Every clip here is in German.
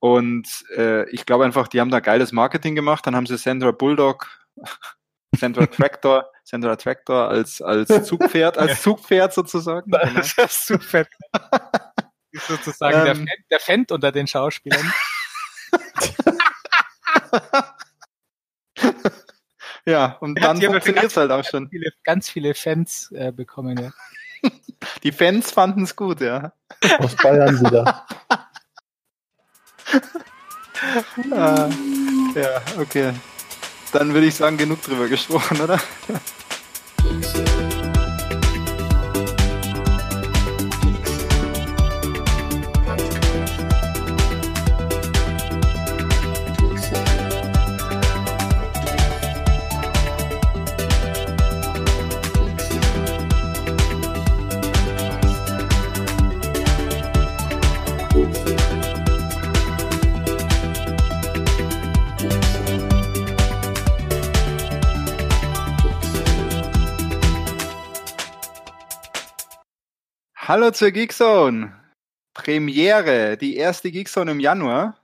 Und äh, ich glaube einfach, die haben da geiles Marketing gemacht. Dann haben sie Sandra Bulldog, Sandra Tractor, Sandra Tractor als, als Zugpferd, als Zugpferd sozusagen. Genau. Das Zugpferd. ist sozusagen der, Ähm. Fan, der unter den Schauspielern. Ja, und Der dann funktioniert es halt auch schon. viele, ganz viele Fans äh, bekommen. Ja. Die Fans fanden es gut, ja. Aus Bayern wieder. Ah, ja, okay. Dann würde ich sagen, genug drüber gesprochen, oder? Hallo zur Geekzone. Premiere, die erste Geekzone im Januar.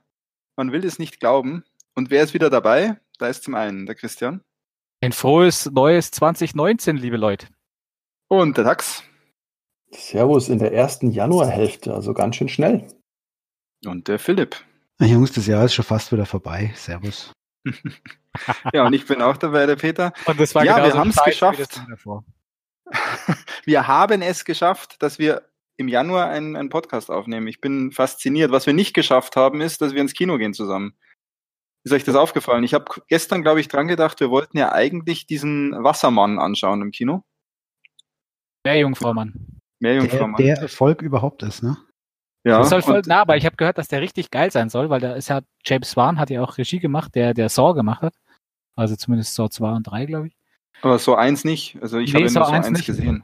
Man will es nicht glauben. Und wer ist wieder dabei? Da ist zum einen der Christian Ein frohes neues 2019, liebe Leute. und der Dax Servus in der ersten Januarhälfte, also ganz schön schnell. und der Philipp. Na, Jungs, das Jahr ist schon fast wieder vorbei. Servus. Ja, und ich bin auch dabei, der Peter. Und das war Ja, wir genauso haben's scheiße wie geschafft. Wir haben es geschafft, dass wir im Januar einen, einen Podcast aufnehmen. Ich bin fasziniert. Was wir nicht geschafft haben, ist, dass wir ins Kino gehen zusammen. Ist euch das aufgefallen? Ich habe gestern, glaube ich, dran gedacht, wir wollten ja eigentlich diesen Wassermann anschauen im Kino. Der Jungfrau Mann. Mehr Der, Jungfrau der Erfolg überhaupt ist, ne? Ja, das soll voll, na, aber ich habe gehört, dass der richtig geil sein soll, weil da ist ja James Wan hat ja auch Regie gemacht, der der Saw gemacht hat. Also zumindest Saw 2 und 3, glaube ich. Aber so eins nicht. Also ich Nee, habe so nur so eins eins nicht. gesehen.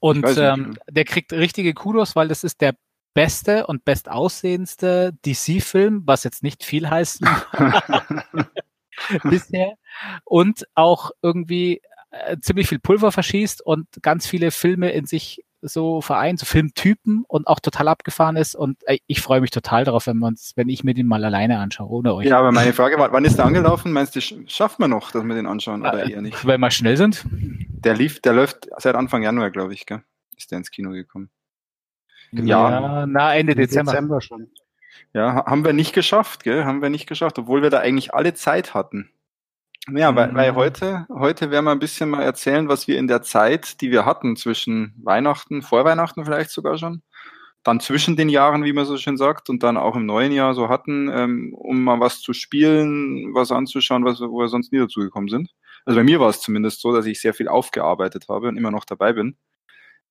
Und ähm, ja. der kriegt richtige Kudos, weil das ist der beste und bestaussehendste DC-Film, was jetzt nicht viel heißt bisher. Und auch irgendwie äh, ziemlich viel Pulver verschießt und ganz viele Filme in sich so vereint, so Filmtypen und auch total abgefahren ist. Und ich freue mich total darauf, wenn, wir uns, wenn ich mir den mal alleine anschaue, ohne euch. ja, aber meine Frage war, wann ist der angelaufen? Meinst du, sch- schafft man noch, dass wir den anschauen oder Äh, eher nicht? Wenn wir schnell sind. Der lief, der läuft seit Anfang Januar, glaube ich, gell? Ist der ins Kino gekommen. Ja. na, Ende Im Dezember. schon. Ja, ha- haben wir nicht geschafft, gell? Haben wir nicht geschafft, obwohl wir da eigentlich alle Zeit hatten. Ja, weil, Mhm. weil heute, heute werden wir ein bisschen mal erzählen, was wir in der Zeit, die wir hatten, zwischen Weihnachten, vor Weihnachten vielleicht sogar schon, dann zwischen den Jahren, wie man so schön sagt, und dann auch im neuen Jahr so hatten, ähm, um mal was zu spielen, was anzuschauen, was, wo wir sonst nie dazu gekommen sind. Also bei mir war es zumindest so, dass ich sehr viel aufgearbeitet habe und immer noch dabei bin.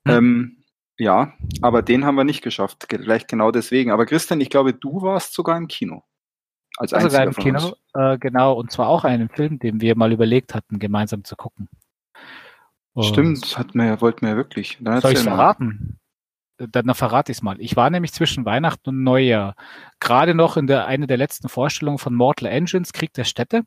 Hm. Ähm, ja, aber den haben wir nicht geschafft, ge- vielleicht genau deswegen. Aber Christian, ich glaube, du warst sogar im Kino. Als Also einziger im. Kino, äh, genau, und zwar auch einen Film, den wir mal überlegt hatten, gemeinsam zu gucken. Und Stimmt, das hat mir, wollten wir ja wirklich. Dann Soll ich verraten? Dann verrate ich es mal. Ich war nämlich zwischen Weihnachten und Neujahr gerade noch in der eine der letzten Vorstellungen von Mortal Engines, Krieg der Städte.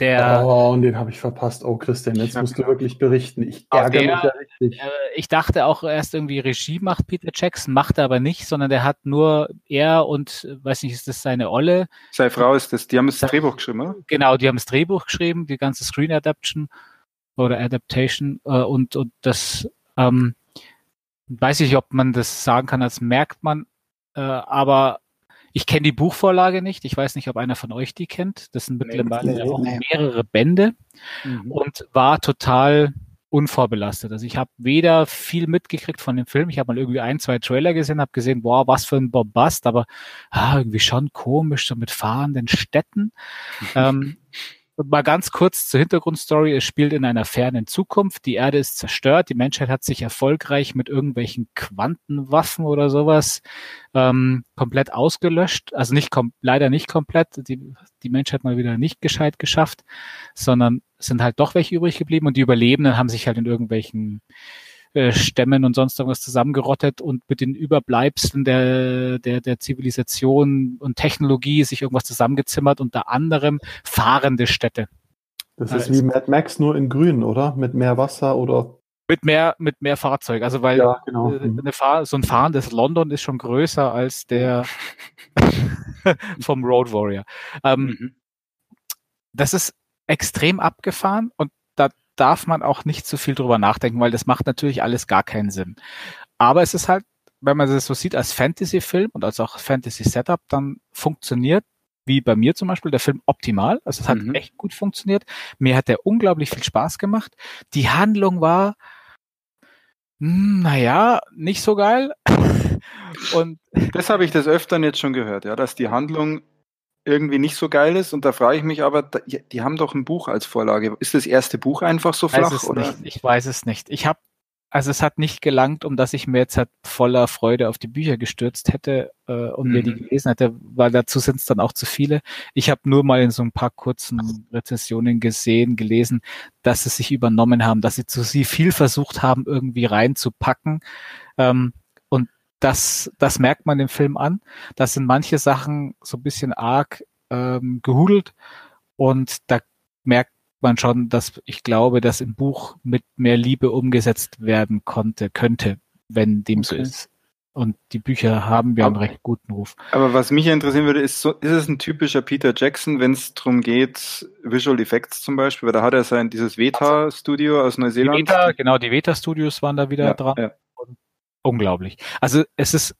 Der, Oh, und den habe ich verpasst. Oh, Christian, jetzt musst du wirklich berichten. Ich ärgere der- mich ja richtig. äh, ich dachte auch erst irgendwie Regie macht Peter Jackson, macht er aber nicht, sondern der hat nur er und, äh, weiß nicht, ist das seine Olle? Seine Frau ist das, die haben das Drehbuch geschrieben, oder? Genau, die haben das Drehbuch geschrieben, die ganze Screen Adaption oder Adaptation äh, und, und das ähm, weiß ich, ob man das sagen kann, als merkt man, äh, aber ich kenne die Buchvorlage nicht. Ich weiß nicht, ob einer von euch die kennt. Das sind mittlerweile nee, auch nee. mehrere Bände Mhm. und war total unvorbelastet. Also ich habe weder viel mitgekriegt von dem Film. Ich habe mal irgendwie ein, zwei Trailer gesehen, habe gesehen, boah, was für ein Bombast, aber ah, irgendwie schon komisch, so mit fahrenden Städten. ähm, mal ganz kurz zur Hintergrundstory. Es spielt in einer fernen Zukunft. Die Erde ist zerstört. Die Menschheit hat sich erfolgreich mit irgendwelchen Quantenwaffen oder sowas ähm, komplett ausgelöscht. Also nicht kom leider nicht komplett. Die, die Menschheit mal wieder nicht gescheit geschafft, sondern sind halt doch welche übrig geblieben und die Überlebenden haben sich halt in irgendwelchen äh, Stämmen und sonst irgendwas zusammengerottet und mit den Überbleibseln der, der, der Zivilisation und Technologie sich irgendwas zusammengezimmert, unter anderem fahrende Städte. Das ist wie Mad Max nur in grün, oder? Mit mehr Wasser oder Mit mehr, mit mehr Fahrzeug. Also weil Ja, genau. äh, Mhm. eine Fahr so ein fahrendes London ist schon größer als der vom Road Warrior. Ähm, Mhm. das ist extrem abgefahren und darf man auch nicht zu viel drüber nachdenken, weil das macht natürlich alles gar keinen Sinn. Aber es ist halt, wenn man es so sieht als Fantasy-Film und als auch Fantasy-Setup, dann funktioniert, wie bei mir zum Beispiel, der Film optimal. Also es hat Mhm. echt gut funktioniert. Mir hat der unglaublich viel Spaß gemacht. Die Handlung war, hm, naja, nicht so geil. Und Das habe ich des Öfteren jetzt schon gehört, ja, dass die Handlung irgendwie nicht so geil ist. Und da frage ich mich aber, die haben doch ein Buch als Vorlage. Ist das erste Buch einfach so weiß flach? es Oder? nicht. Ich weiß es nicht. Ich habe, also es hat nicht gelangt, um dass ich mir jetzt halt voller Freude auf die Bücher gestürzt hätte äh, und mir die Mhm. gelesen hätte, weil dazu sind es dann auch zu viele. Ich habe nur mal in so ein paar kurzen Rezensionen gesehen, gelesen, dass sie sich übernommen haben, dass sie zu sie viel versucht haben, irgendwie reinzupacken. Ähm, das, das merkt man im Film an. Das sind manche Sachen so ein bisschen arg ähm, gehudelt und da merkt man schon, dass ich glaube, dass im Buch mit mehr Liebe umgesetzt werden konnte, könnte, wenn dem so Okay. ist. Und die Bücher haben ja einen recht guten Ruf. Aber was mich interessieren würde, ist, so, ist es ein typischer Peter Jackson, wenn es darum geht, Visual Effects zum Beispiel, weil da hat er sein dieses Veta-Studio aus Die Neuseeland. Veta, genau, die Veta Studios waren da wieder ja, dran. ja. Unglaublich. Also es ist,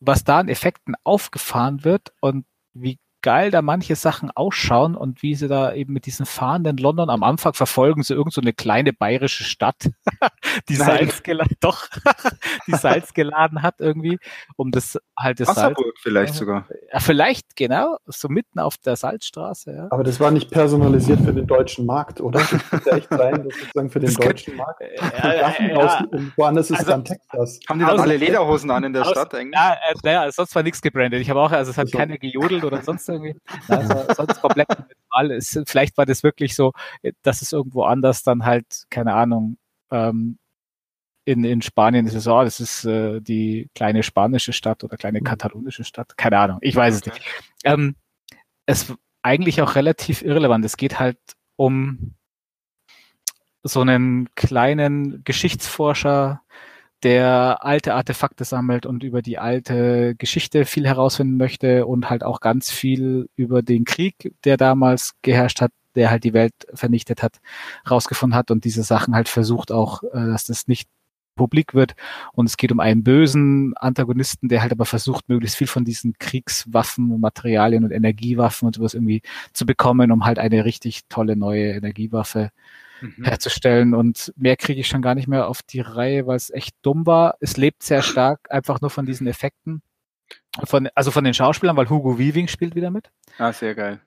was da an Effekten aufgefahren wird und wie geil da manche Sachen ausschauen und wie sie da eben mit diesen fahrenden London am Anfang verfolgen sie irgend so eine kleine bayerische Stadt, die. Salz geladen, doch, die Salz geladen hat irgendwie, um das halt das Salz, Wasserburg vielleicht sogar. ja, vielleicht genau, so mitten auf der Salzstraße, ja. Aber das war nicht personalisiert für den deutschen Markt, oder? Das könnte echt sein, dass sozusagen für den Das könnte- deutschen Markt Ja, Waffen ja, aus und woanders ist Also- es dann Texas. Haben die dann Aus- alle Lederhosen an in der aus- Stadt eigentlich? Ja, äh, naja, sonst war nichts gebrandet. Ich habe auch, also es hat Also- keiner gejodelt oder sonst irgendwie. Also sonst komplett normal. Es, vielleicht war das wirklich so, dass es irgendwo anders dann halt, keine Ahnung, ähm, in, in Spanien ist es so, ah, das ist äh, die kleine spanische Stadt oder kleine Mhm. katalonische Stadt. Keine Ahnung, ich weiß es Okay. nicht. Ähm, es eigentlich auch relativ irrelevant. Es geht halt um so einen kleinen Geschichtsforscher, der alte Artefakte sammelt und über die alte Geschichte viel herausfinden möchte und halt auch ganz viel über den Krieg, der damals geherrscht hat, der halt die Welt vernichtet hat, rausgefunden hat und diese Sachen halt versucht auch, äh, dass das nicht publik wird. Und es geht um einen bösen Antagonisten, der halt aber versucht, möglichst viel von diesen Kriegswaffen, Materialien und Energiewaffen und sowas irgendwie zu bekommen, um halt eine richtig tolle neue Energiewaffe Mhm. herzustellen. Und mehr kriege ich schon gar nicht mehr auf die Reihe, weil es echt dumm war. Es lebt sehr stark einfach nur von diesen Effekten. Von, also von den Schauspielern, weil Hugo Weaving spielt wieder mit. Ah, sehr geil.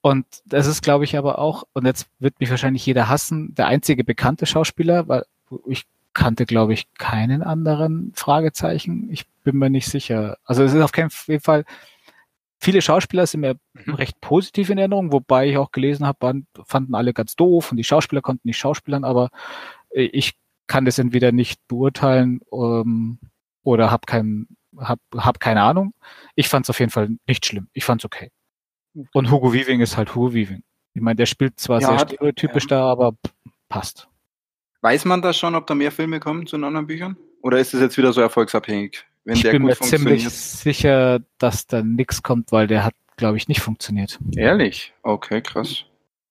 Und das ist, glaube ich, aber auch, und jetzt wird mich wahrscheinlich jeder hassen, der einzige bekannte Schauspieler, weil ich kannte, glaube ich, keinen anderen Fragezeichen. Ich bin mir nicht sicher. Also es ist auf keinen Fall, viele Schauspieler sind mir Mhm. recht positiv in Erinnerung, wobei ich auch gelesen habe, fanden alle ganz doof und die Schauspieler konnten nicht schauspielern, aber äh, ich kann das entweder nicht beurteilen ähm, oder habe kein, hab, hab keine Ahnung. Ich fand es auf jeden Fall nicht schlimm. Ich fand es okay. Und Hugo Weaving ist halt Hugo Weaving. Ich meine, der spielt zwar Ja, sehr hat- stereotypisch da, aber passt. Weiß man da schon, ob da mehr Filme kommen zu den anderen Büchern? Oder ist es jetzt wieder so erfolgsabhängig? Wenn ich bin mir ziemlich sicher, dass da nichts kommt, weil der hat, glaube ich, nicht funktioniert. Ehrlich? Okay, krass.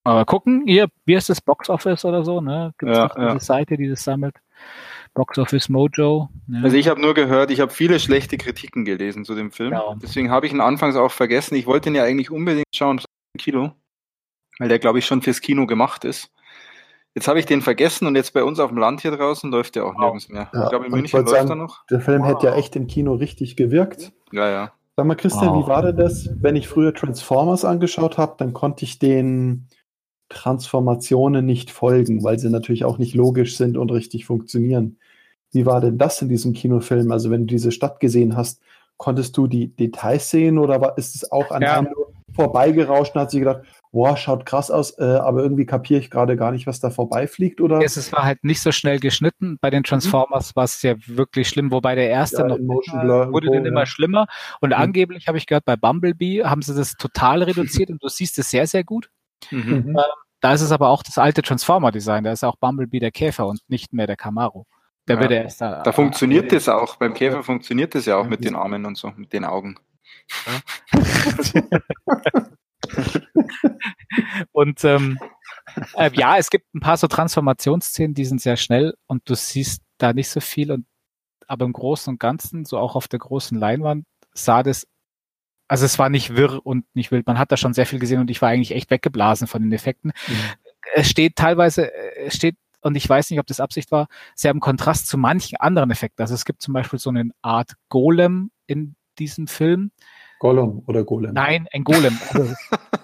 Aber gucken, hier, wie heißt das Box Office oder so, ne? Gibt's Ja, doch diese ja. Seite, die das sammelt? Box Office Mojo. Ne? Also ich habe nur gehört, ich habe viele schlechte Kritiken gelesen zu dem Film. Ja. Deswegen habe ich ihn anfangs auch vergessen. Ich wollte ihn ja eigentlich unbedingt schauen im Kino, weil der, glaube ich, schon fürs Kino gemacht ist. Jetzt habe ich den vergessen und jetzt bei uns auf dem Land hier draußen läuft der auch nirgends mehr. Ja, ich glaube, in München läuft er sagen- noch. Der Film hätte ja echt im Kino richtig gewirkt. Ja, ja. Sag mal, Christian, Wow. wie war denn das? Wenn ich früher Transformers angeschaut habe, dann konnte ich den Transformationen nicht folgen, weil sie natürlich auch nicht logisch sind und richtig funktionieren. Wie war denn das in diesem Kinofilm? Also, wenn du diese Stadt gesehen hast, konntest du die Details sehen oder war, ist es auch an Ja. einem nur vorbeigerauscht und hat sich gedacht, boah, schaut krass aus, äh, aber irgendwie kapiere ich gerade gar nicht, was da vorbeifliegt oder Es es war halt nicht so schnell geschnitten. Bei den Transformers war es ja wirklich schlimm, wobei der erste Ja, noch wurde Co, dann ja. immer schlimmer. Und Mhm. angeblich habe ich gehört, bei Bumblebee haben sie das total reduziert und du siehst es sehr, sehr gut. Mhm. Mhm. da ist es aber auch das alte Transformer-Design. Da ist auch Bumblebee der Käfer und nicht mehr der Camaro. Der Ja. wird ja erst da. Da funktioniert das auch. Beim Käfer funktioniert das ja auch mit den Armen und so, mit den Augen. Und ähm, äh, ja, es gibt ein paar so Transformationsszenen, die sind sehr schnell und du siehst da nicht so viel. Und aber im Großen und Ganzen, so auch auf der großen Leinwand, sah das, also es war nicht wirr und nicht wild. Man hat da schon sehr viel gesehen und ich war eigentlich echt weggeblasen von den Effekten. Es steht teilweise, äh, es steht, und ich weiß nicht, ob das Absicht war, sehr im Kontrast zu manchen anderen Effekten. Also es gibt zum Beispiel so eine Art Golem in diesem Film. Gollum oder Golem. Nein, ein Golem.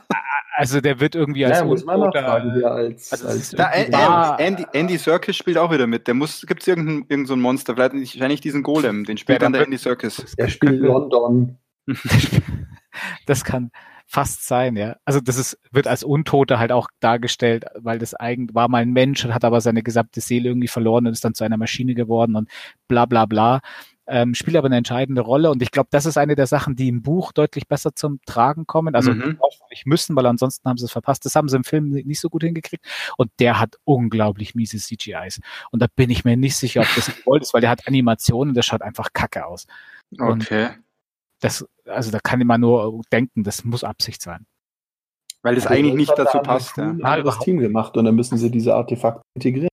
Also, der wird irgendwie als ja, muss man Untoter- nachfragen, wie er als, Also als ist Da, irgendwie Andy, Andy, Serkis spielt auch wieder mit. Der muss, gibt es irgendein, irgend so ein Monster, vielleicht nicht, wahrscheinlich diesen Golem, den spielt Ja, dann der Andy Serkis. er spielt London. das kann fast sein, ja. Also das ist, wird als Untoter halt auch dargestellt, weil das eigentlich war mal ein Mensch und hat aber seine gesamte Seele irgendwie verloren und ist dann zu einer Maschine geworden und bla bla bla. Ähm, spielt aber eine entscheidende Rolle und ich glaube, das ist eine der Sachen, die im Buch deutlich besser zum Tragen kommen. Also Mhm. nicht müssen, weil ansonsten haben sie es verpasst. Das haben sie im Film nicht so gut hingekriegt. Und der hat unglaublich miese CGIs. Und da bin ich mir nicht sicher, ob das gewollt ist, weil der hat Animationen und das schaut einfach kacke aus. Und Okay. das, also da kann man nur denken, das muss Absicht sein. Weil das Aber eigentlich das nicht hat dazu da passt. Ja. Anderes überhaupt. Team gemacht und dann müssen sie diese Artefakte integrieren.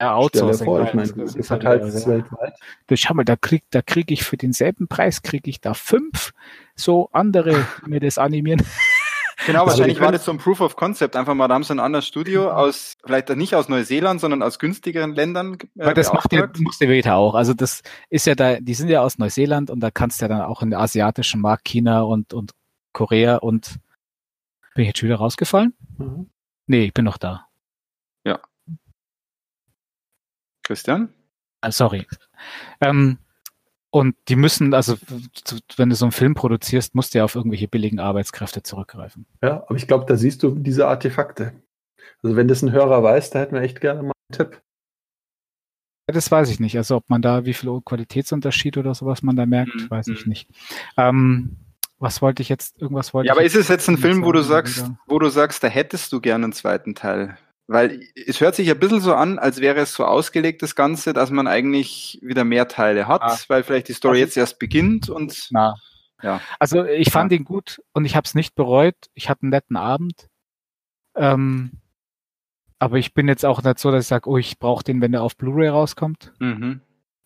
Ja, Outsourcing. vor, ich halt. meine, Das du ist halt wieder- weltweit. Du, schau mal, da krieg, da krieg ich für denselben Preis, krieg ich da fünf so andere, die mir das animieren. Genau, Also wahrscheinlich können- das so ein Proof of Concept. Einfach mal, da haben sie ein anderes Studio aus, vielleicht nicht aus Neuseeland, sondern aus günstigeren Ländern. Äh, Weil das macht ja, muss der Veta auch. Also das ist ja da, die sind ja aus Neuseeland und da kannst du ja dann auch in der asiatischen Markt, China und, und Korea und bin ich jetzt schon wieder rausgefallen? Mhm. Nee, ich bin noch da. Christian? Ah, sorry. Ähm, und die müssen, also wenn du so einen Film produzierst, musst du ja auf irgendwelche billigen Arbeitskräfte zurückgreifen. Ja, aber ich glaube, da siehst du diese Artefakte. Also wenn das ein Hörer weiß, da hätten wir echt gerne mal einen Tipp. Ja, Das weiß ich nicht. Also ob man da, wie viel Qualitätsunterschied oder sowas man da merkt, Mhm, weiß ich mhm. nicht. Ähm, was wollte ich jetzt, irgendwas wollte Ja, ich aber ist es jetzt ein Film, wo du sagst, oder? wo du sagst, da hättest du gerne einen zweiten Teil? Weil es hört sich ein bisschen so an, als wäre es so ausgelegt, das Ganze, dass man eigentlich wieder mehr Teile hat, Ah. weil vielleicht die Story Also- jetzt erst beginnt und Na. Ja. Also ich fand ihn gut und ich habe es nicht bereut. Ich hatte einen netten Abend. Ähm, aber ich bin jetzt auch nicht so, dass ich sage, oh, ich brauche den, wenn der auf Blu-ray rauskommt. mhm.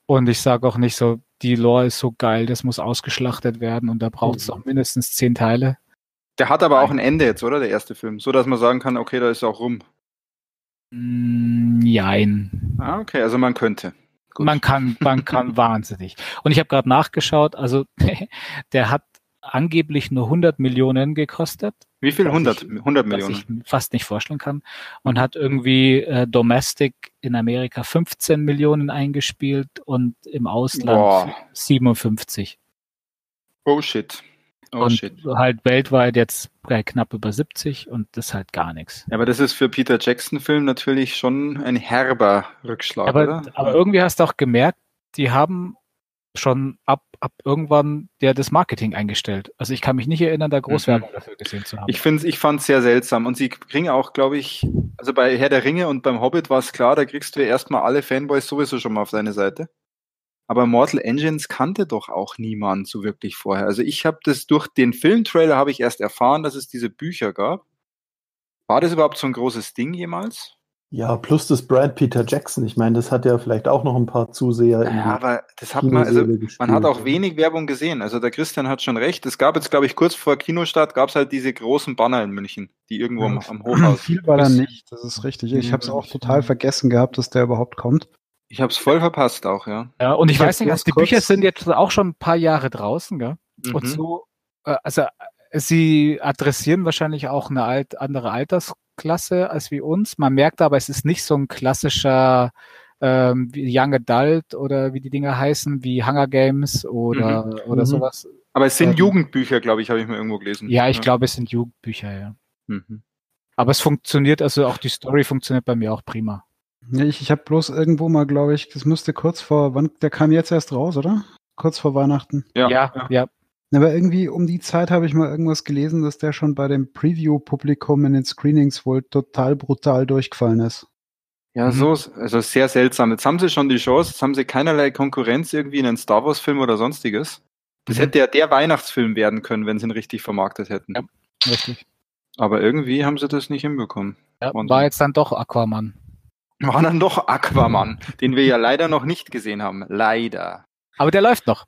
Und ich sage auch nicht so, die Lore ist so geil, das muss ausgeschlachtet werden und da braucht es Mhm. auch mindestens zehn Teile. der hat aber auch ein Ende jetzt, oder? Der erste Film. So dass man sagen kann, okay, da ist auch rum. Mm, Jein. Ah, okay, also man könnte. Gut. Man kann, man kann wahnsinnig. Und ich habe gerade nachgeschaut, also der hat angeblich nur 100 Millionen gekostet, Wie viel? was 100, ich- 100 was Millionen. ich fast nicht vorstellen kann. Und hat irgendwie äh, Domestic in Amerika 15 Millionen eingespielt und im Ausland Boah. 57. Oh shit. Oh und shit. halt weltweit jetzt bei knapp über 70 und das ist halt gar nichts. Ja, aber das ist für Peter Jackson-Film natürlich schon ein herber Rückschlag, Aber, oder? aber irgendwie hast du auch gemerkt, die haben schon ab, ab irgendwann der das Marketing eingestellt. Also ich kann mich nicht erinnern, da Großwerbung dafür gesehen zu haben. Mhm. Ich finde ich fand's sehr seltsam. Und sie kriegen auch, glaube ich, also bei Herr der Ringe und beim Hobbit war es klar, da kriegst du ja erstmal alle Fanboys sowieso schon mal auf deine Seite. Aber Mortal Engines kannte doch auch niemand so wirklich vorher. Also ich habe das durch den Filmtrailer habe ich erst erfahren, dass es diese Bücher gab. War das überhaupt so ein großes Ding jemals? Ja, plus das Brand Peter Jackson. Ich meine, das hat ja vielleicht auch noch ein paar Zuseher in Ja, die aber das hat man, also man hat auch wenig Werbung gesehen. Also der Christian hat schon recht. Es gab jetzt, glaube ich, kurz vor Kinostart gab es halt diese großen Banner in München, die irgendwo am, am Hochhaus. Viel war da nicht, das ist richtig. Ich habe es auch total vergessen gehabt, dass der überhaupt kommt. Ich habe es voll verpasst auch, ja. ja, und ich, Ich weiß nicht, also die kurz- Bücher sind jetzt auch schon ein paar Jahre draußen, gell? Und Mhm. so, äh, also äh, sie adressieren wahrscheinlich auch eine alt, andere Altersklasse als wie uns. Man merkt aber, es ist nicht so ein klassischer ähm, Young Adult oder wie die Dinger heißen, wie Hunger Games oder, oder Mhm. sowas. Aber es sind Ähm, Jugendbücher, glaube ich, habe ich mal irgendwo gelesen. Ja, ich glaube, es sind Jugendbücher, ja. Mhm. Aber es funktioniert, also auch die Story funktioniert bei mir auch prima. Nee, ich ich habe bloß irgendwo mal, glaube ich, das müsste kurz vor, wann, der kam jetzt erst raus, oder? Kurz vor Weihnachten. Ja, ja. ja. Aber irgendwie um die Zeit habe ich mal irgendwas gelesen, dass der schon bei dem Preview-Publikum in den Screenings wohl total brutal durchgefallen ist. Ja, so, also sehr seltsam. Jetzt haben sie schon die Chance, jetzt haben sie keinerlei Konkurrenz irgendwie in einen Star Wars-Film oder sonstiges. Das Mhm. hätte ja der Weihnachtsfilm werden können, wenn sie ihn richtig vermarktet hätten. Ja. Richtig. Aber irgendwie haben sie das nicht hinbekommen. Ja, war jetzt dann doch Aquaman. War dann doch Aquaman, den wir ja leider noch nicht gesehen haben. Leider. Aber der läuft noch.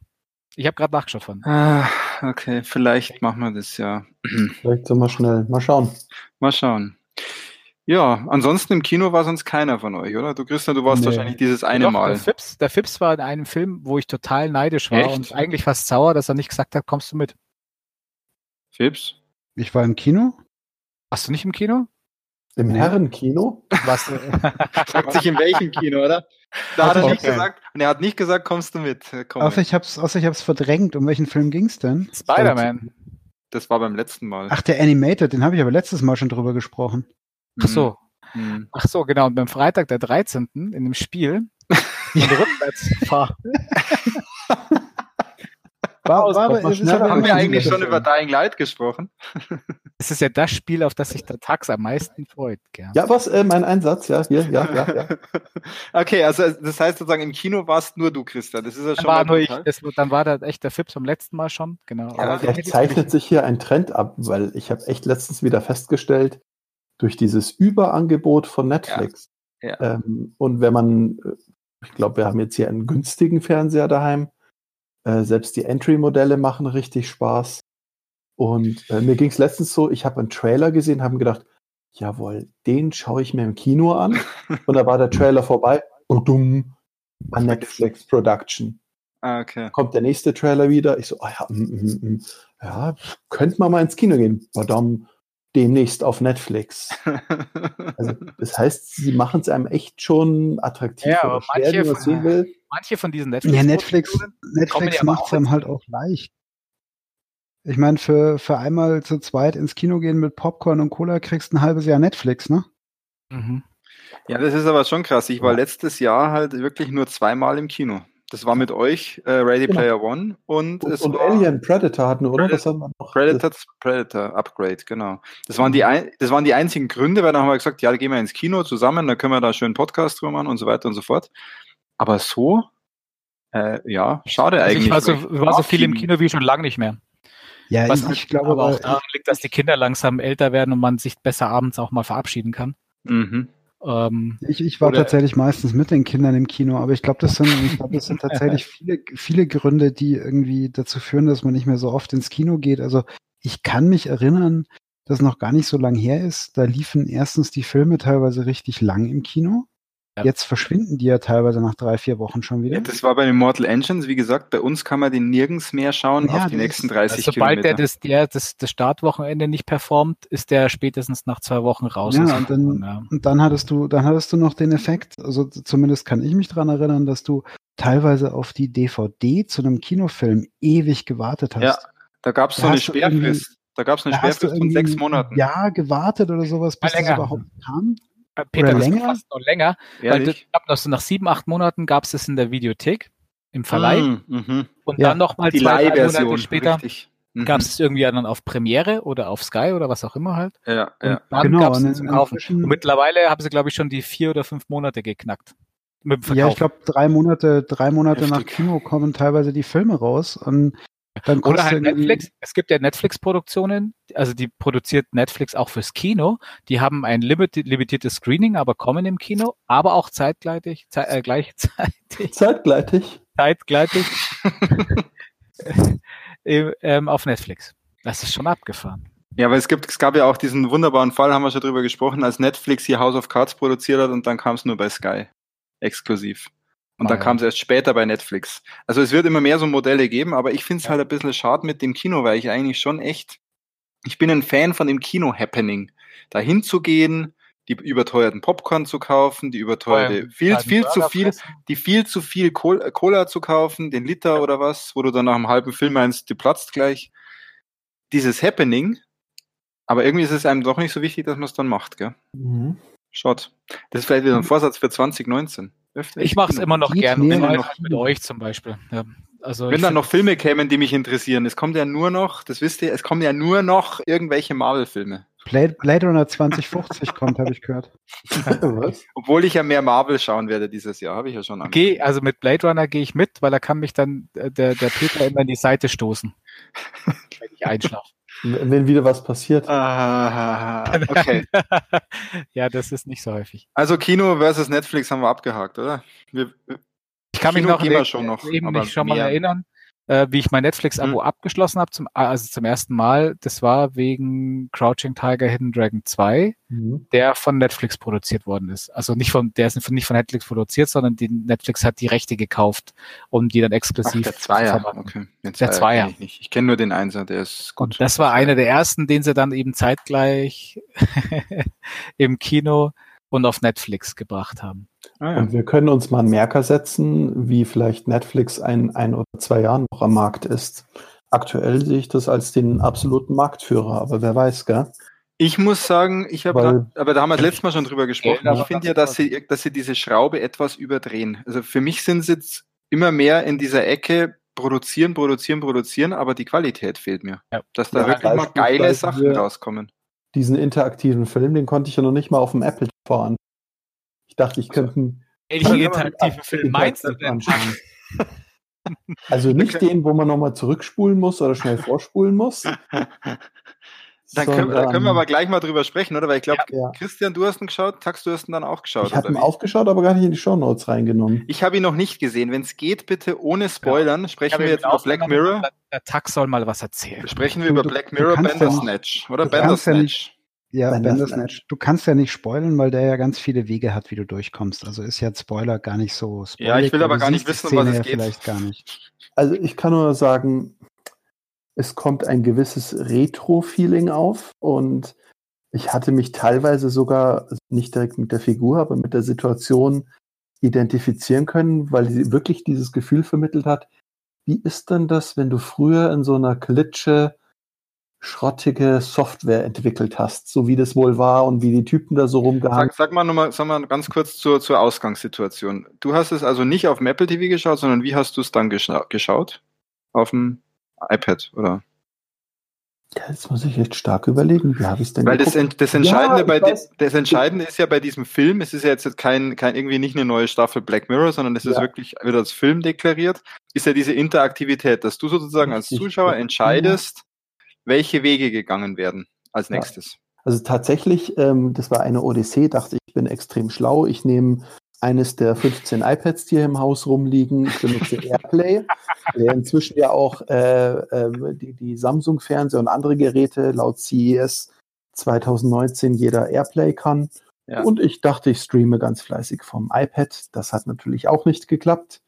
Ich habe gerade nachgeschaut von. Ah, okay, vielleicht machen wir das ja. Vielleicht so mal schnell. Mal schauen. Mal schauen. Ja, ansonsten im Kino war sonst keiner von euch, oder? Du, Christian, du warst Nee. wahrscheinlich dieses eine Doch, Mal. Der Fips, der Fips war in einem Film, wo ich total neidisch war Echt? und eigentlich fast sauer, dass er nicht gesagt hat, kommst du mit. Fips? Ich war im Kino. Warst du nicht im Kino? Im Nee. Herrenkino? Warst du? Sagt sich in welchem Kino, oder? Da hat er Okay. nicht gesagt, und er hat nicht gesagt, kommst du mit. Äh, Komm Außer mit. ich hab's, außer ich hab's verdrängt. Um welchen Film ging's denn? Spider-Man. Das war beim letzten Mal. Ach, der Animated, den habe ich aber letztes Mal schon drüber gesprochen. Ach so. Hm. Ach so, genau. Und beim Freitag, der 13. in dem Spiel, und rückwärts fahr. War, war, es ist aber Haben wir Ja, eigentlich ja. schon über Dying Light gesprochen? Es ist ja das Spiel, auf das sich der Tax am meisten freut. Gell? Ja, was? Äh, mein Einsatz? Ja, hier, ja, ja, ja. Okay, also das heißt sozusagen, im Kino warst nur du, Christian. Das ist ja Dann schon war, mal nur ich, brutal. das, dann war da echt der Fips beim letzten Mal schon. Genau. Ja, Aber Vielleicht zeichnet sich hier ein Trend ab, weil ich habe echt letztens wieder festgestellt, durch dieses Überangebot von Netflix. Ja. Ähm, und wenn man, äh, ich glaube, wir haben jetzt hier einen günstigen Fernseher daheim. Äh, selbst die Entry-Modelle machen richtig Spaß. Und äh, mir ging es letztens so, ich habe einen Trailer gesehen, habe mir gedacht, jawohl, den schaue ich mir im Kino an. und da war der Trailer vorbei. Und dumm, an Netflix Production Ah, okay. kommt der nächste Trailer wieder. Ich so, ah ja, mm, mm, mm. ja, könnte man mal ins Kino gehen. Badam, demnächst auf Netflix. Also, das heißt, sie machen es einem echt schon attraktiv Ja, aber schwer, manche wie man von- sehen will. Manche von diesen Netflix. Ja, Netflix, Netflix macht es einem halt auch leicht. Ich meine, für, für einmal zu zweit ins Kino gehen mit Popcorn und Cola kriegst ein halbes Jahr Netflix, ne? Mhm. Ja, das ist aber schon krass. Ich war letztes Jahr halt wirklich nur zweimal im Kino. Das war mit euch äh, Ready Genau. Player One und, Und, es und war Alien Predator hatten wir, oder? Predator- Das haben wir noch. Predator, Predator Upgrade, genau. Das waren, die ein, das waren die einzigen Gründe, weil dann haben wir gesagt, ja, gehen wir ins Kino zusammen, dann können wir da schön Podcast drüber machen und so weiter und so fort. Aber so, äh, ja, schade Also eigentlich. ich war so, ich war so viel im. Kino wie schon lange nicht mehr. Ja, Was ich, halt ich glaube aber auch aber, daran liegt, dass die Kinder langsam älter werden und man sich besser abends auch mal verabschieden kann. Mhm. Ähm, ich, ich war Oder- tatsächlich meistens mit den Kindern im Kino, aber ich glaube, das glaube, das sind tatsächlich viele, viele Gründe, die irgendwie dazu führen, dass man nicht mehr so oft ins Kino geht. Also ich kann mich erinnern, dass noch gar nicht so lang her ist. Da liefen erstens die Filme teilweise richtig lang im Kino. Ja. Jetzt verschwinden die ja teilweise nach drei, vier Wochen schon wieder. Ja, das war bei den Mortal Engines, wie gesagt, bei uns kann man den nirgends mehr schauen Ja, auf die das nächsten ist- 30 also sobald der Kilometer. das, der das, das Startwochenende nicht performt, ist der spätestens nach zwei Wochen raus. Ja, und dann- ja. Und dann hattest du, dann hattest du noch den Effekt, also zumindest kann ich mich dran erinnern, dass du teilweise auf die DVD zu einem Kinofilm ewig gewartet hast. Ja, da gab es so eine Sperrfrist. Da gab es eine Sperrfrist von sechs Monaten. Jahr gewartet oder sowas, bis Ja, das länger. überhaupt kam. Äh, Peter, Oder das länger? fast noch länger. Weil Ehrlich? ich glaube, noch so nach sieben, acht Monaten gab es es in der Videothek im Verleih Mm, mhm. und Ja. dann nochmal zwei, drei. Monate später. Mhm. gab es irgendwie dann auf Premiere oder auf Sky oder was auch immer halt. Ja, Und ja. dann Genau, gab es zum Kaufen. Und mittlerweile haben sie, glaube ich, schon die vier oder fünf Monate geknackt. Mit dem Verkauf. Ja, ich glaube, drei Monate, drei Monate nach Heftig. Kino kommen teilweise die Filme raus und dann Oder halt Netflix. Es gibt ja Netflix-Produktionen, also die produziert Netflix auch fürs Kino. Die haben ein limiti- limitiertes Screening, aber kommen im Kino, aber auch zeitgleitig, ze äh, gleichzeitig, Zeitgleitig. zeitgleitig äh, ähm, auf Netflix. Das ist schon abgefahren. Ja, aber es gibt, es gab ja auch diesen wunderbaren Fall, haben wir schon drüber gesprochen, als Netflix hier House of Cards produziert hat und dann kam es nur bei Sky. Exklusiv. Und Ah, dann ja. kam es erst später bei Netflix. Also es wird immer mehr so Modelle geben, aber ich finde es Ja. halt ein bisschen schade mit dem Kino, weil ich eigentlich schon echt, ich bin ein Fan von dem Kino-Happening. Da hinzugehen, die überteuerten Popcorn zu kaufen, die überteuerte, viel, Ja, viel zu viel, fressen. die viel zu viel Col- Cola zu kaufen, den Liter oder was, wo du dann nach einem halben Film meinst, du platzt gleich. Dieses Happening, aber irgendwie ist es einem doch nicht so wichtig, dass man es dann macht, gell? Mhm. Schaut. Das ist vielleicht wieder ein Vorsatz für 2019. Öfter Ich mache es immer noch Geht gern, mir wenn noch halt mit euch zum Beispiel. Ja. Also Wenn dann find- noch Filme kämen, die mich interessieren, es kommt ja nur noch, das wisst ihr, es kommen ja nur noch irgendwelche Marvel-Filme. Blade, Blade Runner 2050 kommt, habe ich gehört. Was? Obwohl ich ja mehr Marvel schauen werde dieses Jahr, habe ich ja schon Geh, also mit Blade Runner gehe ich mit, weil da kann mich dann äh, der, der Peter immer in die Seite stoßen. wenn ich einschlafe. Wenn wieder was passiert. Ah, okay. ja, das ist nicht so häufig. Also Kino versus Netflix haben wir abgehakt, oder? Wir, Ich kann mich Kino noch, wir e- schon noch, eben aber mich schon mal erinnern, äh, wie ich mein Netflix-Abo Hm. abgeschlossen habe, zum, also zum ersten Mal. Das war wegen Crouching Tiger, Hidden Dragon 2, Mhm. der von Netflix produziert worden ist. Also nicht von, der ist nicht von Netflix produziert, sondern die Netflix hat die Rechte gekauft, um die dann ach, exklusiv der Zweier. zu. Okay. Den Der Zweier. kenn Ich, nicht. ich kenne nur den Einser, der ist gut. Und das war einer der ersten, den sie dann eben zeitgleich im Kino und auf Netflix gebracht haben. Ah, ja. Und wir können uns mal einen Merker setzen, wie vielleicht Netflix ein, ein oder zwei Jahren noch am Markt ist. Aktuell sehe ich das als den absoluten Marktführer, aber wer weiß, gell? Ich muss sagen, ich habe, da, aber da haben wir das letzte Mal schon drüber gesprochen. Ich finde ja, dass sie, dass sie diese Schraube etwas überdrehen. Also für mich sind sie jetzt immer mehr in dieser Ecke produzieren, produzieren, produzieren, aber die Qualität fehlt mir. Ja. Dass da Ja, wirklich mal geile Sachen rauskommen. Diesen interaktiven Film, den konnte ich ja noch nicht mal auf dem Apple TV an. Ich dachte, ich könnte einen Welchen interaktiven Film meinst du denn? anschauen. Also nicht den, wo man nochmal zurückspulen muss oder schnell vorspulen muss. Dann können, da können wir aber gleich mal drüber sprechen, oder? Weil ich glaube, Ja. Christian, du hast ihn geschaut, Tax, du hast ihn dann auch geschaut. Ich habe ihn aufgeschaut, aber gar nicht in die Shownotes reingenommen. Ich habe ihn noch nicht gesehen. Wenn es geht, bitte ohne Spoilern. Sprechen wir Ja, jetzt über Black Mirror. Der, der Tax soll mal was erzählen. Sprechen wir Du- über Black Mirror kannst ja nicht- Bandersnatch. Oder ja Bandersnatch. Ja, Bandersnatch. Du kannst ja nicht spoilern, weil der ja ganz viele Wege hat, wie du durchkommst. Also ist ja Spoiler gar nicht so spoilig. Ja, ich will aber gar nicht wissen, um was es ja geht. Vielleicht gar nicht. Also ich kann nur sagen, es kommt ein gewisses Retro-Feeling auf und ich hatte mich teilweise sogar nicht direkt mit der Figur, aber mit der Situation identifizieren können, weil sie wirklich dieses Gefühl vermittelt hat, wie ist denn das, wenn du früher in so einer Klitsche schrottige Software entwickelt hast, so wie das wohl war und wie die Typen da so rumgehangen Sag, sag mal nochmal, sag mal ganz kurz zur, zur Ausgangssituation. Du hast es also nicht auf dem Apple TV geschaut, sondern wie hast du es dann gescha geschaut? Auf dem iPad, oder? Ja, jetzt muss ich echt stark überlegen, wie habe ich es denn Weil das, das Entscheidende Ja, bei weiß. das Entscheidende ist ja bei diesem Film, es ist ja jetzt kein, kein irgendwie nicht eine neue Staffel Black Mirror, sondern es ist Ja. wirklich wieder als Film deklariert, ist ja diese Interaktivität, dass du sozusagen als. Zuschauer entscheidest, welche Wege gegangen werden als Ja. nächstes. Also tatsächlich, ähm, das war eine Odyssee, dachte ich, ich bin extrem schlau. Ich nehme eines der 15 iPads, die hier im Haus rumliegen. Ich benutze Airplay, der inzwischen ja auch äh, äh, die, die Samsung-Fernseher und andere Geräte laut CES 2019 jeder Airplay kann. Ja. Und ich dachte, ich streame ganz fleißig vom iPad. Das hat natürlich auch nicht geklappt.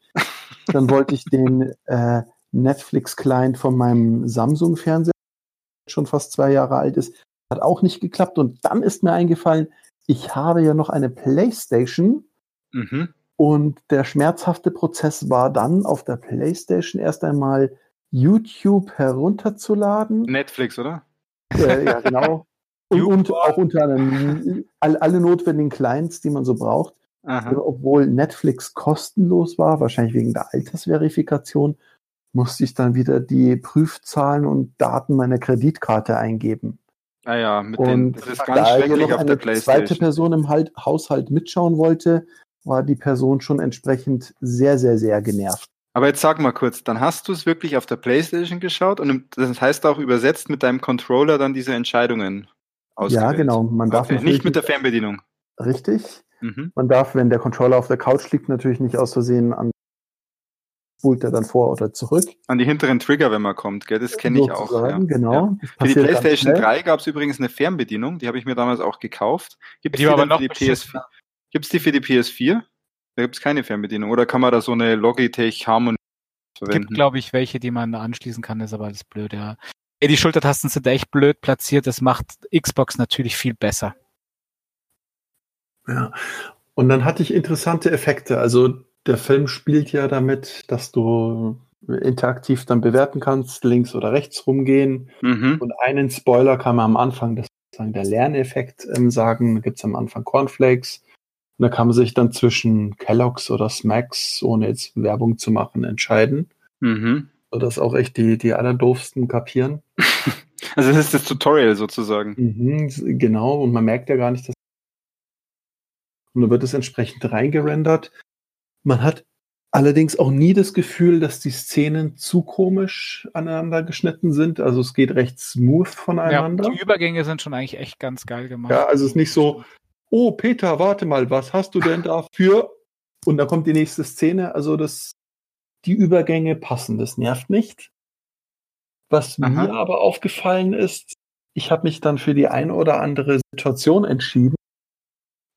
Dann wollte ich den äh, Netflix-Client von meinem Samsung-Fernseher, schon fast zwei Jahre alt ist, hat auch nicht geklappt. Und dann ist mir eingefallen, ich habe ja noch eine PlayStation Mhm. und der schmerzhafte Prozess war dann auf der PlayStation erst einmal YouTube herunterzuladen. Netflix, oder? Äh, ja, genau. Und, und auch unter einem, all, alle notwendigen Clients, die man so braucht. Aha. Obwohl Netflix kostenlos war, wahrscheinlich wegen der Altersverifikation, musste ich dann wieder die Prüfzahlen und Daten meiner Kreditkarte eingeben. Ah ja, mit den, Und das ist da ganz hier schrecklich noch auf der eine zweite Playstation. Person im halt, Haushalt mitschauen wollte, war die Person schon entsprechend sehr, sehr, sehr genervt. Aber jetzt sag mal kurz, dann hast du es wirklich auf der Playstation geschaut und das heißt auch übersetzt mit deinem Controller dann diese Entscheidungen ausgewählt. Ja, genau. Man darf Okay. Nicht mit der Fernbedienung. Richtig. Mhm. Man darf, wenn der Controller auf der Couch liegt, natürlich nicht aus Versehen an spult er dann vor oder zurück. An die hinteren Trigger, wenn man kommt, gell? Das kenne ich auch. Ja. Genau. Ja. Für die PlayStation schnell. 3 gab es übrigens eine Fernbedienung, die habe ich mir damals auch gekauft. Gibt es Die die, für die beschissener. PS4? Gibt es die für die PS4? Da gibt es keine Fernbedienung. Oder kann man da so eine Logitech Harmony Es gibt, verwenden? glaube ich, welche, die man anschließen kann, ist aber alles blöd, ja. Ey, die Schultertasten sind echt blöd platziert, das macht Xbox natürlich viel besser. Ja. Und dann hatte ich interessante Effekte. Also der Film spielt ja damit, dass du interaktiv dann bewerten kannst, links oder rechts rumgehen. Mhm. Und einen Spoiler kann man am Anfang, das ist sozusagen der Lerneffekt, ähm, sagen. Da gibt es am Anfang Cornflakes. Und da kann man sich dann zwischen Kellogg's oder Smacks, ohne jetzt Werbung zu machen, entscheiden. Mhm. Sodass auch echt die, die allerdoofsten kapieren. Also das ist das Tutorial sozusagen. Mhm, genau, und man merkt ja gar nicht, dass. Und dann wird es entsprechend reingerendert. Man hat allerdings auch nie das Gefühl, dass die Szenen zu komisch aneinander geschnitten sind. Also es geht recht smooth voneinander. Ja, die Übergänge sind schon eigentlich echt ganz geil gemacht. Ja, also es ist nicht so, oh Peter, warte mal, was hast du denn dafür? Und dann kommt die nächste Szene. Also das, die Übergänge passen, das nervt nicht. Was Aha. mir aber aufgefallen ist, ich habe mich dann für die eine oder andere Situation entschieden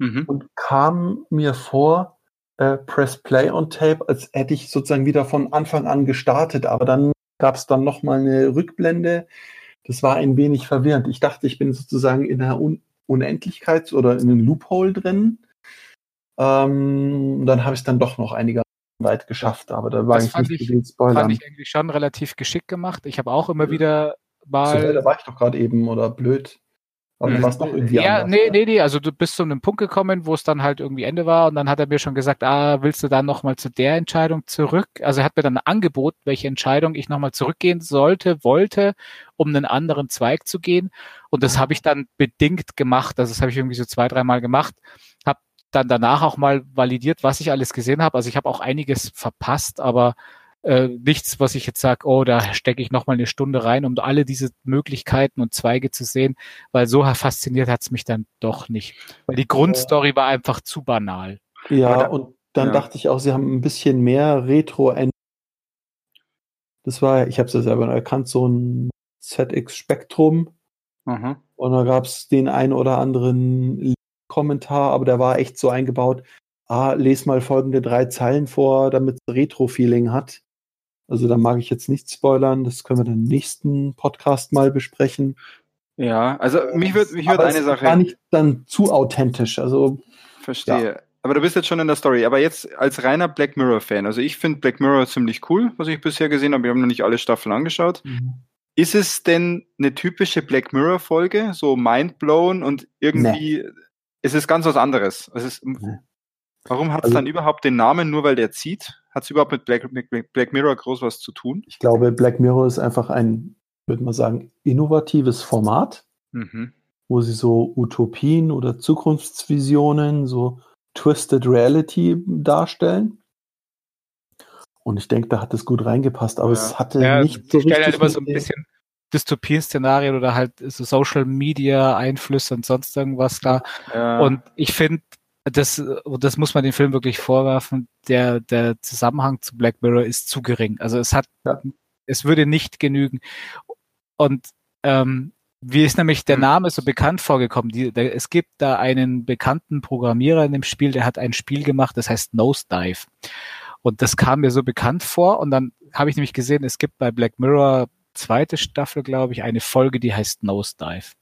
Mhm. und kam mir vor, äh, Press Play on Tape, als hätte ich sozusagen wieder von Anfang an gestartet. Aber dann gab es dann nochmal eine Rückblende. Das war ein wenig verwirrend. Ich dachte, ich bin sozusagen in einer Un Unendlichkeits- oder in einem Loophole drin. Ähm, und dann habe ich es dann doch noch einiger weit geschafft. Aber da war Das ich nicht ich- den Spoilern. Fand ich eigentlich schon relativ geschickt gemacht. Ich habe auch immer wieder So, mal. da war ich doch gerade eben oder blöd. Aber Mhm. du warst doch irgendwie Ja, anders. nee, nee, nee, also du bist zu einem Punkt gekommen, wo es dann halt irgendwie Ende war und dann hat er mir schon gesagt, ah, willst du dann nochmal zu der Entscheidung zurück? Also er hat mir dann angeboten, welche Entscheidung ich nochmal zurückgehen sollte, wollte, um einen anderen Zweig zu gehen. Und das habe ich dann bedingt gemacht. Also das habe ich irgendwie so zwei, dreimal gemacht. Habe dann danach auch mal validiert, was ich alles gesehen habe. Also ich habe auch einiges verpasst, aber äh, nichts, was ich jetzt sage, oh, da stecke ich nochmal eine Stunde rein, um alle diese Möglichkeiten und Zweige zu sehen, weil so fasziniert hat's mich dann doch nicht. Weil die Grundstory war einfach zu banal. Ja, da- und dann ja. dachte ich auch, sie haben ein bisschen mehr retro -End Das war, ich habe es ja selber erkannt, so ein ZX Spektrum. Aha. Und da gab es den ein oder anderen Kommentar, aber der war echt so eingebaut, ah, les mal folgende drei Zeilen vor, damit es Retro-Feeling hat. Also da mag ich jetzt nicht spoilern, das können wir dann im nächsten Podcast mal besprechen. Ja, also mich würde mich Aber eine es Sache. war nicht dann zu authentisch. Also Verstehe. Aber du bist jetzt schon in der Story. Aber jetzt als reiner Black Mirror-Fan. Also ich finde Black Mirror ziemlich cool, was ich bisher gesehen habe. Wir haben noch nicht alle Staffeln angeschaut. Ist es denn eine typische Black Mirror-Folge? So mindblown und irgendwie. Es ist ganz was anderes. Es ist, warum hat es Also- dann überhaupt den Namen, nur weil der zieht? Hat es überhaupt mit Black, Black, Black Mirror groß was zu tun? ich glaube, Black Mirror ist einfach ein, würde man sagen, innovatives Format. Mhm. wo sie so Utopien oder Zukunftsvisionen, so Twisted Reality darstellen. Und ich denke, da hat es gut reingepasst, aber Ja. es hatte Ja, nicht so ich stelle halt richtig. immer so ein mit bisschen Dystopien-Szenarien oder halt so Social Media Einflüsse und sonst irgendwas da. Ja. Und ich finde, das, das muss man den Film wirklich vorwerfen, der, der Zusammenhang zu Black Mirror ist zu gering. Also es hat, Ja. es würde nicht genügen. Und ähm, wie ist nämlich der Hm. Name so bekannt vorgekommen? Die, der, es gibt da einen bekannten Programmierer in dem Spiel, der hat ein Spiel gemacht, das heißt Nosedive. Und das kam mir so bekannt vor. Und dann habe ich nämlich gesehen, es gibt bei Black Mirror zweite Staffel, glaube ich, eine Folge, die heißt Nosedive.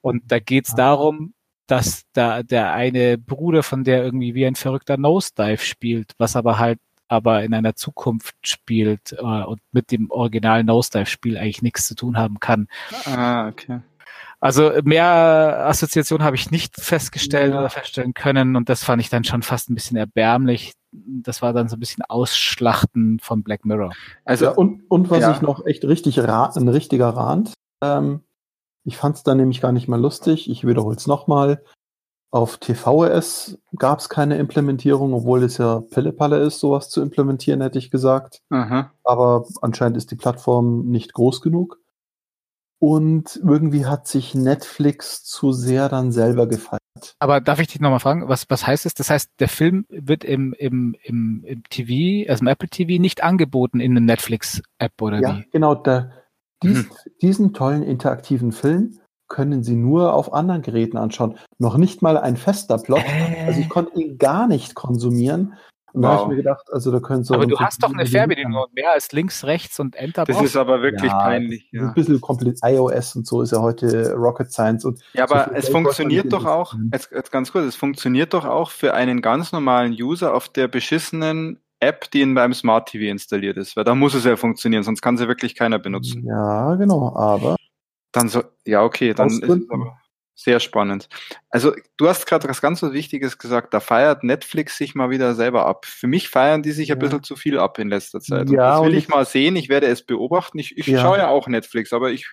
Und da geht's Ah. darum, dass da der eine Bruder von der irgendwie wie ein verrückter Nosedive spielt, was aber halt aber in einer Zukunft spielt äh, und mit dem originalen Nosedive-Spiel eigentlich nichts zu tun haben kann. ah, okay. Also mehr Assoziation habe ich nicht festgestellt Ja. oder feststellen können und das fand ich dann schon fast ein bisschen erbärmlich. Das war dann so ein bisschen Ausschlachten von Black Mirror. Also, ja, und, und was ja. ich noch echt richtig ra ein richtiger Rand. Ähm, ich fand es dann nämlich gar nicht mal lustig. Ich wiederhole es nochmal. Auf TVS gab es keine Implementierung, obwohl es ja Pillepalle ist, sowas zu implementieren, hätte ich gesagt. aha. aber anscheinend ist die Plattform nicht groß genug. Und irgendwie hat sich Netflix zu sehr dann selber gefeiert. Aber darf ich dich nochmal fragen, was, was heißt es? Das heißt, der Film wird im, im, im, im TV, also im Apple TV, nicht angeboten in der Netflix-App oder Ja, wie? genau. Der, dies, Diesen tollen interaktiven Film können Sie nur auf anderen Geräten anschauen. Noch nicht mal ein fester Plot. Also ich konnte ihn gar nicht konsumieren. Und da habe ich Wow. mir gedacht, also da können Sie Aber du so hast doch eine Fernbedienung mehr als links, rechts und Enter Das ist aber wirklich Ja, peinlich. Ein Ja. bisschen kompliziert. iOS und so ist ja heute Rocket Science. Und Ja, So aber viel es funktioniert doch auch, investieren. jetzt, jetzt ganz kurz, es funktioniert doch auch für einen ganz normalen User auf der beschissenen App, die in beim Smart TV installiert ist, weil da muss es ja funktionieren, sonst kann sie wirklich keiner benutzen. Ja, genau. Aber Dann so, ja, okay, dann ist es aber, Sehr spannend. Also du hast gerade was ganz was Wichtiges gesagt, da feiert Netflix sich mal wieder selber ab. Für mich feiern die sich ein bisschen zu viel ab in letzter Zeit. Ja, das will und ich ich- mal sehen, ich werde es beobachten. Ich, ich Ja. schaue ja auch Netflix, aber ich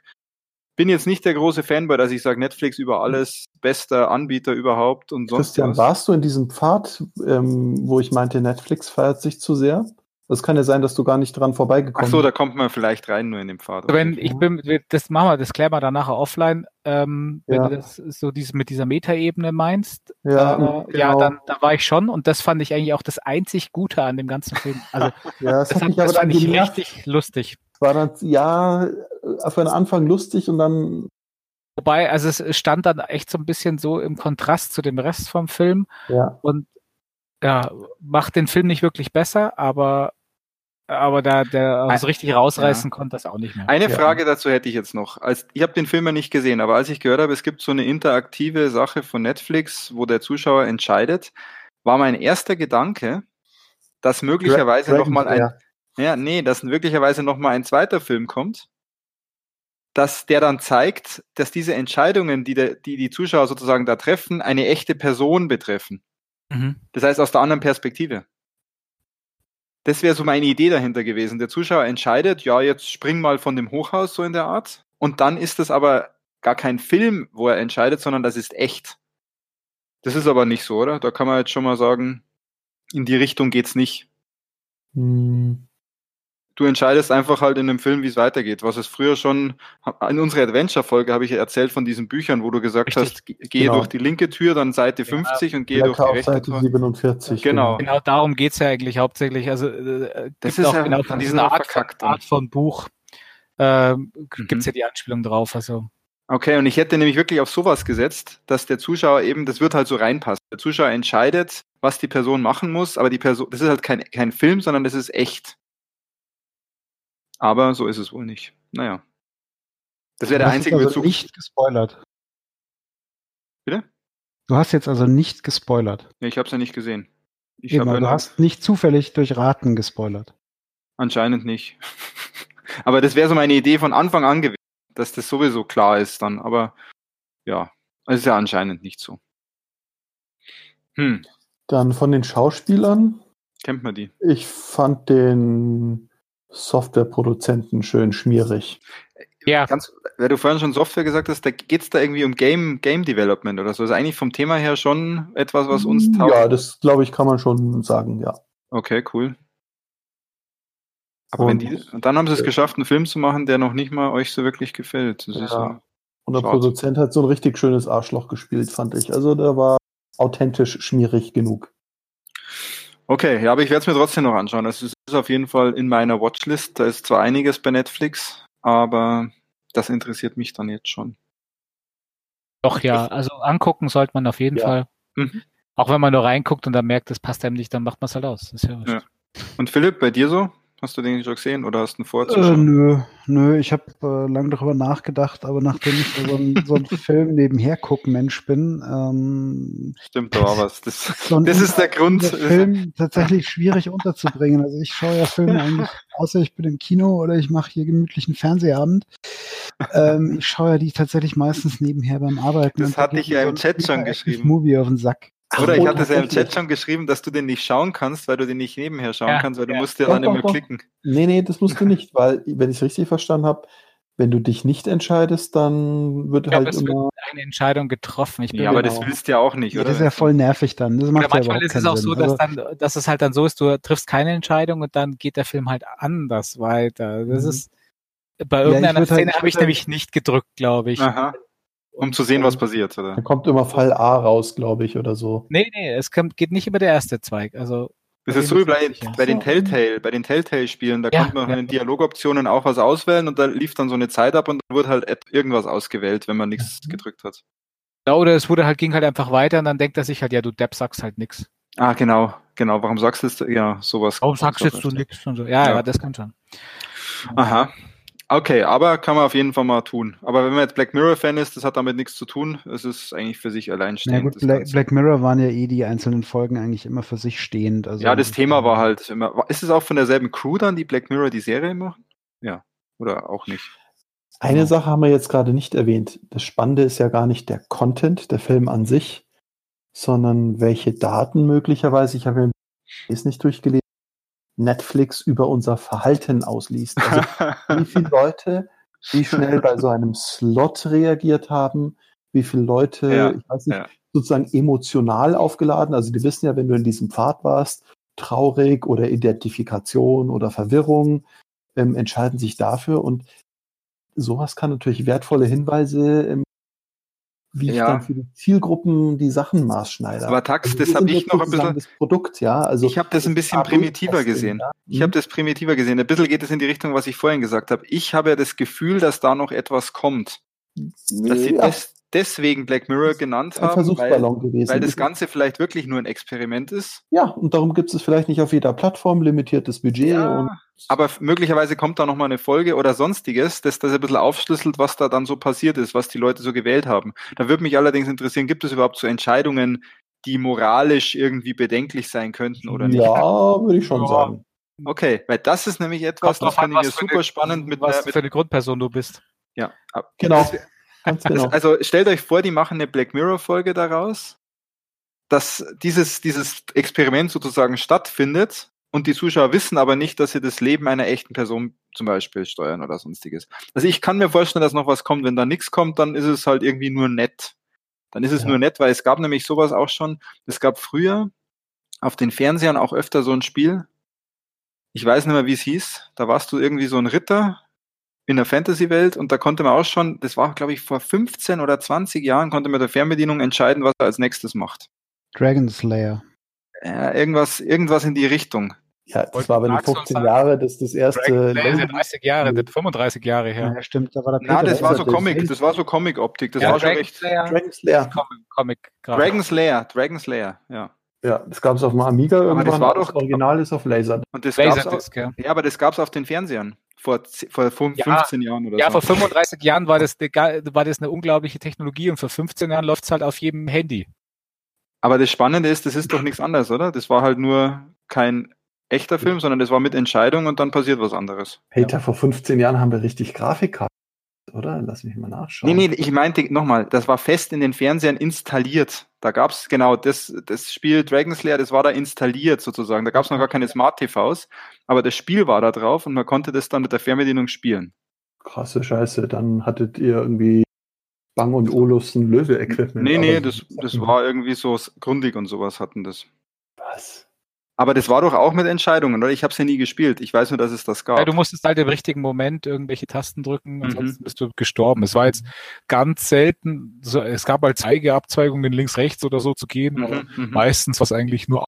bin jetzt nicht der große Fanboy, dass ich sage, Netflix über alles, bester Anbieter überhaupt und sonst Christian, was. warst du in diesem Pfad, ähm, wo ich meinte, Netflix feiert sich zu sehr? Das kann ja sein, dass du gar nicht dran Ach vorbeigekommen so, da kommt man vielleicht rein nur in den Pfad. Wenn ich bin, das machen wir, das klären wir dann nachher offline. Ähm, wenn Ja. du das so dieses mit dieser Metaebene meinst, Ja, äh, ja, genau. dann da war ich schon und das fand ich eigentlich auch das einzig Gute an dem ganzen Film. Also Ja, das, das, hat hat, mich aber das dann fand ich richtig lustig. War dann, ja, für den Anfang lustig und dann, Wobei, also es stand dann echt so ein bisschen so im Kontrast zu dem Rest vom Film ja. und ja, macht den Film nicht wirklich besser, aber aber da der so richtig rausreißen konnte das auch nicht mehr. Eine Ja. Frage dazu hätte ich jetzt noch. Als, ich habe den Film ja nicht gesehen, aber als ich gehört habe, es gibt so eine interaktive Sache von Netflix, wo der Zuschauer entscheidet, war mein erster Gedanke, dass möglicherweise Dra- nochmal ein, Dragon's ja, nee, dass möglicherweise nochmal ein zweiter Film kommt, dass der dann zeigt, dass diese Entscheidungen, die, der, die die Zuschauer sozusagen da treffen, eine echte Person betreffen. Mhm. Das heißt aus der anderen Perspektive. Das wäre so meine Idee dahinter gewesen. Der Zuschauer entscheidet, ja, jetzt spring mal von dem Hochhaus so in der Art. Und dann ist das aber gar kein Film, wo er entscheidet, sondern das ist echt. Das ist aber nicht so, oder? Da kann man jetzt schon mal sagen, in die Richtung geht's nicht. Hm, Du entscheidest einfach halt in dem Film, wie es weitergeht. Was es früher schon, in unserer Adventure-Folge habe ich ja erzählt von diesen Büchern, wo du gesagt Richtig. hast, ge- gehe Genau. durch die linke Tür, dann Seite 50 und gehe durch die rechte Seite Tür. 47. Genau. Genau darum geht's ja eigentlich hauptsächlich. Also äh, Das gibt ist auch ja- genau die von dieser Art, verkackt. Art von Buch gibt's Mhm. ja die Anspielung drauf. Also Okay, und ich hätte nämlich wirklich auf sowas gesetzt, dass der Zuschauer eben, das wird halt so reinpassen. Der Zuschauer entscheidet, was die Person machen muss, aber die Person, das ist halt kein, kein Film, sondern das ist echt. Aber so ist es wohl nicht. Naja. Das wäre der Du hast einzige jetzt Bezug. also nicht gespoilert. Bitte? Du hast jetzt also nicht gespoilert. Nee, ich habe es ja nicht gesehen. Ich Eben, du hast nicht zufällig durch Raten gespoilert. anscheinend nicht. aber das wäre so meine Idee von Anfang an gewesen, dass das sowieso klar ist dann. Aber ja, es ist ja anscheinend nicht so. Hm, Dann von den Schauspielern. kennt man die? Ich fand den Softwareproduzenten schön schmierig. ja, Ganz, weil du vorhin schon Software gesagt hast, da geht's da irgendwie um Game, Game Development oder so. Also eigentlich vom Thema her schon etwas, was uns taugt. Ja, das glaube ich, kann man schon sagen, ja. Okay, cool. Aber wenn die, und dann haben sie es geschafft, einen Film zu machen, der noch nicht mal euch so wirklich gefällt. Das ist Ja. ja, Und der. Produzent hat so ein richtig schönes Arschloch gespielt, fand ich. Also der war authentisch schmierig genug. Okay, ja, aber ich werde es mir trotzdem noch anschauen. Das ist auf jeden Fall in meiner Watchlist. Da ist zwar einiges bei Netflix, aber das interessiert mich dann jetzt schon. doch ja. Also angucken sollte man auf jeden Ja. Fall. Mhm. Auch wenn man nur reinguckt und dann merkt, das passt einem nicht, dann macht man es halt aus. Das ist ja. Ja. Und Philipp, bei dir so? Hast du den schon gesehen oder hast du einen Äh, vorzuschauen? nö, nö, ich habe äh, lange darüber nachgedacht, aber nachdem ich so ein, so ein Film nebenher gucken Mensch bin, ähm, Stimmt, war was. Das, so das ist der Grund. Film tatsächlich schwierig unterzubringen. Also ich schaue ja Filme eigentlich, außer ich bin im Kino oder ich mache hier gemütlichen Fernsehabend. Ähm, ich schaue ja die tatsächlich meistens nebenher beim Arbeiten. Das hatte ich ja im Chat schon geschrieben. Movie auf den Sack. Oder ich hatte es ja im. Chat schon geschrieben, dass du den nicht schauen kannst, weil du den nicht nebenher schauen Ja, kannst, weil du ja. musst ja Doch, dann immer doch. klicken. Nee, nee, das musst du nicht, weil, wenn ich es richtig verstanden habe, wenn du dich nicht entscheidest, dann wird Ich glaube, halt es immer. wird eine Entscheidung getroffen. Ich bin Ja, aber genau. das willst du ja auch nicht, Ja, oder? das ist ja voll nervig dann. Das macht ja manchmal überhaupt ist es auch Sinn. so, dass, Also, dann, dass es halt dann so ist, du triffst keine Entscheidung und dann geht der Film halt anders weiter. Das Mhm. ist bei irgendeiner würd halt- Szene ich habe ich halt- nämlich nicht gedrückt, glaube ich. Aha. Um zu sehen, was passiert, oder? Da kommt immer Fall A raus, glaube ich, oder so. Nee, nee, es kommt, geht nicht über der erste Zweig. Also Das ist so wie bei, bei den Telltale, bei den Telltale-Spielen, da Ja, konnte man ja. in den Dialogoptionen auch was auswählen und da lief dann so eine Zeit ab und dann wurde halt irgendwas ausgewählt, wenn man nichts Mhm. gedrückt hat. ja, oder es wurde halt, ging halt einfach weiter und dann denkt er sich halt, ja, du Depp sagst halt nix. Ah, genau, genau. Warum sagst du? Ja, sowas. Warum sagst jetzt du nix und so? Ja, Ja. ja, das kann schon. Aha. Okay, aber kann man auf jeden Fall mal tun. Aber wenn man jetzt Black Mirror-Fan ist, das hat damit nichts zu tun. Es ist eigentlich für sich na alleinstehend. gut, das Black, Ganze. Black Mirror waren ja eh die einzelnen Folgen eigentlich immer für sich stehend. Also, ja, das Thema war halt immer. Ist es auch von derselben Crew dann, die Black Mirror die Serie machen? Ja. Oder auch nicht? Eine Genau. Sache haben wir jetzt gerade nicht erwähnt. Das Spannende ist ja gar nicht der Content, der Film an sich, sondern welche Daten möglicherweise, ich habe ja ist nicht durchgelesen, Netflix über unser Verhalten ausliest. Also wie viele Leute, wie schnell bei so einem Slot reagiert haben, wie viele Leute, Ja, ich weiß nicht, ja. sozusagen emotional aufgeladen. Also die wissen ja, wenn du in diesem Pfad warst, traurig oder Identifikation oder Verwirrung, ähm, entscheiden sich dafür und sowas kann natürlich wertvolle Hinweise, ähm, wie ich Ja. dann für die Zielgruppen die Sachen maßschneide. Aber Tax, Also das habe ich noch ein bisschen. Das Produkt, ja. Also Ich habe das ein bisschen primitiver gesehen. ja. Ich habe das primitiver gesehen. Ein bisschen geht es in die Richtung, was ich vorhin gesagt habe. Ich habe ja das Gefühl, dass da noch etwas kommt. Dass sie ja, des, deswegen Black Mirror genannt ein haben, weil, Versuchsballon gewesen. weil das. Ganze vielleicht wirklich nur ein Experiment ist. Ja, und darum gibt es vielleicht nicht auf jeder Plattform limitiertes Budget und aber möglicherweise kommt da nochmal eine Folge oder sonstiges, das das ein bisschen aufschlüsselt, was da dann so passiert ist, was die Leute so gewählt haben. Da würde mich allerdings interessieren, gibt es überhaupt so Entscheidungen, die moralisch irgendwie bedenklich sein könnten oder nicht? ja, würde ich schon Ja. sagen. Okay, weil das ist nämlich etwas, Kommt das finde ich was mir für super eine- spannend mit, was einer- mit für eine Grundperson du bist. ja, Genau. Ganz genau. Also stellt euch vor, die machen eine Black Mirror Folge daraus, dass dieses, dieses Experiment sozusagen stattfindet und die Zuschauer wissen aber nicht, dass sie das Leben einer echten Person zum Beispiel steuern oder sonstiges. Also ich kann mir vorstellen, dass noch was kommt. Wenn da nichts kommt, dann ist es halt irgendwie nur nett. Dann ist es Ja. nur nett, weil es gab nämlich sowas auch schon. Es gab früher auf den Fernsehern auch öfter so ein Spiel. Ich weiß nicht mehr, wie es hieß. Da warst du irgendwie so ein Ritter in der Fantasy-Welt und da konnte man auch schon, das war glaube ich vor 15 oder 20 Jahren, konnte man der Fernbedienung entscheiden, was er als nächstes macht. Dragon Slayer. Ja, irgendwas, irgendwas in die Richtung. Ja, das war aber die Max uns 15 sagen? Jahre, das ist das erste. Slayer ist ja Laser- 30 Jahre, das 35 Jahre her. Ja, stimmt, da war der Na, Peter das war so das Comic, das war so Comic-Optik, das Ja, war schon Dragon recht. Slayer, Dragon Slayer. Comic, Comic Dragon Slayer, Dragon Slayer, ja. Ja, das gab es auf dem Amiga das irgendwann. war aber doch- das Original ist auf Laser. Und das gab's auch, Laserdisc, ja. ja, aber das gab's auf den Fernsehern vor, vor fün- Ja. 15 Jahren oder Ja, so. vor 35 Jahren war das, war das eine unglaubliche Technologie und vor 15 Jahren läuft's halt auf jedem Handy. Aber das Spannende ist, das ist doch nichts anderes, oder? Das war halt nur kein echter Film, sondern das war mit Entscheidung und dann passiert was anderes. Peter, vor 15 Jahren haben wir richtig Grafikkarten, oder? Lass mich mal nachschauen. Nee, nee, ich meinte nochmal, das war fest in den Fernsehern installiert. Da gab's genau das, das Spiel Dragon Slayer, das war da installiert sozusagen. Da gab's noch gar keine Smart TVs, aber das Spiel war da drauf und man konnte das dann mit der Fernbedienung spielen. Krasse Scheiße, dann hattet ihr irgendwie Bang und Olufsen Löwe-Equipment. Nee, nee, Aber- das, das war irgendwie so grundig und sowas hatten das. Was? Aber das war doch auch mit Entscheidungen, oder? Ich habe ja nie gespielt. Ich weiß nur, dass es das gab. Ja, du musstest halt im richtigen Moment irgendwelche Tasten drücken, Mhm. ansonsten bist du gestorben. Es war jetzt ganz selten, so, es gab halt Zeigeabzweigungen links, rechts oder so zu gehen, Mhm, mhm. meistens war es eigentlich nur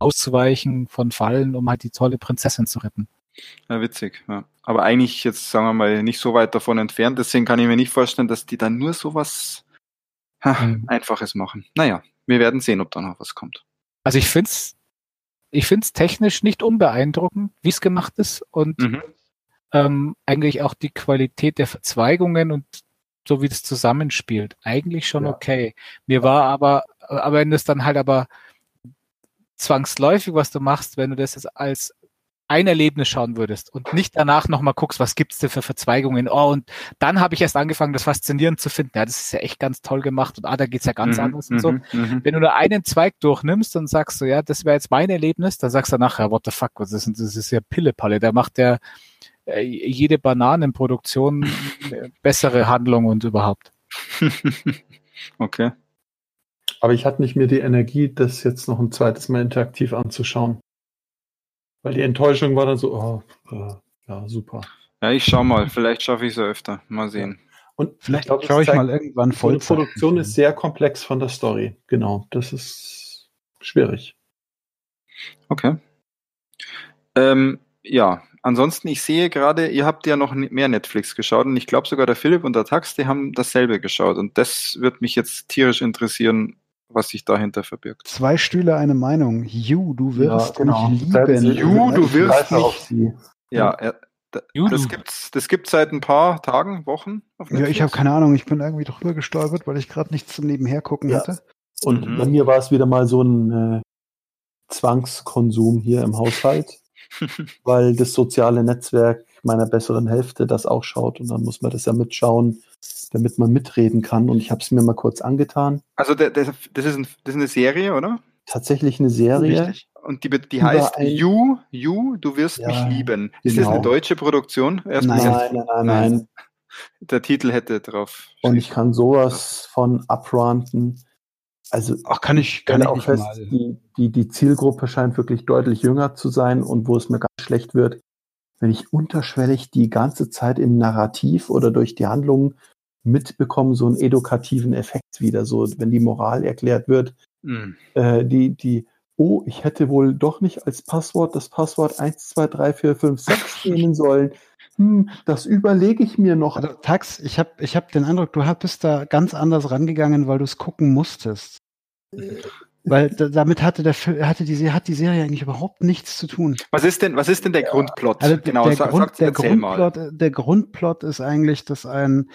auszuweichen von Fallen, um halt die tolle Prinzessin zu retten. Ja, witzig. Ja. Aber eigentlich jetzt, sagen wir mal, nicht so weit davon entfernt. Deswegen kann ich mir nicht vorstellen, dass die dann nur sowas ha, Mhm. Einfaches machen. Naja, wir werden sehen, ob da noch was kommt. Also ich find's, ich find's technisch nicht unbeeindruckend, wie es gemacht ist und Mhm. ähm, eigentlich auch die Qualität der Verzweigungen und so wie das zusammenspielt. Eigentlich schon Ja. okay. Mir war aber, aber wenn das dann halt aber zwangsläufig, was du machst, wenn du das jetzt als ein Erlebnis schauen würdest und nicht danach nochmal guckst, was gibt's denn für Verzweigungen. Oh, und dann habe ich erst angefangen, das faszinierend zu finden. Ja, das ist ja echt ganz toll gemacht und ah, da geht's ja ganz Mhm, anders und so. mhm, mhm. Wenn du nur einen Zweig durchnimmst und sagst so, ja, das wäre jetzt mein Erlebnis, dann sagst du nachher, what the fuck, was ist denn, das ist ja Pillepalle. Da macht der äh, jede Bananenproduktion bessere Handlung und überhaupt. okay. Aber ich hatte nicht mehr die Energie, das jetzt noch ein zweites Mal interaktiv anzuschauen. Weil die Enttäuschung war dann so, oh, ja, super. Ja, ich schau mal. Vielleicht schaffe ich es öfter. Mal sehen. Und Vielleicht glaub, das schaue ich zeigt, mal irgendwann Die voll. Produktion ist sehr komplex von der Story. Genau, das ist schwierig. Okay. Ähm, ja, ansonsten, ich sehe gerade, ihr habt ja noch mehr Netflix geschaut und ich glaube sogar der Philipp und der Tax, die haben dasselbe geschaut und das wird mich jetzt tierisch interessieren, was sich dahinter verbirgt. Zwei Stühle, eine Meinung. You, du wirst mich Selbe lieben. Serie. Ju, du wirst mich-. Ja, Judu. das gibt's, das gibt's seit ein paar Tagen, Wochen. Auf Ja, ich habe keine Ahnung, ich bin irgendwie drüber gestolpert, weil ich gerade nichts zum Nebenhergucken Ja. hatte. Und Mhm. bei mir war es wieder mal so ein äh, Zwangskonsum hier im Haushalt, weil das soziale Netzwerk meiner besseren Hälfte das auch schaut und dann muss man das ja mitschauen, damit man mitreden kann. Und ich habe es mir mal kurz angetan. Also der, das, ist ein, das ist eine Serie, oder? Tatsächlich eine Serie. Richtig. Und die, die heißt ein- You, You, du wirst Ja, mich lieben. Ist das genau. eine deutsche Produktion? Erst Nein, mal- nein, nein, nein. Der Titel hätte drauf. Und ich kann sowas von abranten. Also Ach, kann ich, kann ich auch nicht fest, die, die, die Zielgruppe scheint wirklich deutlich jünger zu sein und wo es mir ganz schlecht wird, wenn ich unterschwellig die ganze Zeit im Narrativ oder durch die Handlungen mitbekomme, so einen edukativen Effekt wieder, so wenn die Moral erklärt wird, Hm. äh, die, die, oh, ich hätte wohl doch nicht als Passwort das Passwort 1, 2, 3, 4, 5, 6 nehmen sollen. Hm, das überlege ich mir noch. Also, Tax, ich habe ich hab den Eindruck, du bist da ganz anders rangegangen, weil du es gucken musstest. Weil da, damit hatte der hatte die, hat die Serie eigentlich überhaupt nichts zu tun. Was ist denn, was ist denn der Grundplot? Also genau, der, sag, Grund, sag's, der, erzähl mal. Grundplot, der Grundplot ist eigentlich, dass ein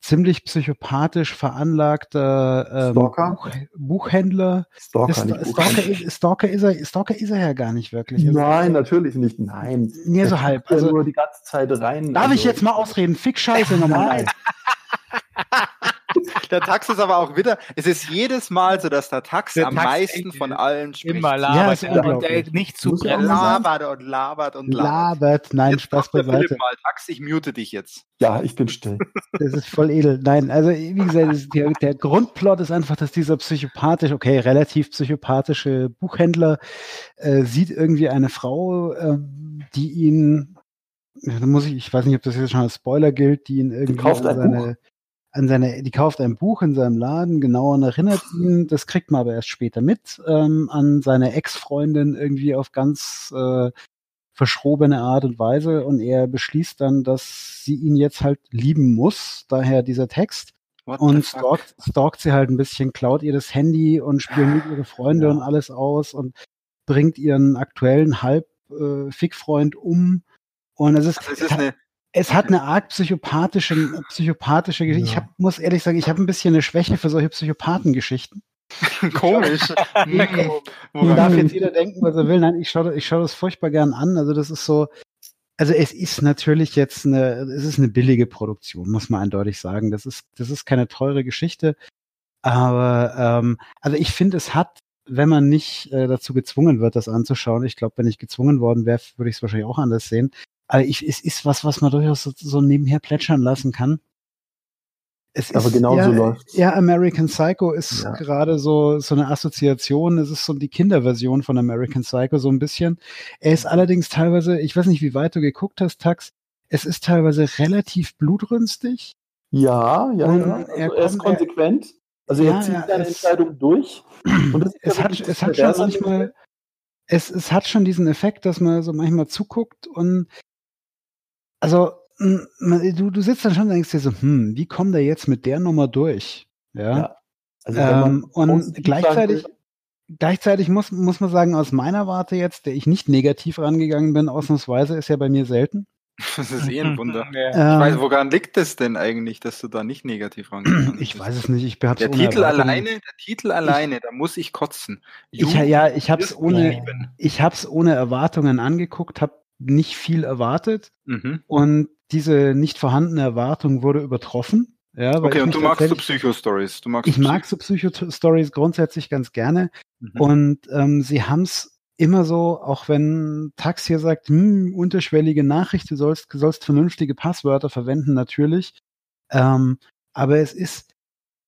ziemlich psychopathisch veranlagter ähm, Stalker? Buch, Buchhändler Stalker, ist, nicht Stalker, ist, Stalker, ist er, Stalker ist er ja gar nicht wirklich. Also, Nein, natürlich nicht. Nein. Nee, so halb. ja Also, nur die ganze Zeit rein. darf ich also, jetzt mal ausreden? Fick Scheiße nochmal. Nein. Der Tax ist aber auch wieder, es ist jedes Mal so, dass der Tax Der am Tax meisten von allen spricht. Immer Ja, labert er und unglaublich. der nicht zu Er labert und labert und labert. Labert. Nein, Jetzt Spaß beiseite. mal Tax, ich mute dich jetzt. Ja, ich bin still. Das ist voll edel. Nein, also wie gesagt, es- der, der Grundplot ist einfach, dass dieser psychopathisch, okay, relativ psychopathische Buchhändler äh, sieht irgendwie eine Frau, ähm, die ihn, ja, da muss ich, ich weiß nicht, ob das jetzt schon als Spoiler gilt, die ihn irgendwie kauft an seine, an seine, die kauft ein Buch in seinem Laden, genau und erinnert ihn, das kriegt man aber erst später mit, ähm, an seine Ex-Freundin irgendwie auf ganz äh, verschrobene Art und Weise. Und er beschließt dann, dass sie ihn jetzt halt lieben muss, daher dieser Text. What und stalkt, stalkt sie halt ein bisschen, klaut ihr das Handy und spioniert ihre Freunde Ja. und alles aus und bringt ihren aktuellen Halb-Fick-Freund um. Und es ist, Also es ist eine, es hat eine arg psychopathische, psychopathische Geschichte. Ich Ja. hab, muss ehrlich sagen, ich habe ein bisschen eine Schwäche für solche Psychopathengeschichten. komisch. Nee. Woran- Darf jetzt jeder denken, was er will. Nein, ich schaue ich schau das furchtbar gern an. Also das ist so, also es ist natürlich jetzt eine, es ist eine billige Produktion, muss man eindeutig sagen. Das ist, das ist keine teure Geschichte. Aber ähm, also ich finde, es hat, wenn man nicht äh, dazu gezwungen wird, das anzuschauen, ich glaube, wenn ich gezwungen worden wäre, würde ich es wahrscheinlich auch anders sehen. Aber ich, es ist was, was man durchaus so, so nebenher plätschern lassen kann. Es Aber ist, genau ja, so läuft's. Ja, American Psycho ist Ja. gerade so, so eine Assoziation. Es ist so die Kinderversion von American Psycho, so ein bisschen. Er ist allerdings teilweise, ich weiß nicht, wie weit du geguckt hast, Tax, es ist teilweise relativ blutrünstig. Ja, ja, Und ja. er Also er, kommt- ist konsequent. Also Ja, er zieht ja, seine es- Entscheidung durch. Es hat, es hat schon manchmal, es, es hat schon diesen Effekt, dass man so manchmal zuguckt und also du, du sitzt dann schon und denkst dir so, hm, wie kommt der jetzt mit der Nummer durch? Ja. Ja. Also Ähm, und gleichzeitig, gleichzeitig muss, muss man sagen, aus meiner Warte jetzt, der ich nicht negativ rangegangen bin, ausnahmsweise, ist ja bei mir selten. Das ist eh ein Wunder. Ja. Ich Ähm, weiß, woran liegt es denn eigentlich, dass du da nicht negativ rangegangen bist? ich weiß es nicht, ich hab's Der ohne Titel Erwartungen- alleine, der Titel alleine, da muss ich kotzen. Ich, ja, ich hab's ohne, mich lieben. ich hab's ohne Erwartungen angeguckt, hab nicht viel erwartet Mhm. und diese nicht vorhandene Erwartung wurde übertroffen. Ja, Okay, und du magst so Psycho-Stories. Ich mag so Psycho-Stories grundsätzlich ganz gerne. Mhm. Und ähm, sie haben es immer so, auch wenn Tax hier sagt, hm, unterschwellige Nachricht, du sollst, sollst vernünftige Passwörter verwenden, natürlich. Ähm, aber es ist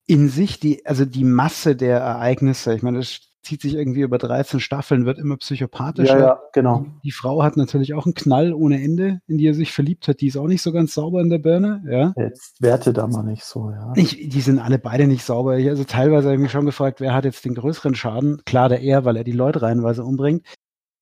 in sich die, also die Masse der Ereignisse, ich meine, das zieht sich irgendwie über 13 Staffeln, wird immer psychopathischer. Ja, ja, genau. Die Frau hat natürlich auch einen Knall ohne Ende, in die er sich verliebt hat. Die ist auch nicht so ganz sauber in der Birne, ja. Jetzt werte da mal nicht so, ja. Ich, die sind alle beide nicht sauber. Ich, also teilweise habe ich mich schon gefragt, wer hat jetzt den größeren Schaden? Klar, der er, weil er die Leute reihenweise umbringt.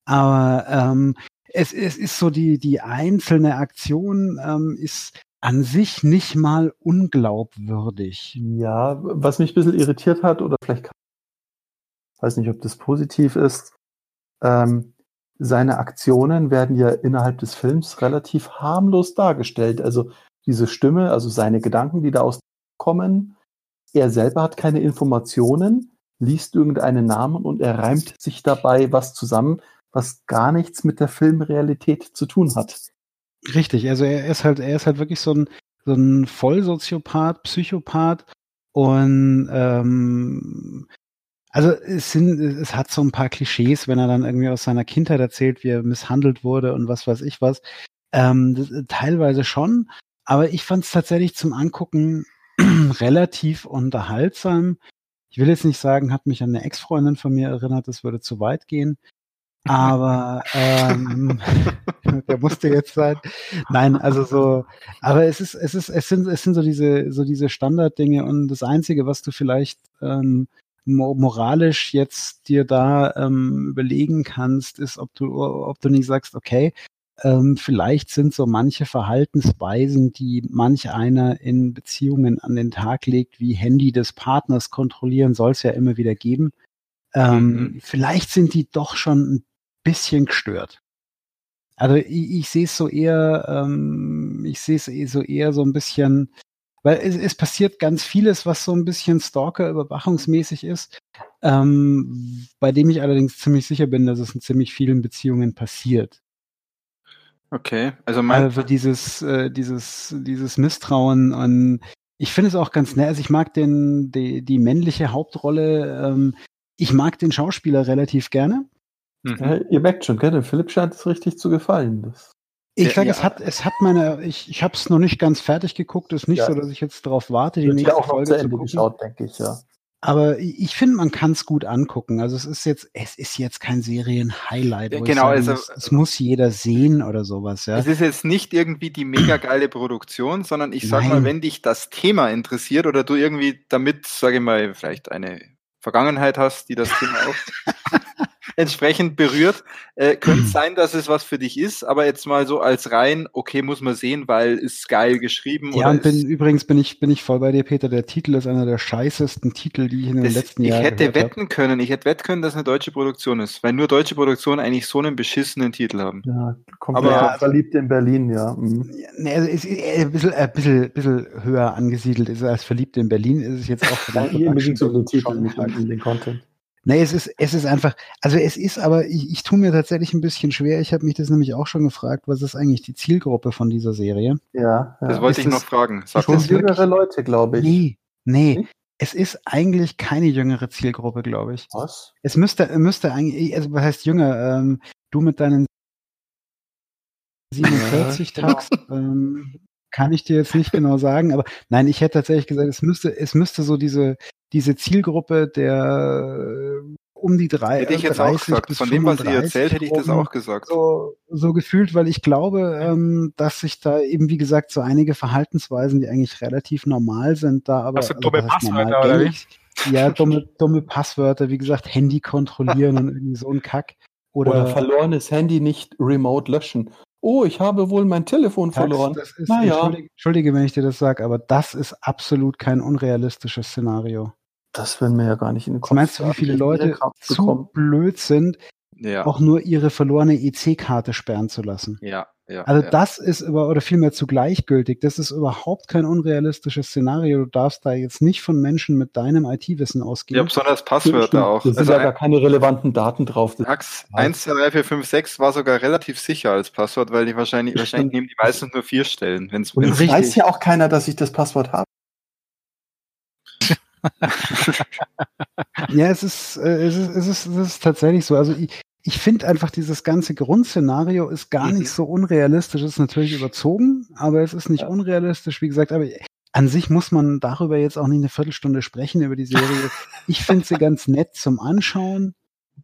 Aber ähm, es, es ist so, die, die einzelne Aktion ähm, ist an sich nicht mal unglaubwürdig. Ja, was mich ein bisschen irritiert hat, oder vielleicht, kann- weiß nicht, ob das positiv ist, ähm, seine Aktionen werden ja innerhalb des Films relativ harmlos dargestellt. Also diese Stimme, also seine Gedanken, die da auskommen, er selber hat keine Informationen, liest irgendeinen Namen und er reimt sich dabei was zusammen, was gar nichts mit der Filmrealität zu tun hat. Richtig, also er ist halt, er ist halt wirklich so ein, so ein Vollsoziopath, Psychopath und ähm, also es sind, es hat so ein paar Klischees, wenn er dann irgendwie aus seiner Kindheit erzählt, wie er misshandelt wurde und was weiß ich was. Ähm, das, teilweise schon, aber ich fand es tatsächlich zum Angucken relativ unterhaltsam. Ich will jetzt nicht sagen, hat mich an eine Ex-Freundin von mir erinnert, das würde zu weit gehen. Aber ähm, der musste jetzt sein. Nein, also so, aber es ist, es ist, es sind, es sind so diese, so diese Standarddinge und das Einzige, was du vielleicht ähm, moralisch jetzt dir da ähm, überlegen kannst, ist, ob du, ob du nicht sagst, okay, ähm, vielleicht sind so manche Verhaltensweisen, die manch einer in Beziehungen an den Tag legt, wie Handy des Partners kontrollieren, soll es ja immer wieder geben. Ähm, mhm. Vielleicht sind die doch schon ein bisschen gestört. Also ich, ich sehe es so eher, ähm, ich sehe es so eher so ein bisschen, weil es, es passiert ganz vieles, was so ein bisschen Stalker-überwachungsmäßig ist, ähm, bei dem ich allerdings ziemlich sicher bin, dass es in ziemlich vielen Beziehungen passiert. Okay, also mein also dieses, äh, dieses, dieses Misstrauen an, ich finde es auch ganz nett, also ich mag den, die, die männliche Hauptrolle, ähm, ich mag den Schauspieler relativ gerne. Mhm. Ja, ihr merkt schon, gell? Philipp scheint es richtig zu gefallen. Das ich sage, ja. es hat, es hat meine, ich, ich habe es noch nicht ganz fertig geguckt. Es ist nicht ja. so, dass ich jetzt darauf warte, die nächste ja auch Folge zu Ende geschaut, denke ich, ja. Aber ich finde, man kann es gut angucken. Also es ist jetzt, es ist jetzt kein Serien-Highlight. Genau, also es, es, muss jeder sehen oder sowas. Ja. Es ist jetzt nicht irgendwie die mega geile Produktion, sondern ich sag Nein. mal, wenn dich das Thema interessiert oder du irgendwie damit, sage ich mal, vielleicht eine Vergangenheit hast, die das Thema auch entsprechend berührt. Äh, könnte sein, dass es was für dich ist, aber jetzt mal so als rein, okay, muss man sehen, weil ist geil geschrieben. Ja, und bin, übrigens bin ich, bin ich voll bei dir, Peter. Der Titel ist einer der scheißesten Titel, die ich in den das, letzten Jahren. Ich hätte wetten hab. können, ich hätte wetten können, dass es eine deutsche Produktion ist, weil nur deutsche Produktionen eigentlich so einen beschissenen Titel haben. Ja, komplett aber verliebt in Berlin, ja. Mhm. Nee, also ist ein bisschen, ein bisschen, bisschen höher angesiedelt ist als verliebt in Berlin, ist es jetzt auch. Ja, ihr müsst so den Titel, nicht den Content. Nee, es ist, es ist einfach, also es ist aber, ich, ich tue mir tatsächlich ein bisschen schwer. Ich habe mich das nämlich auch schon gefragt, was ist eigentlich die Zielgruppe von dieser Serie? Ja. ja. Das wollte ist ich noch fragen. Sag schon jüngere Leute, glaube ich. Nee, nee. Hm? Es ist eigentlich keine jüngere Zielgruppe, glaube ich. Was? Es müsste, müsste eigentlich, also was heißt jünger? Ähm, du mit deinen 47 ja, Tags, genau. ähm, kann ich dir jetzt nicht genau sagen, aber nein, ich hätte tatsächlich gesagt, es müsste, es müsste so diese, diese Zielgruppe der äh, um die drei. Hätte ich jetzt auch gesagt. Von dem, was ihr erzählt, hätte ich das auch gesagt. So, so gefühlt, weil ich glaube, ähm, dass sich da eben, wie gesagt, so einige Verhaltensweisen, die eigentlich relativ normal sind, da aber. Also, also dumme Passwörter, oder wie? Ja, dumme, dumme Passwörter, wie gesagt, Handy kontrollieren und irgendwie so ein Kack. Oder, oder verlorenes Handy nicht remote löschen. Oh, ich habe wohl mein Telefon verloren. Das ist, naja. entschuldige, entschuldige, wenn ich dir das sage, aber das ist absolut kein unrealistisches Szenario. Das werden wir ja gar nicht in den Kopf. Meinst du, wie viele Leute zu blöd sind, ja. auch nur ihre verlorene EC-Karte sperren zu lassen? Ja, ja. Also ja. das ist über, oder vielmehr zu gleichgültig. Das ist überhaupt kein unrealistisches Szenario. Du darfst da jetzt nicht von Menschen mit deinem IT-Wissen ausgehen. Ja, besonders Passwörter auch. Da sind also ja gar keine relevanten Daten drauf. Max 1, 2, 3, 4, 5, 6 war sogar relativ sicher als Passwort, weil die wahrscheinlich, wahrscheinlich nehmen die meisten nur vier Stellen. Wenn's, Und es weiß ja auch keiner, dass ich das Passwort habe. Ja, es ist, äh, es ist, es ist, es ist tatsächlich so. Also ich, ich finde einfach, dieses ganze Grundszenario ist gar nicht mhm. so unrealistisch. Es ist natürlich überzogen, aber es ist nicht ja. unrealistisch, wie gesagt. Aber an sich muss man darüber jetzt auch nicht eine Viertelstunde sprechen, über die Serie. Ich finde sie ganz nett zum Anschauen.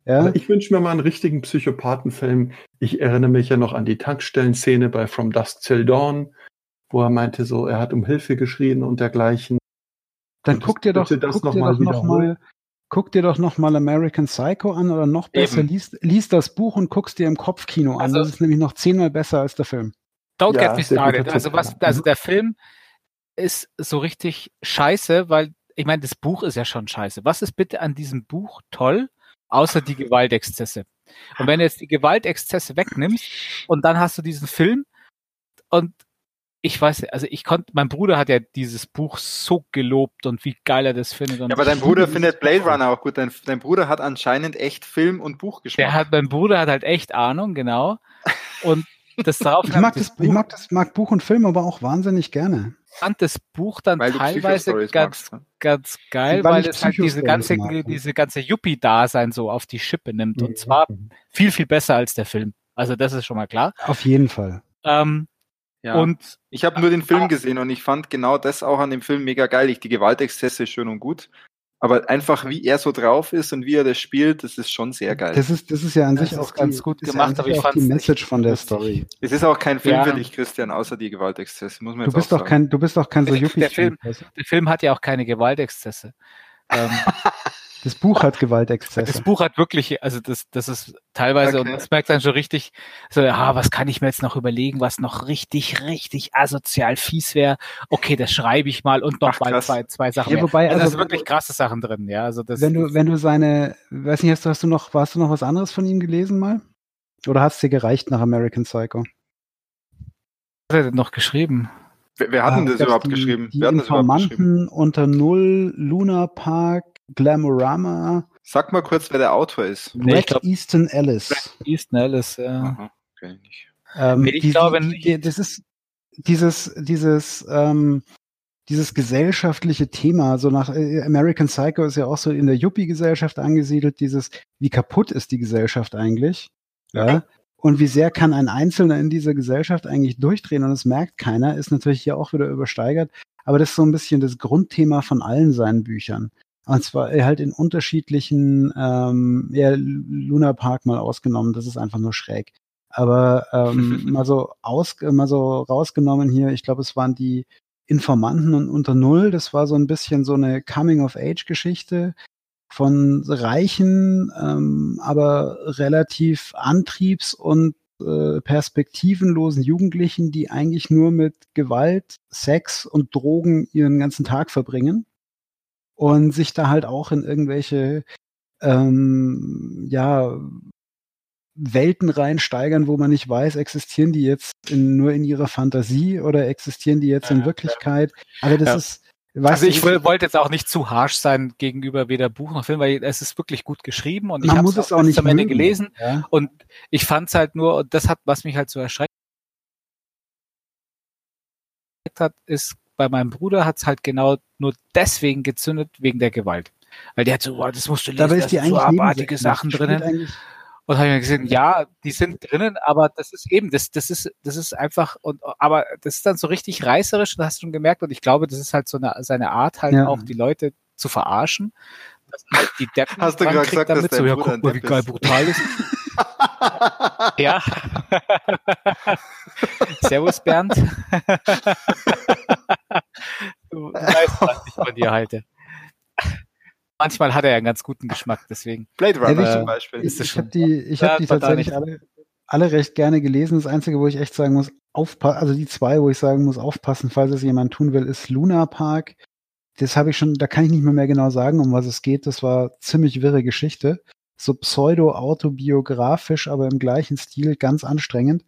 Ja. Ich wünsche mir mal einen richtigen Psychopathenfilm. Ich erinnere mich ja noch an die Tankstellenszene bei From Dusk Till Dawn, wo er meinte so, er hat um Hilfe geschrien und dergleichen. Dann guck dir doch, das guck, dir doch noch mal, guck dir doch noch mal American Psycho an oder noch besser, liest, liest das Buch und guckst dir im Kopfkino an. Also, das ist nämlich noch zehnmal besser als der Film. Don't ja, get me started. Also was, also der Film ist so richtig scheiße, weil ich meine, das Buch ist ja schon scheiße. Was ist bitte an diesem Buch toll, außer die Gewaltexzesse? Und wenn du jetzt die Gewaltexzesse wegnimmst und dann hast du diesen Film und ich weiß, also ich konnte, mein Bruder hat ja dieses Buch so gelobt und wie geil er das findet. ja, aber dein Bruder findet Blade Runner auch gut. Dein, dein, Bruder hat anscheinend echt Film und Buch geschrieben. Der hat, mein Bruder hat halt echt Ahnung, genau. Und das darauf Ich mag das, ich mag das, mag Buch und Film aber auch wahnsinnig gerne. fand das Buch dann Weil teilweise ganz, magst, ne? ganz geil, Weil weil, es halt diese ganze, mag, diese ganze Yuppie-Dasein so auf die Schippe nimmt. Und zwar viel, viel besser als der Film. Also das ist schon mal klar. Auf jeden Fall. Ähm, Ja. Und ich habe nur den Ah. Film gesehen und ich fand genau das auch an dem Film mega geil. Ich, die Gewaltexzesse ist schön und gut. Aber einfach, wie er so drauf ist und wie er das spielt, das ist schon sehr geil. Das ist, das ist ja an Das sich auch ganz die, gut gemacht, sich aber ich auch die Message von der. Story. es ist auch kein Film Ja. für dich, Christian, außer die Gewaltexzesse, muss man Du bist auch doch sagen. kein, du bist doch kein so Der- der Film- der Film hat ja auch keine Gewaltexzesse. Ähm, Das Buch hat das Gewaltexzesse. Buch hat wirklich, also das, das ist teilweise, und Okay. das merkt dann schon richtig, so, ah, was kann ich mir jetzt noch überlegen, was noch richtig, richtig asozial fies wäre. Okay, das schreibe ich mal und noch Ach, mal zwei, zwei Sachen Ja, mehr. wobei, also, also- da sind wirklich krasse Sachen drin, ja. Also das, Wenn du, wenn du seine, weiß nicht, hast du, hast du noch, hast du noch was anderes von ihm gelesen mal? Oder hat es dir gereicht nach American Psycho? was hat er denn noch geschrieben? Wer, wer hat denn Ah, das überhaupt die, geschrieben? Die wer hat denn das überhaupt geschrieben? Informanten unter Null, Luna Park, Glamorama, Sag mal kurz, wer der Autor ist. Nee, Red glaub- Easton Ellis. Easton Ellis, ja. Aha, okay, nicht. Ähm, Nee, ich die, glaube die, nicht. die, das ist dieses, dieses, ähm, dieses gesellschaftliche Thema, so nach äh, American Psycho ist ja auch so in der Yuppie-Gesellschaft angesiedelt, dieses, wie kaputt ist die Gesellschaft eigentlich? Ja. Und wie sehr kann ein Einzelner in dieser Gesellschaft eigentlich durchdrehen und es merkt keiner, ist natürlich hier auch wieder übersteigert. Aber das ist so ein bisschen das Grundthema von allen seinen Büchern. Und zwar halt in unterschiedlichen, ähm, ja, Luna Park mal ausgenommen, das ist einfach nur schräg. Aber ähm, mal so aus, mal so rausgenommen hier, ich glaube, es waren die Informanten und unter Null, das war so ein bisschen so eine Coming-of-Age-Geschichte von reichen, ähm, aber relativ antriebs- und äh, perspektivenlosen Jugendlichen, die eigentlich nur mit Gewalt, Sex und Drogen ihren ganzen Tag verbringen und sich da halt auch in irgendwelche ähm, ja Welten reinsteigern, wo man nicht weiß, existieren die jetzt in, nur in ihrer Fantasie oder existieren die jetzt Ja, in ja. Wirklichkeit? Aber das Ja. ist, Also ich will- wollte jetzt auch nicht zu harsh sein gegenüber weder Buch noch Film, weil es ist wirklich gut geschrieben und ich man habe muss es auch nicht zum Ende gelesen Ja. und ich fand es halt nur, und das hat, was mich halt so erschreckt hat, ist, bei meinem Bruder hat es halt genau nur deswegen gezündet, wegen der Gewalt. Weil der hat so, boah, das musst du lesen, Dabei da ist die sind so eigentlich abartige. Sachen drinnen. Und habe ich mir gesehen, ja, die sind drinnen, aber das ist eben, das, das ist, das ist einfach, und, aber das ist dann so richtig reißerisch, das hast du schon gemerkt, und ich glaube, das ist halt so eine, seine Art, halt Ja. auch die Leute zu verarschen. Dass halt die Deppen Hast du gerade gesagt, dass damit, dein so, ja, Bruder guck mal, wie geil ist? brutal ist. ja. Servus, Bernd. du, du weißt, was ich von dir halte. Manchmal hat er ja einen ganz guten Geschmack, deswegen. Blade Runner Ja, zum Beispiel. ist Ich, das ich schon- habe die, ich hab die tatsächlich nicht. alle, alle recht gerne gelesen. Das Einzige, wo ich echt sagen muss, aufpassen, also die zwei, wo ich sagen muss, aufpassen, falls es jemand tun will, ist Luna Park. Das habe ich schon, da kann ich nicht mehr, mehr genau sagen, um was es geht. Das war ziemlich wirre Geschichte. So pseudo-autobiografisch, aber im gleichen Stil, ganz anstrengend.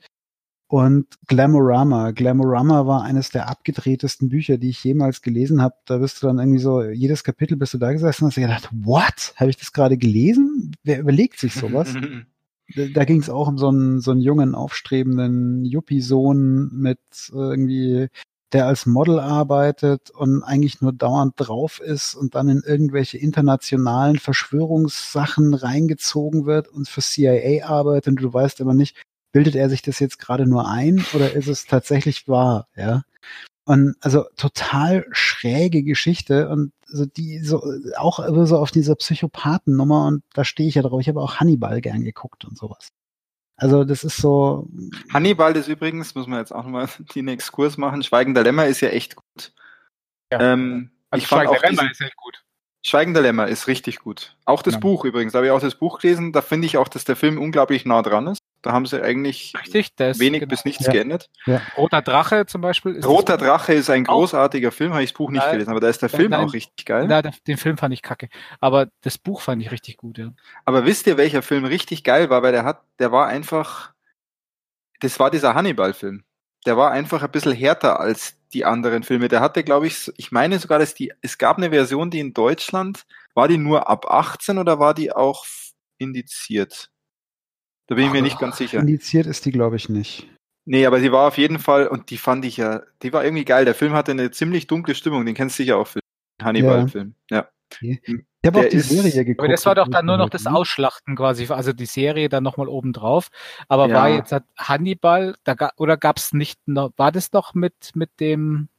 Und Glamorama. Glamorama war eines der abgedrehtesten Bücher, die ich jemals gelesen habe. Da bist du dann irgendwie so, jedes Kapitel bist du da gesessen und hast gedacht, what? Habe ich das gerade gelesen? Wer überlegt sich sowas? da, ging es auch um so einen, so einen jungen, aufstrebenden Yuppie-Sohn mit äh, irgendwie, der als Model arbeitet und eigentlich nur dauernd drauf ist und dann in irgendwelche internationalen Verschwörungssachen reingezogen wird und für CIA arbeitet und du weißt aber nicht, bildet er sich das jetzt gerade nur ein oder ist es tatsächlich wahr, ja? Und also total schräge Geschichte und so die so auch so auf dieser Psychopathennummer und da stehe ich ja drauf. Ich habe auch Hannibal gern geguckt und sowas. Also das ist so Hannibal ist übrigens, muss man jetzt auch nochmal den Exkurs machen, Schweigender Lämmer ist ja echt gut. Ja. Ähm, Also ich Schweigender diesen, Lämmer ist echt gut. Schweigender Lämmer ist richtig gut. Auch das Ja. Buch übrigens, da habe ich auch das Buch gelesen, da finde ich auch, dass der Film unglaublich nah dran ist. Da haben sie eigentlich Richtig, ist wenig genau. bis nichts Ja. geändert. Roter Drache zum Beispiel. Ist Roter das, Drache ist ein Auch- großartiger Film, habe ich das Buch nicht Nein. gelesen, aber da ist der Nein, Film nein. auch richtig geil. Na, den Film fand ich kacke. Aber das Buch fand ich richtig gut, ja. Aber wisst ihr, welcher Film richtig geil war? Weil der hat, der war einfach, das war dieser Hannibal-Film. Der war einfach ein bisschen härter als die anderen Filme. Der hatte, glaube ich, ich meine sogar, dass die, es gab eine Version, die in Deutschland, war die nur ab 18 oder war die auch indiziert? Da bin ich mir nicht ganz sicher. indiziert ist die, glaube ich, nicht. Nee, aber sie war auf jeden Fall, und die fand ich ja, die war irgendwie geil. Der Film hatte eine ziemlich dunkle Stimmung, den kennst du sicher auch, Film. Hannibal-Film. Ja. Ich habe auch die ist- Serie geguckt. Aber das war doch dann nur noch das Ausschlachten quasi, also die Serie dann nochmal oben drauf. Aber Ja. war jetzt hat Hannibal, da, oder gab es nicht noch, war das noch mit, mit dem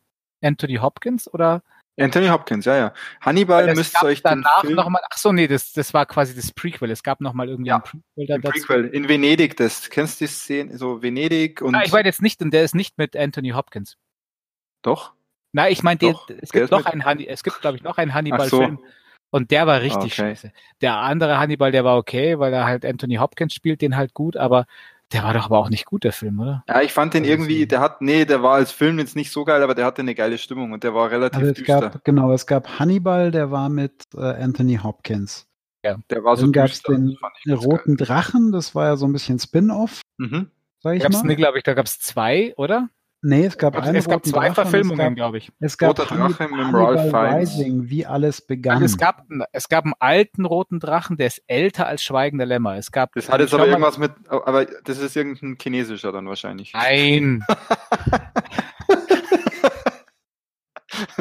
Anthony Hopkins oder? Anthony Hopkins, ja, ja. Hannibal müsst ihr euch danach nochmal, ach so, nee, das, das war quasi das Prequel. Es gab nochmal irgendwie Ja, ein Prequel da dazu. Prequel in Venedig, das kennst du die Szene, so Venedig und Ah, ich meine jetzt nicht, und der ist nicht mit Anthony Hopkins. doch. Nein, ich meine, es gibt noch einen Hanni, es gibt, glaube ich, noch einen Hannibal-Film. Und der war richtig Okay. scheiße. Der andere Hannibal, der war okay, weil er halt Anthony Hopkins spielt, den halt gut, aber der war doch aber auch nicht gut, der Film, oder? Ja, ich fand den Also irgendwie, der hat, nee, der war als Film jetzt nicht so geil, aber der hatte eine geile Stimmung und der war relativ Also es düster. gab, genau, es gab Hannibal, der war mit äh, Anthony Hopkins. der war so Dann gab es den Roten Drachen, das war ja so ein bisschen Spin-off, geil. Mhm. sag ich Gab's, mal. nee, glaube ich, da gab es zwei, oder? Nee, es gab einen es gab zwei Drachen Verfilmungen, Es gab, glaube ich. es gab Roter Drache mit dem Ralph Fiennes. Rising, wie alles begann. Also es gab, es gab einen alten roten Drachen, der ist älter als Schweigender Lämmer. Es gab, Das hat jetzt aber irgendwas mit, aber das ist irgendein chinesischer dann wahrscheinlich. Nein,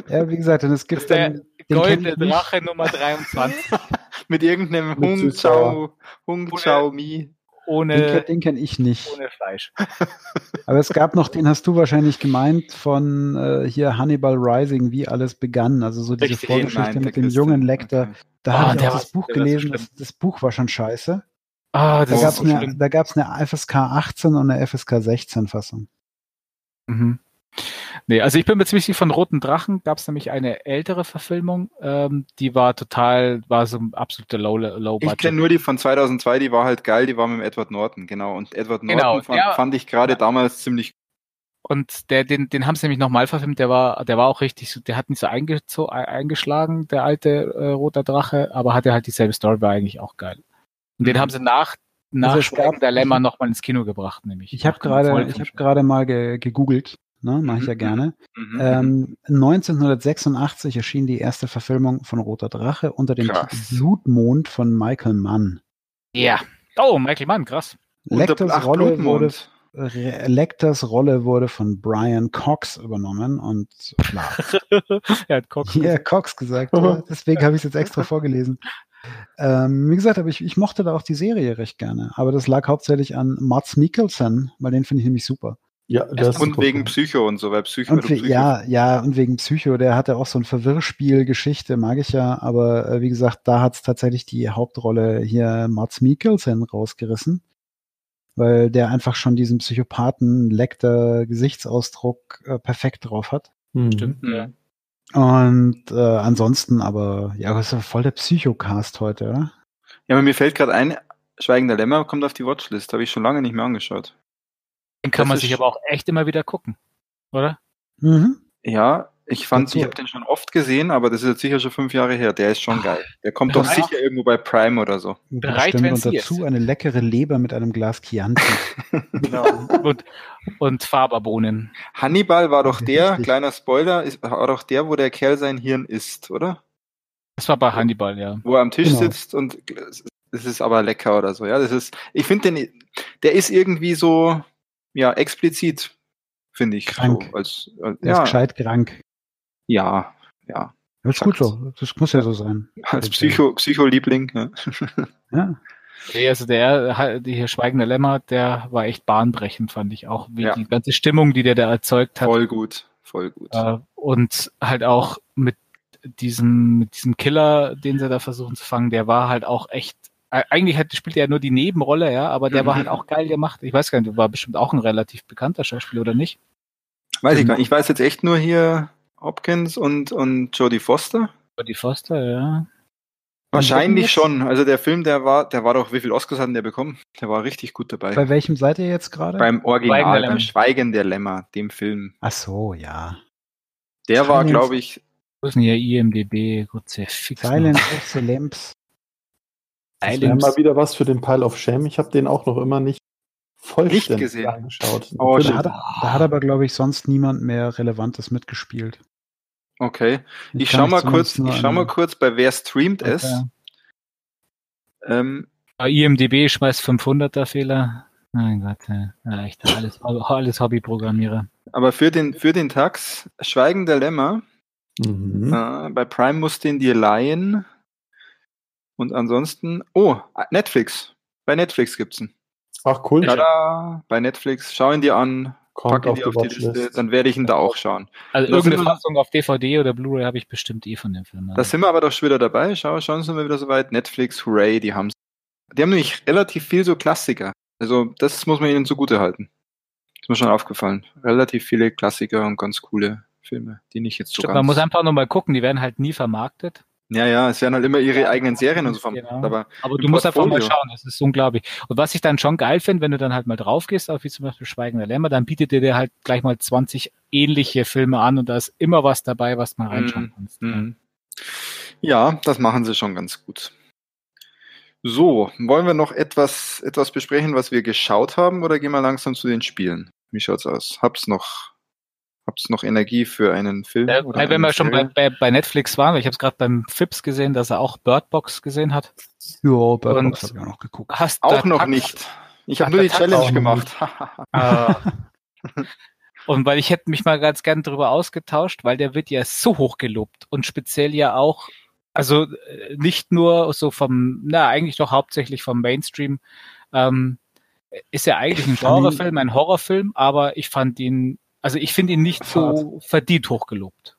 ja, wie gesagt, und es das gibt ist der dann den goldene. Drache Nummer 23. Mit irgendeinem. Chao, Hung Chao Mi. Den, Ohne, den kenne ich nicht. ohne Fleisch. Aber es gab noch, den hast du wahrscheinlich gemeint, von äh, hier Hannibal Rising, wie alles begann. Also so diese Richtig, Vorgeschichte mit dem jungen Lecter. Okay. Da Oh, habe ich das Buch gelesen. Das, das Buch war schon scheiße. Ah, Da gab es so eine, eine FSK 18 und eine FSK 16 Fassung. Mhm. Nee, also ich bin mir ziemlich sicher, von Roten Drachen gab es nämlich eine ältere Verfilmung, ähm, die war total, war so ein absoluter Low, low Ich kenne nur die von 2002, die war halt geil, die war mit Edward Norton, genau. Und Edward Norton Genau, fand, der- fand ich gerade damals ziemlich Und der, den, den haben sie nämlich nochmal verfilmt, der war, der war auch richtig, der hat nicht so eingezo- eingeschlagen, der alte äh, Roter Drache, aber hatte halt dieselbe Story, war eigentlich auch geil. Und den Mhm. haben sie nach, nach Also es Schweigen gab- der Lämmer nochmal ins Kino gebracht, nämlich. Ich habe gerade, ich habe gerade mal ge gegoogelt. Ne, mache ich Mhm, ja gerne. Mhm. Ähm, 1986 erschien die erste Verfilmung von Roter Drache unter dem Krass. Titel Blutmond von Michael Mann. Ja. Oh, Michael Mann, krass. Lecters ach, Rolle wurde Blutmond. Lecters Rolle wurde von Brian Cox übernommen und klar, er hat Cox. hier Cox gesagt, ja, deswegen habe ich es jetzt extra vorgelesen. Ähm, wie gesagt, aber ich, ich mochte da auch die Serie recht gerne, aber das lag hauptsächlich an Mats Mikkelsen, weil den finde ich nämlich super. Ja, das Und wegen. Psycho und so, weil Psycho, Und we- Psycho ja, ja, und wegen Psycho, der hatte auch so ein Verwirrspiel-Geschichte, mag ich ja, aber äh, wie gesagt, da hat es tatsächlich die Hauptrolle hier Mats Mikkelsen rausgerissen, weil der einfach schon diesen Psychopathen, Lecter Gesichtsausdruck äh, perfekt drauf hat. Mhm. Stimmt, Mhm. ja. Und äh, ansonsten aber, ja, das ist ja voll der Psychocast heute, oder? Ja, aber mir fällt gerade ein, Schweigender Lämmer kommt auf die Watchlist, habe ich schon lange nicht mehr angeschaut. Den kann Das man sich aber auch echt immer wieder gucken, oder? Mhm. Ja, ich fand, ich habe den schon oft gesehen, aber das ist jetzt sicher schon fünf Jahre her. Der ist schon geil. Der kommt doch sicher irgendwo bei Prime oder so. Bereit, Bestimmt. wenn und sie dazu ist. eine leckere Leber mit einem Glas Chianti. Genau. und, und Faberbohnen. Hannibal war doch der, Richtig. kleiner Spoiler, ist, war doch der, wo der Kerl sein Hirn isst, oder? Das war bei Hannibal, ja. Wo er am Tisch Genau. sitzt und es ist aber lecker oder so. Ja, das ist, ich finde den, der ist irgendwie so, ja, explizit, finde ich. Krank. So, als, als, ist ja, gescheit krank. ja, ja. Das ist gut so. Das muss ja so sein. Als Psycho, Psycho-Liebling. Ja. Ja. Nee, also der, die hier Schweigende Lämmer, der war echt bahnbrechend, fand ich auch. Wie Ja. die ganze Stimmung, die der da erzeugt hat. Voll gut, voll gut. Äh, und halt auch mit diesem, mit diesem Killer, den sie da versuchen zu fangen, der war halt auch echt. Eigentlich hat, spielte er nur die Nebenrolle, ja, aber der Mhm. war halt auch geil gemacht. Ich weiß gar nicht, war bestimmt auch ein relativ bekannter Schauspieler oder nicht? Weiß ich gar nicht. Ich weiß jetzt echt nur hier Hopkins und, und Jodie Foster. Die Foster, ja. Wahrscheinlich schon. Also der Film, der war, der war doch, wie viel Oscars hat denn der bekommen? Der war richtig gut dabei. Bei welchem seid ihr jetzt gerade? Beim Schweigen Original, der beim Lämmer. Schweigen der Lämmer, dem Film. Ach so, ja. Der war, Silence. glaube ich, Wo ist denn hier IMDB? Gut, sehr fix. Silence of the Lambs. Das wäre mal wieder was für den Pile of Shame. Ich habe den auch noch immer nicht vollständig gesehen. angeschaut. Oh. Da hat, da hat aber, glaube ich, sonst niemand mehr Relevantes mitgespielt. okay. Ich kann schau mal kurz, ich schau mal kurz bei wer streamt es. Okay. Ähm, Bei IMDB schmeißt 500er Fehler. Mein Gott, ja, echt alles, alles Hobbyprogrammierer. Aber für den, für den Tax, Schweigen der Lämmer, Mhm. äh, bei Prime musst du ihn dir leihen. Und ansonsten, oh, Netflix. Bei Netflix gibt's ihn. Ach cool. Tada, bei Netflix, schau ihn dir an, Kommt ihn dir auf die Liste, dann werde ich ihn da auch schauen. Also Das irgendeine Fassung auf DVD oder Blu-ray habe ich bestimmt eh von dem Film. Da sind wir aber doch schon wieder dabei. Schau, schauen Sie mal wieder soweit. Netflix, hooray, die haben's. Die haben nämlich relativ viel so Klassiker. Also, das muss man ihnen zugute halten. Ist mir schon aufgefallen. Relativ viele Klassiker und ganz coole Filme, die nicht jetzt so Stimmt, ganz. man muss einfach nur mal gucken, die werden halt nie vermarktet. Ja, ja, es werden halt immer ihre eigenen Serien und so vermarktet, Genau. aber Aber du musst einfach mal Portfolio. schauen, das ist unglaublich. Und was ich dann schon geil finde, wenn du dann halt mal drauf gehst, auf wie zum Beispiel Schweigen der Lämmer, dann bietet dir der halt gleich mal 20 ähnliche Filme an und da ist immer was dabei, was man reinschauen kannst. Mhm. Ja, das machen sie schon ganz gut. So, wollen wir noch etwas, etwas besprechen, was wir geschaut haben, oder gehen wir langsam zu den Spielen? Wie schaut's aus? Hab's noch, hab's noch Energie für einen Film? Äh, wenn eine wir schon bei, bei, bei Netflix waren, weil ich habe es gerade beim Fips gesehen, dass er auch Bird Box gesehen hat. Ja, Bird Und- Box habe ich auch noch geguckt. Hast Auch noch Tax- nicht. Ich habe nur die Tax Challenge gemacht. Ah. Und weil ich hätte mich mal ganz gern darüber ausgetauscht, weil der wird ja so hoch gelobt und speziell ja auch, also äh, nicht nur so vom, na eigentlich doch hauptsächlich vom Mainstream, ähm, ist ja eigentlich ein Genrefilm, ein Horrorfilm, aber ich fand ihn, also ich finde ihn nicht so verdient hochgelobt.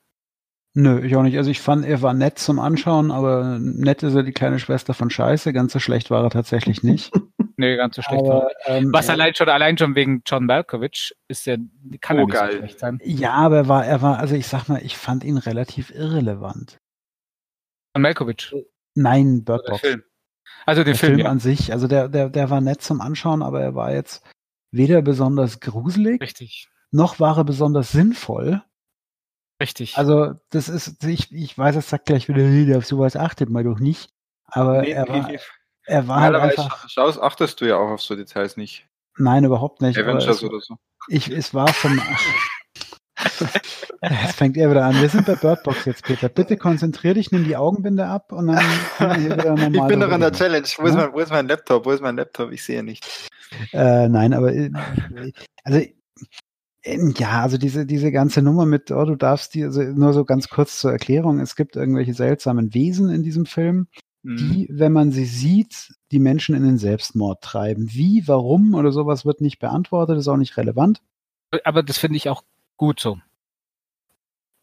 Nö, ich auch nicht. Also ich fand, er war nett zum Anschauen, aber nett ist er die kleine Schwester von Scheiße. Ganz so schlecht war er tatsächlich nicht. Nee, ganz so schlecht. war aber, ähm, Was er- allein schon, allein schon wegen John Malkovich ist ja, kann Oh, ja nicht geil. so schlecht sein. Ja, aber er war, er war, also ich sag mal, ich fand ihn relativ irrelevant. John Malkovich. Nein, Bird Der Box. Film. Also den Der Film, Film ja. an sich, also der, der, der war nett zum Anschauen, aber er war jetzt weder besonders gruselig, Richtig. Noch war er besonders sinnvoll. Richtig. Also das ist, ich, ich weiß, es sagt gleich wieder, "Hey, auf sowas achtet man doch nicht. Aber Nee, er, war, nee. er war halt einfach, schaust, achtest du ja auch auf so Details nicht. nein, überhaupt nicht. Avengers es, oder so. ich, es war vom, es fängt er wieder an. Wir sind bei Birdbox jetzt, Peter. Bitte konzentrier dich, nimm die Augenbinde ab und dann Ich bin noch an der. Challenge. Wo ist, Ja? mein, wo ist mein Laptop? Wo ist mein Laptop? Ich sehe nicht. Äh, nein, aber äh, also ja, also diese, diese ganze Nummer mit, oh, du darfst die, also nur so ganz kurz zur Erklärung, es gibt irgendwelche seltsamen Wesen in diesem Film, Mhm. die, wenn man sie sieht, die Menschen in den Selbstmord treiben. Wie, warum oder sowas wird nicht beantwortet, ist auch nicht relevant. aber das finde ich auch gut so.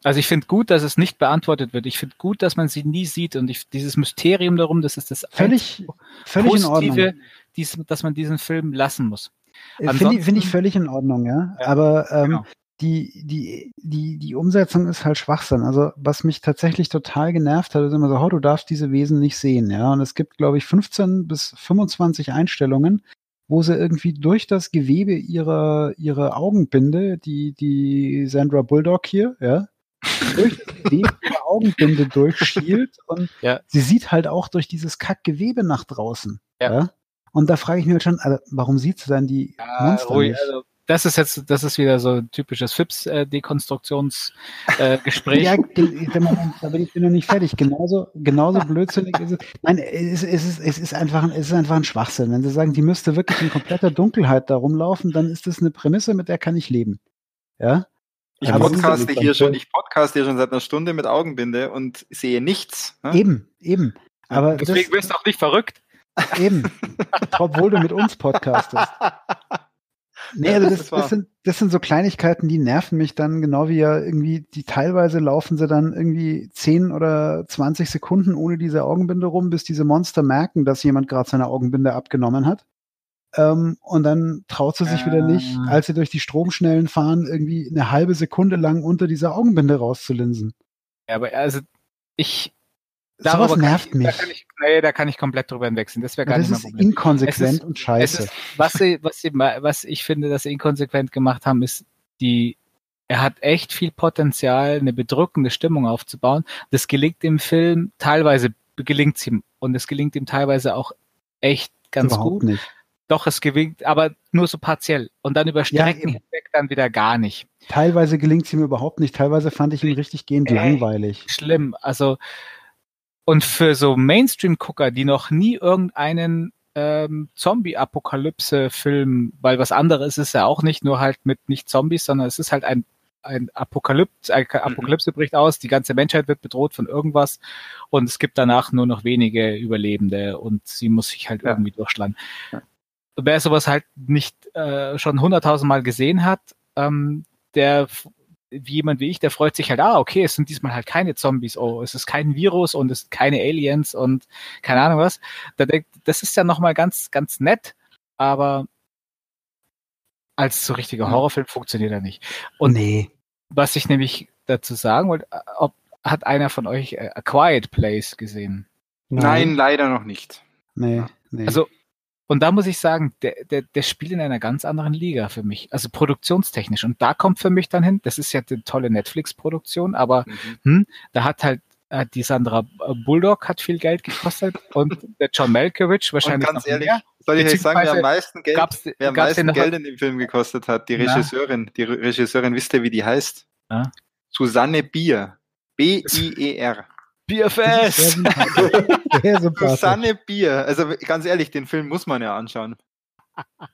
Also ich finde gut, dass es nicht beantwortet wird. Ich finde gut, dass man sie nie sieht und ich, dieses Mysterium darum, das ist das Völlig, völlig in Ordnung. Positive, dies, dass man diesen Film lassen muss. Äh, Finde ich, find ich völlig in Ordnung, ja. Ja, Aber ähm, genau. die, die, die, die Umsetzung ist halt Schwachsinn. Also was mich tatsächlich total genervt hat, ist immer so, oh, du darfst diese Wesen nicht sehen, ja. Und es gibt, glaube ich, 15 bis 25 Einstellungen, wo sie irgendwie durch das Gewebe ihrer, ihrer Augenbinde, die, die Sandra Bulldog hier, ja, durch das Gewebe ihrer Augenbinde durchschielt und Ja. sie sieht halt auch durch dieses Kackgewebe nach draußen. Ja. Ja. Und da frage ich mich halt schon, also, warum sieht sie dann die Monster ruhig, nicht? also, das ist jetzt, das ist wieder so ein typisches Fips-Dekonstruktionsgespräch. Äh, Gespräch. Ja, ich bin noch nicht fertig. Genauso, genauso blödsinnig ist es. Nein, es, es, ist, es, ist einfach, ein- es ist einfach ein Schwachsinn. Wenn Sie sagen, die müsste wirklich in kompletter Dunkelheit da rumlaufen, dann ist das eine Prämisse, mit der kann ich leben. Ja? Ich Aber podcaste hier schon, ich podcaste hier schon seit einer Stunde mit Augenbinde und sehe nichts. ne? Eben, eben. Aber Deswegen wirst du auch nicht verrückt. Eben. Obwohl du mit uns podcastest. Nee, Ja, also das das, das, sind, das sind so Kleinigkeiten, die nerven mich dann, genau wie ja irgendwie, die teilweise laufen sie dann irgendwie 10 oder 20 Sekunden ohne diese Augenbinde rum, bis diese Monster merken, dass jemand gerade seine Augenbinde abgenommen hat. Ähm, und dann traut sie sich wieder nicht, Ah. als sie durch die Stromschnellen fahren, irgendwie eine halbe Sekunde lang unter dieser Augenbinde rauszulinsen. Ja, aber also ich. Sowas darüber kann nervt ich, mich. Da kann ich, nee, da kann ich komplett drüber hinwechseln. Das wäre gar das nicht ist mein Problem. inkonsequent Es ist- und scheiße. ist, was sie, was sie, was ich finde, dass sie inkonsequent gemacht haben, ist die, er hat echt viel Potenzial, eine bedrückende Stimmung aufzubauen. Das gelingt im Film, teilweise gelingt es ihm und es gelingt ihm teilweise auch echt ganz Überhaupt gut. nicht. Doch, es gelingt, aber nur so partiell. Und dann über Strecken eben. hinweg dann wieder gar nicht. Teilweise gelingt es ihm überhaupt nicht. Teilweise fand ich ihn richtig gehend Ey. langweilig. Schlimm. Also, und für so Mainstream-Gucker, die noch nie irgendeinen ähm, Zombie-Apokalypse-Film, weil was anderes ist ja auch nicht, nur halt mit nicht Zombies, sondern es ist halt ein ein Apokalypse, ein Apokalypse bricht aus, die ganze Menschheit wird bedroht von irgendwas und es gibt danach nur noch wenige Überlebende und sie muss sich halt ja. irgendwie durchschlagen. Ja. Wer sowas halt nicht äh, schon hunderttausendmal gesehen hat, ähm, der jemand wie ich, der freut sich halt, ah, okay, es sind diesmal halt keine Zombies, oh, es ist kein Virus und es sind keine Aliens und keine Ahnung was. Das ist ja nochmal ganz, ganz nett, aber als so richtiger Horrorfilm funktioniert er nicht. Und nee. was ich nämlich dazu sagen wollte, ob, hat einer von euch A Quiet Place gesehen? Nein, Nein leider noch nicht. Nee, nee. Also und da muss ich sagen, der, der, der spielt in einer ganz anderen Liga für mich. Also produktionstechnisch. Und da kommt für mich dann hin, das ist ja eine tolle Netflix-Produktion, aber mhm. hm, da hat halt äh, die Sandra Bulldog hat viel Geld gekostet und der John Malkovich wahrscheinlich. Und ganz ehrlich, mehr. soll ich euch sagen, wer am meisten Geld, wer am meisten Geld in dem Film gekostet hat? Die Regisseurin. Ja. Die Regisseurin, wisst ihr, wie die heißt? Ja. Susanne Bier. B-I-E-R. Bierfest! Susanne Bier. Also ganz ehrlich, den Film muss man ja anschauen.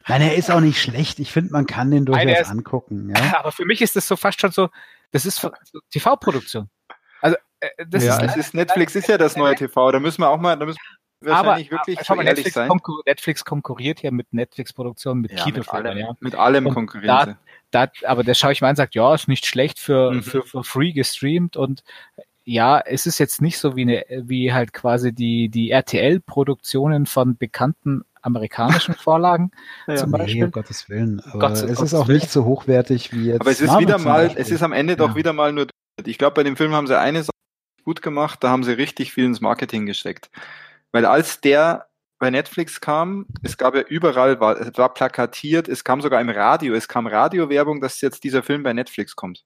Nein, er ist auch nicht schlecht. Ich finde, man kann den durchaus Nein, ist, angucken. Ja? Aber für mich ist das so fast schon so, das ist TV-Produktion. Also, äh, das ja, ist, ist Netflix ist ja das neue TV. Da müssen wir auch mal, da müssen wir wahrscheinlich aber, wirklich aber, Netflix sein. Konkur Netflix konkurriert ja mit Netflix-Produktionen, mit ja, Kinofilmen. Ja. Mit allem konkurriert. Da, da, aber der schaue ich mal an und sagt, ja, ist nicht schlecht für, mhm. für, für free gestreamt und ja, es ist jetzt nicht so wie eine, wie halt quasi die, die RTL-Produktionen von bekannten amerikanischen Vorlagen ja, zum Beispiel. Nee, um Gottes Willen. Aber Gott, es Gottes ist auch Willen. nicht so hochwertig wie jetzt. Aber es ist wieder mal, es ist am Ende doch wieder mal nur, ich glaube, bei dem Film haben sie eine Sache gut gemacht, da haben sie richtig viel ins Marketing gesteckt. Weil als der bei Netflix kam, es gab ja überall, war, es war plakatiert, es kam sogar im Radio, es kam Radiowerbung, dass jetzt dieser Film bei Netflix kommt.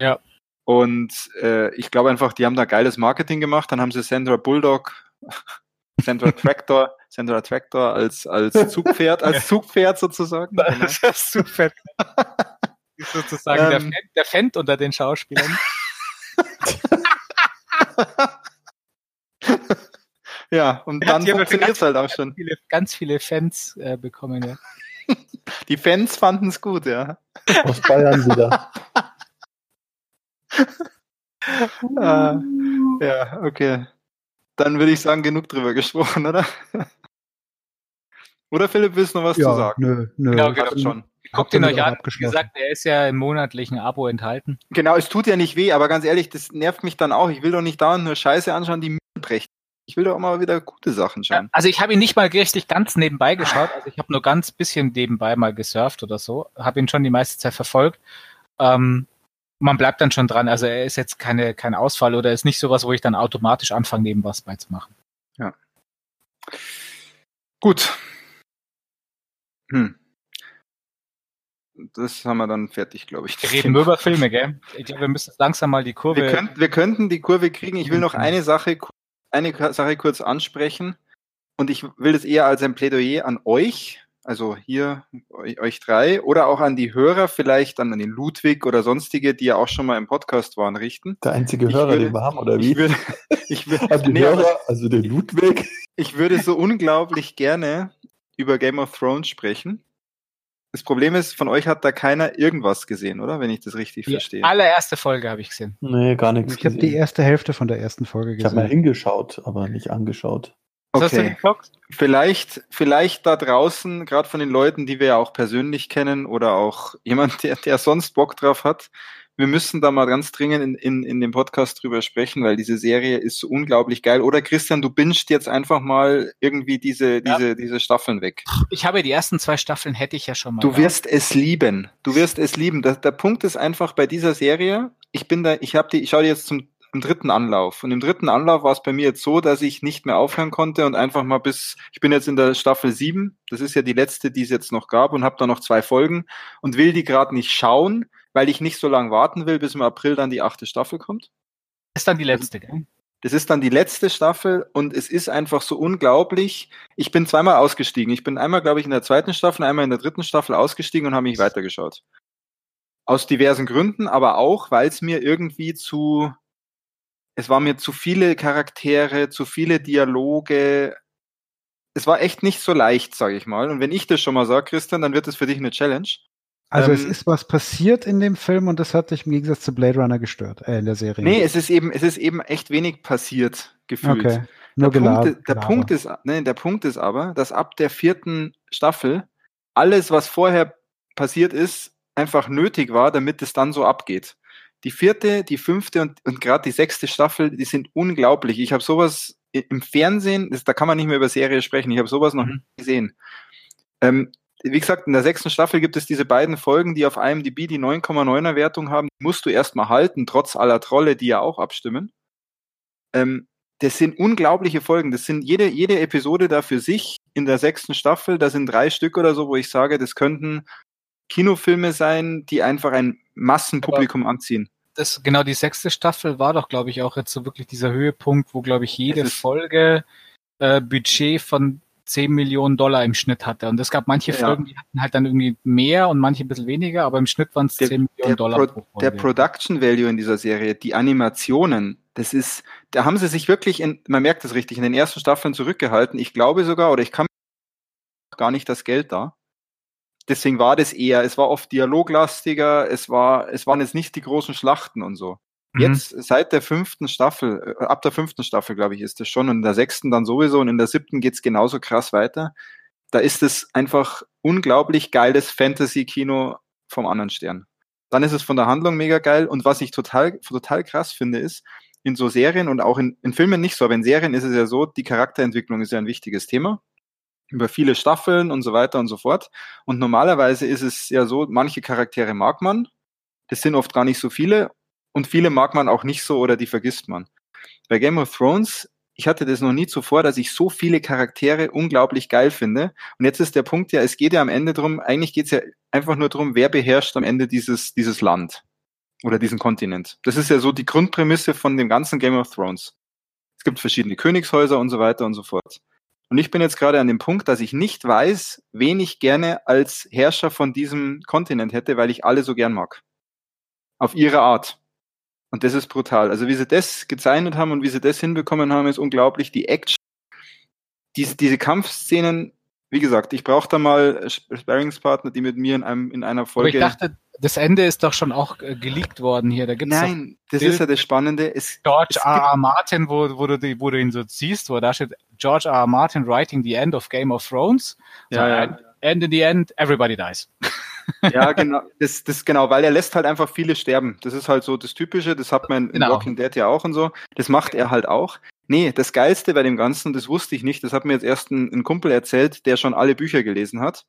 Ja. Und äh, ich glaube einfach, die haben da geiles Marketing gemacht. Dann haben sie Sandra Bulldog, Sandra Tractor, Sandra Tractor als, als Zugpferd, als Zugpferd sozusagen. Genau. Das Zugpferd. sozusagen ähm, der, Fan, der unter den Schauspielern. ja, und dann funktioniert es halt auch schon. Viele, ganz viele Fans äh, bekommen, ja. Die Fans fanden es gut, ja. Aus Bayern wieder. Ah, ja, okay. Dann würde ich sagen, genug drüber gesprochen, oder? oder Philipp, willst du noch was ja, zu sagen? Nö, nö. Genau, genau. schon. Guckt ihn euch an. Wie gesagt, er ist ja im monatlichen Abo enthalten. Genau, es tut ja nicht weh, aber ganz ehrlich, das nervt mich dann auch. Ich will doch nicht dauernd nur Scheiße anschauen, die mir brechen. Ich will doch auch mal wieder gute Sachen schauen. Also ich habe ihn nicht mal richtig ganz nebenbei geschaut. Also ich habe nur ganz bisschen nebenbei mal gesurft oder so. Habe ihn schon die meiste Zeit verfolgt. Ähm, man bleibt dann schon dran. Also er ist jetzt keine, kein Ausfall oder ist nicht sowas, wo ich dann automatisch anfange, neben was beizumachen. Ja. Gut. Hm. Das haben wir dann fertig, glaube ich. Wir reden nur über Filme, gell? Ich glaube, wir müssen langsam mal die Kurve. Wir, könnt, wir könnten die Kurve kriegen. Ich will noch eine Sache, eine Sache kurz ansprechen. Und ich will das eher als ein Plädoyer an euch, also hier euch drei oder auch an die Hörer, vielleicht an den Ludwig oder sonstige, die ja auch schon mal im Podcast waren, richten. Der einzige Hörer, würde, den wir haben, oder wie? Ich würde, ich würde, also, nee, Hörer, also den Ludwig. Ich würde so unglaublich gerne über Game of Thrones sprechen. Das Problem ist, von euch hat da keiner irgendwas gesehen, oder? Wenn ich das richtig die verstehe. Allererste Folge habe ich gesehen. Nee, gar nichts. Ich habe die erste Hälfte von der ersten Folge gesehen. Ich habe mal hingeschaut, aber nicht angeschaut. Okay. Vielleicht, vielleicht da draußen, gerade von den Leuten, die wir ja auch persönlich kennen oder auch jemand, der, der sonst Bock drauf hat, wir müssen da mal ganz dringend in, in, in dem Podcast drüber sprechen, weil diese Serie ist so unglaublich geil. Oder Christian, du bingst jetzt einfach mal irgendwie diese, ja. diese, diese Staffeln weg. Ich habe die ersten zwei Staffeln hätte ich ja schon mal. Du wirst es lieben. Du wirst es lieben. Der, der Punkt ist einfach bei dieser Serie, ich bin da, ich habe die, ich schaue die jetzt zum im dritten Anlauf. Und im dritten Anlauf war es bei mir jetzt so, dass ich nicht mehr aufhören konnte und einfach mal bis, ich bin jetzt in der Staffel 7, das ist ja die letzte, die es jetzt noch gab und habe da noch zwei Folgen und will die gerade nicht schauen, weil ich nicht so lange warten will, bis im April dann die achte Staffel kommt. Das ist dann die letzte, gell? Das ist dann die letzte Staffel und es ist einfach so unglaublich. Ich bin zweimal ausgestiegen. Ich bin einmal, glaube ich, in der zweiten Staffel, einmal in der dritten Staffel ausgestiegen und habe mich weitergeschaut. Aus diversen Gründen, aber auch, weil es mir irgendwie zu, es war mir zu viele Charaktere, zu viele Dialoge. es war echt nicht so leicht, sage ich mal. Und wenn ich das schon mal sage, Christian, dann wird es für dich eine Challenge. Also ähm, es ist was passiert in dem Film und das hat dich im Gegensatz zu Blade Runner gestört, äh, in der Serie. Nee, es ist eben, es ist eben echt wenig passiert, gefühlt. Okay. Nur der, Punkt, der, Punkt ist, ne, der Punkt ist aber, dass ab der vierten Staffel alles, was vorher passiert ist, einfach nötig war, damit es dann so abgeht. Die vierte, die fünfte und, und gerade die sechste Staffel, die sind unglaublich. Ich habe sowas im Fernsehen, das, da kann man nicht mehr über Serie sprechen, ich habe sowas noch mhm. nicht gesehen. Ähm, wie gesagt, in der sechsten Staffel gibt es diese beiden Folgen, die auf IMDb die 9,9er Wertung haben. Die musst du erstmal halten, trotz aller Trolle, die ja auch abstimmen. Ähm, das sind unglaubliche Folgen. Das sind jede, jede Episode da für sich in der sechsten Staffel. Da sind drei Stück oder so, wo ich sage, das könnten Kinofilme sein, die einfach ein Massenpublikum Aber anziehen. Das, genau, die sechste Staffel war doch, glaube ich, auch jetzt so wirklich dieser Höhepunkt, wo, glaube ich, jede Folge äh, Budget von 10 Millionen Dollar im Schnitt hatte. Und es gab manche ja. Folgen, die hatten halt dann irgendwie mehr und manche ein bisschen weniger, aber im Schnitt waren es 10 Millionen der Dollar Pro. Der Production Value in dieser Serie, die Animationen, das ist, da haben sie sich wirklich, in, man merkt das richtig, in den ersten Staffeln zurückgehalten. Ich glaube sogar, oder ich kann gar nicht das Geld da. Deswegen war das eher, es war oft dialoglastiger, es war, es waren jetzt nicht die großen Schlachten und so. Mhm. Jetzt seit der fünften Staffel, äh, ab der fünften Staffel, glaube ich, ist das schon, und in der sechsten dann sowieso und in der siebten geht's genauso krass weiter. Da ist es einfach unglaublich geiles Fantasy-Kino vom anderen Stern. Dann ist es von der Handlung mega geil und was ich total, total krass finde, ist, in so Serien und auch in, in Filmen nicht so, aber in Serien ist es ja so, die Charakterentwicklung ist ja ein wichtiges Thema über viele Staffeln und so weiter und so fort. Und normalerweise ist es ja so, manche Charaktere mag man, das sind oft gar nicht so viele und viele mag man auch nicht so oder die vergisst man. Bei Game of Thrones, ich hatte das noch nie zuvor, dass ich so viele Charaktere unglaublich geil finde. Und jetzt ist der Punkt ja, es geht ja am Ende drum, eigentlich geht es ja einfach nur darum, wer beherrscht am Ende dieses, dieses Land oder diesen Kontinent. Das ist ja so die Grundprämisse von dem ganzen Game of Thrones. Es gibt verschiedene Königshäuser und so weiter und so fort. Und ich bin jetzt gerade an dem Punkt, dass ich nicht weiß, wen ich gerne als Herrscher von diesem Kontinent hätte, weil ich alle so gern mag. Auf ihre Art. Und das ist brutal. Also wie sie das gezeichnet haben und wie sie das hinbekommen haben, ist unglaublich. Die Action, diese, diese Kampfszenen, wie gesagt, ich brauche da mal Sparringspartner, die mit mir in, einem, in einer Folge. Aber ich dachte, das Ende ist doch schon auch äh, geleakt worden hier. Da gibt's Nein, das Bild ist ja das Spannende. Es, George R. R. Martin, wo, wo, du, die, wo du ihn so siehst, wo da steht George R. R. Martin writing the end of Game of Thrones. Ja, so, ja. And in the end, everybody dies. ja, genau. Das, das genau, weil er lässt halt einfach viele sterben. Das ist halt so das Typische. Das hat man in genau. Walking Dead ja auch und so. Das macht er halt auch. Nee, das Geilste bei dem Ganzen, das wusste ich nicht, das hat mir jetzt erst ein, ein Kumpel erzählt, der schon alle Bücher gelesen hat.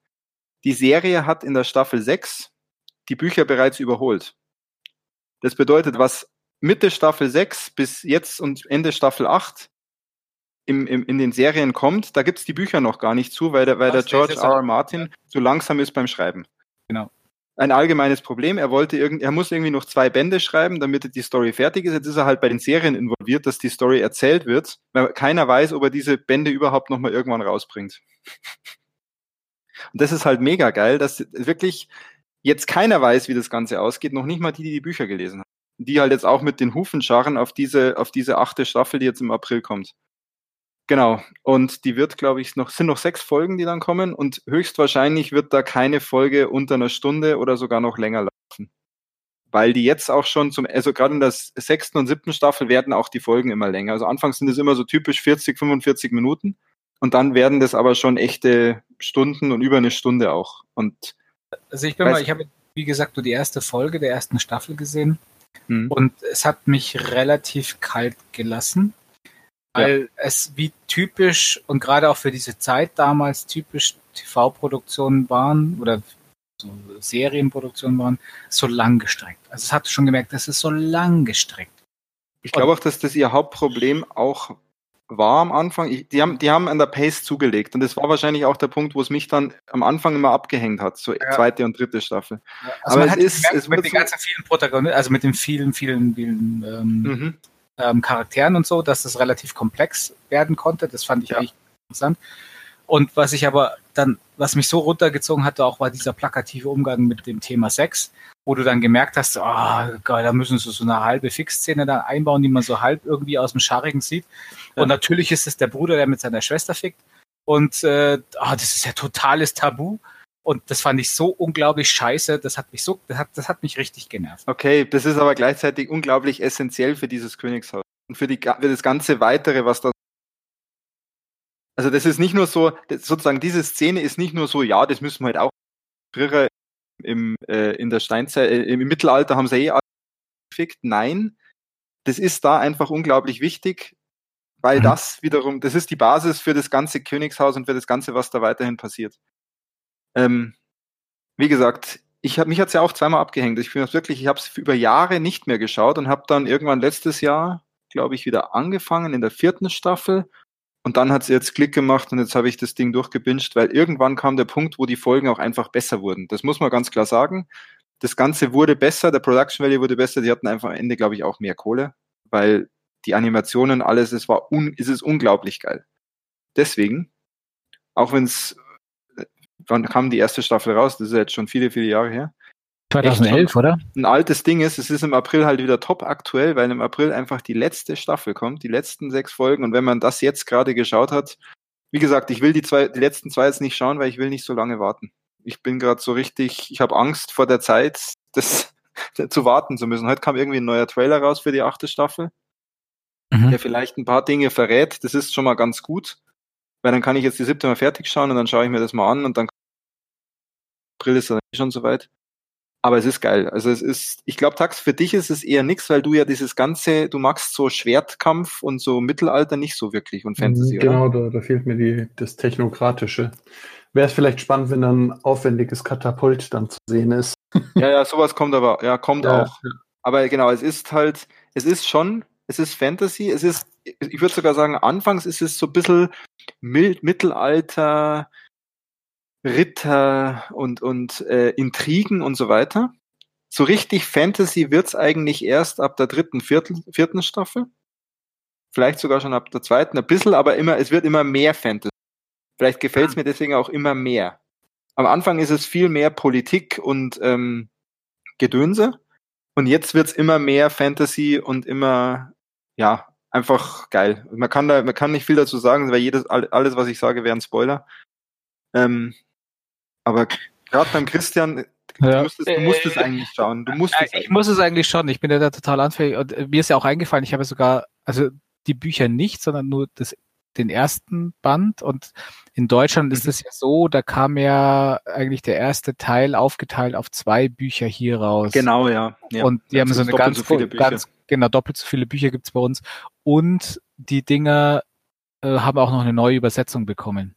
Die Serie hat in der Staffel 6 die Bücher bereits überholt. Das bedeutet, was Mitte Staffel 6 bis jetzt und Ende Staffel 8 im, im, in den Serien kommt, da gibt's die Bücher noch gar nicht zu, weil der, weil der George R. R. Martin zu langsam ist beim Schreiben. Genau. Ein allgemeines Problem. Er wollte irgend, er muss irgendwie noch zwei Bände schreiben, damit die Story fertig ist. Jetzt ist er halt bei den Serien involviert, dass die Story erzählt wird, weil keiner weiß, ob er diese Bände überhaupt noch mal irgendwann rausbringt. Und das ist halt mega geil, dass wirklich jetzt keiner weiß, wie das Ganze ausgeht, noch nicht mal die, die die Bücher gelesen haben. Die halt jetzt auch mit den Hufen scharren auf diese, auf diese achte Staffel, die jetzt im April kommt. Genau. Und die wird, glaube ich, noch, sind noch sechs Folgen, die dann kommen und höchstwahrscheinlich wird da keine Folge unter einer Stunde oder sogar noch länger laufen. Weil die jetzt auch schon zum, also gerade in der sechsten und siebten Staffel werden auch die Folgen immer länger. Also anfangs sind es immer so typisch 40, 45 Minuten und dann werden das aber schon echte Stunden und über eine Stunde auch. Und also ich bin mal, ich habe, wie gesagt, nur die erste Folge der ersten Staffel gesehen hm. und es hat mich relativ kalt gelassen weil ja. es wie typisch und gerade auch für diese Zeit damals typisch TV-Produktionen waren oder so Serienproduktionen waren, so lang gestreckt. Also es hat schon gemerkt, das ist so lang gestreckt. Ich glaube auch, dass das ihr Hauptproblem auch war am Anfang. Ich, die, haben, die haben an der Pace zugelegt und das war wahrscheinlich auch der Punkt, wo es mich dann am Anfang immer abgehängt hat, so ja. zweite und dritte Staffel. Ja, also Aber es ist gemerkt, es mit den ganzen vielen Protagonisten, also mit den vielen, vielen, vielen ähm, mhm ähm, Charakteren und so, dass das relativ komplex werden konnte. Das fand ich ja. eigentlich interessant. Und was ich aber dann, was mich so runtergezogen hatte, auch war dieser plakative Umgang mit dem Thema Sex, wo du dann gemerkt hast, oh, geil, da müssen sie so eine halbe Fixszene da einbauen, die man so halb irgendwie aus dem Scharrigen sieht. Ja. Und natürlich ist es der Bruder, der mit seiner Schwester fickt. Und äh, oh, das ist ja totales Tabu. Und das fand ich so unglaublich scheiße. Das hat mich so, das hat, das hat mich richtig genervt. Okay, das ist aber gleichzeitig unglaublich essentiell für dieses Königshaus und für, die, für das ganze Weitere, was da. Also das ist nicht nur so, sozusagen diese Szene ist nicht nur so, ja, das müssen wir halt auch. Früher im, äh, in der Steinzeit, äh, im Mittelalter haben sie eh alles gefickt. Nein, das ist da einfach unglaublich wichtig, weil mhm. das wiederum, das ist die Basis für das ganze Königshaus und für das Ganze, was da weiterhin passiert. Ähm, wie gesagt, ich habe mich hat's ja auch zweimal abgehängt. Ich finde wirklich, ich habe es über Jahre nicht mehr geschaut und habe dann irgendwann letztes Jahr, glaube ich, wieder angefangen in der vierten Staffel. Und dann hat es jetzt Klick gemacht und jetzt habe ich das Ding durchgebinscht, weil irgendwann kam der Punkt, wo die Folgen auch einfach besser wurden. Das muss man ganz klar sagen. Das Ganze wurde besser, der Production Value wurde besser, die hatten einfach am Ende, glaube ich, auch mehr Kohle, weil die Animationen, alles, es war un, es ist unglaublich geil. Deswegen, auch wenn es wann kam die erste Staffel raus? Das ist jetzt schon viele, viele Jahre her. 2011, oder? Ein altes Ding ist, es ist im April halt wieder top aktuell, weil im April einfach die letzte Staffel kommt, die letzten sechs Folgen. Und wenn man das jetzt gerade geschaut hat, wie gesagt, ich will die zwei, die letzten zwei jetzt nicht schauen, weil ich will nicht so lange warten. Ich bin gerade so richtig, ich habe Angst vor der Zeit, das zu warten zu müssen. Heute kam irgendwie ein neuer Trailer raus für die achte Staffel, mhm. der vielleicht ein paar Dinge verrät. Das ist schon mal ganz gut weil dann kann ich jetzt die siebte mal fertig schauen und dann schaue ich mir das mal an und dann April ist dann schon soweit. Aber es ist geil. Also es ist, ich glaube, Tax, für dich ist es eher nix, weil du ja dieses ganze, du magst so Schwertkampf und so Mittelalter nicht so wirklich und Fantasy. Genau, da, da, fehlt mir die, das Technokratische. Wäre es vielleicht spannend, wenn dann aufwendiges Katapult dann zu sehen ist. Ja, ja, sowas kommt aber, ja, kommt ja, auch. Aber genau, es ist halt, es ist schon, es ist Fantasy, es ist, ich würde sogar sagen, anfangs ist es so ein bisschen Mittelalter, Ritter und, und äh, Intrigen und so weiter. So richtig Fantasy wird's eigentlich erst ab der dritten, vierten, vierten Staffel. Vielleicht sogar schon ab der zweiten, ein bisschen, aber immer, es wird immer mehr Fantasy. Vielleicht gefällt's mir deswegen auch immer mehr. Am Anfang ist es viel mehr Politik und ähm, Gedönse. Und jetzt wird's immer mehr Fantasy und immer, ja, einfach geil. Man kann da, man kann nicht viel dazu sagen, weil jedes, alles, was ich sage, wäre ein Spoiler. Ähm, aber gerade beim Christian, du, ja. musst es, du musst es eigentlich schauen. Du musst es ich muss es eigentlich schon. Ich bin ja da total anfällig. Und äh, mir ist ja auch eingefallen, ich habe sogar, also die Bücher nicht, sondern nur das, den ersten Band. Und in Deutschland ist mhm. es ja so, da kam ja eigentlich der erste Teil aufgeteilt auf zwei Bücher hier raus. Genau, ja. ja. Und die haben so eine ganz, so ganz, genau, doppelt so viele Bücher gibt's bei uns. Und die Dinger äh, haben auch noch eine neue Übersetzung bekommen.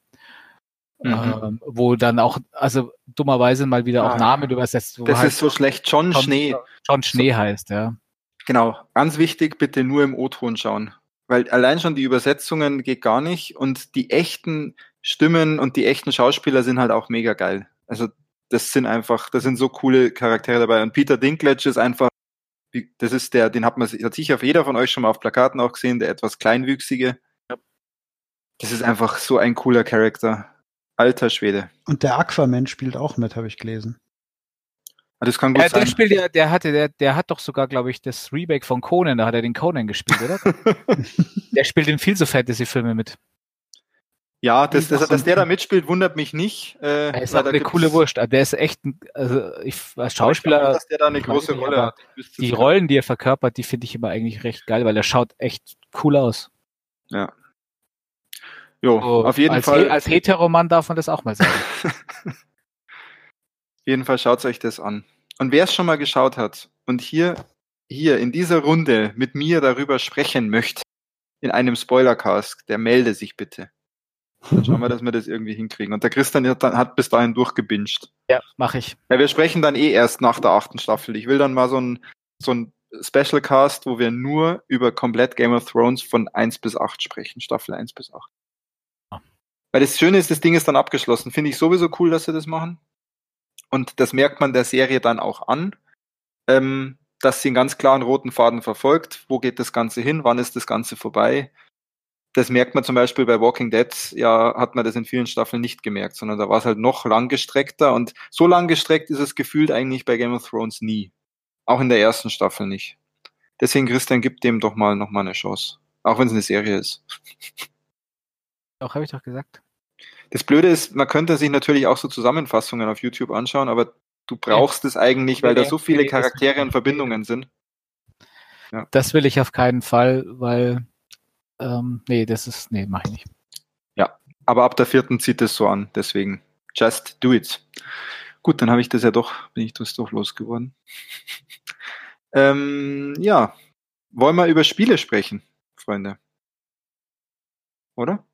Mhm. Ähm, wo dann auch, also dummerweise mal wieder ah, auch Namen übersetzt. Das halt ist so schlecht. John, John Schnee. John Schnee heißt, ja. Genau. Ganz wichtig, bitte nur im O-Ton schauen. Weil allein schon die Übersetzungen geht gar nicht und die echten Stimmen und die echten Schauspieler sind halt auch mega geil. Also das sind einfach, das sind so coole Charaktere dabei. Und Peter Dinklage ist einfach, das ist der, den hat man hat sicher jeder von euch schon mal auf Plakaten auch gesehen, der etwas kleinwüchsige. Das ist einfach so ein cooler Charakter. Alter Schwede. Und der Aquaman spielt auch mit, habe ich gelesen. Ah, das kann gut ja, sein. Der spielt ja, der hatte, der, der hat doch sogar, glaube ich, das Remake von Conan, da hat er den Conan gespielt, oder? der spielt in viel so Fantasy-Filme mit. Ja, das, das, dass der da mitspielt, wundert mich nicht. Äh, er ist auch eine coole Wurst. Der ist echt, ein, also ich als Schauspieler. Glaube, dass der da eine große nicht, Rolle hat. Die Rollen, die er verkörpert, die finde ich immer eigentlich recht geil, weil er schaut echt cool aus. Ja. Jo, so, auf jeden als Fall. He als Heteroman darf man das auch mal sagen. auf jeden Fall schaut euch das an. Und wer es schon mal geschaut hat und hier, hier in dieser Runde mit mir darüber sprechen möchte, in einem Spoilercast, der melde sich bitte. Dann schauen wir, dass wir das irgendwie hinkriegen. Und der Christian hat, hat bis dahin durchgebinscht. Ja, mache ich. Ja, wir sprechen dann eh erst nach der achten Staffel. Ich will dann mal so ein, so ein Special Cast, wo wir nur über komplett Game of Thrones von 1 bis 8 sprechen. Staffel 1 bis 8. Weil das Schöne ist, das Ding ist dann abgeschlossen. Finde ich sowieso cool, dass sie das machen. Und das merkt man der Serie dann auch an, ähm, dass sie einen ganz klaren roten Faden verfolgt. Wo geht das Ganze hin? Wann ist das Ganze vorbei? Das merkt man zum Beispiel bei Walking Dead, ja, hat man das in vielen Staffeln nicht gemerkt, sondern da war es halt noch langgestreckter und so langgestreckt ist es gefühlt eigentlich bei Game of Thrones nie. Auch in der ersten Staffel nicht. Deswegen, Christian, gib dem doch mal noch mal eine Chance. Auch wenn es eine Serie ist. Auch habe ich doch gesagt. Das Blöde ist, man könnte sich natürlich auch so Zusammenfassungen auf YouTube anschauen, aber du brauchst es eigentlich, weil da so viele Charaktere und Verbindungen sind. Das will ich auf keinen Fall, weil ähm, nee, das ist, nee, mach ich nicht. Aber ab der vierten zieht es so an, deswegen just do it. Gut, dann habe ich das ja doch, bin ich das doch losgeworden. ähm, ja, wollen wir über Spiele sprechen, Freunde? Oder?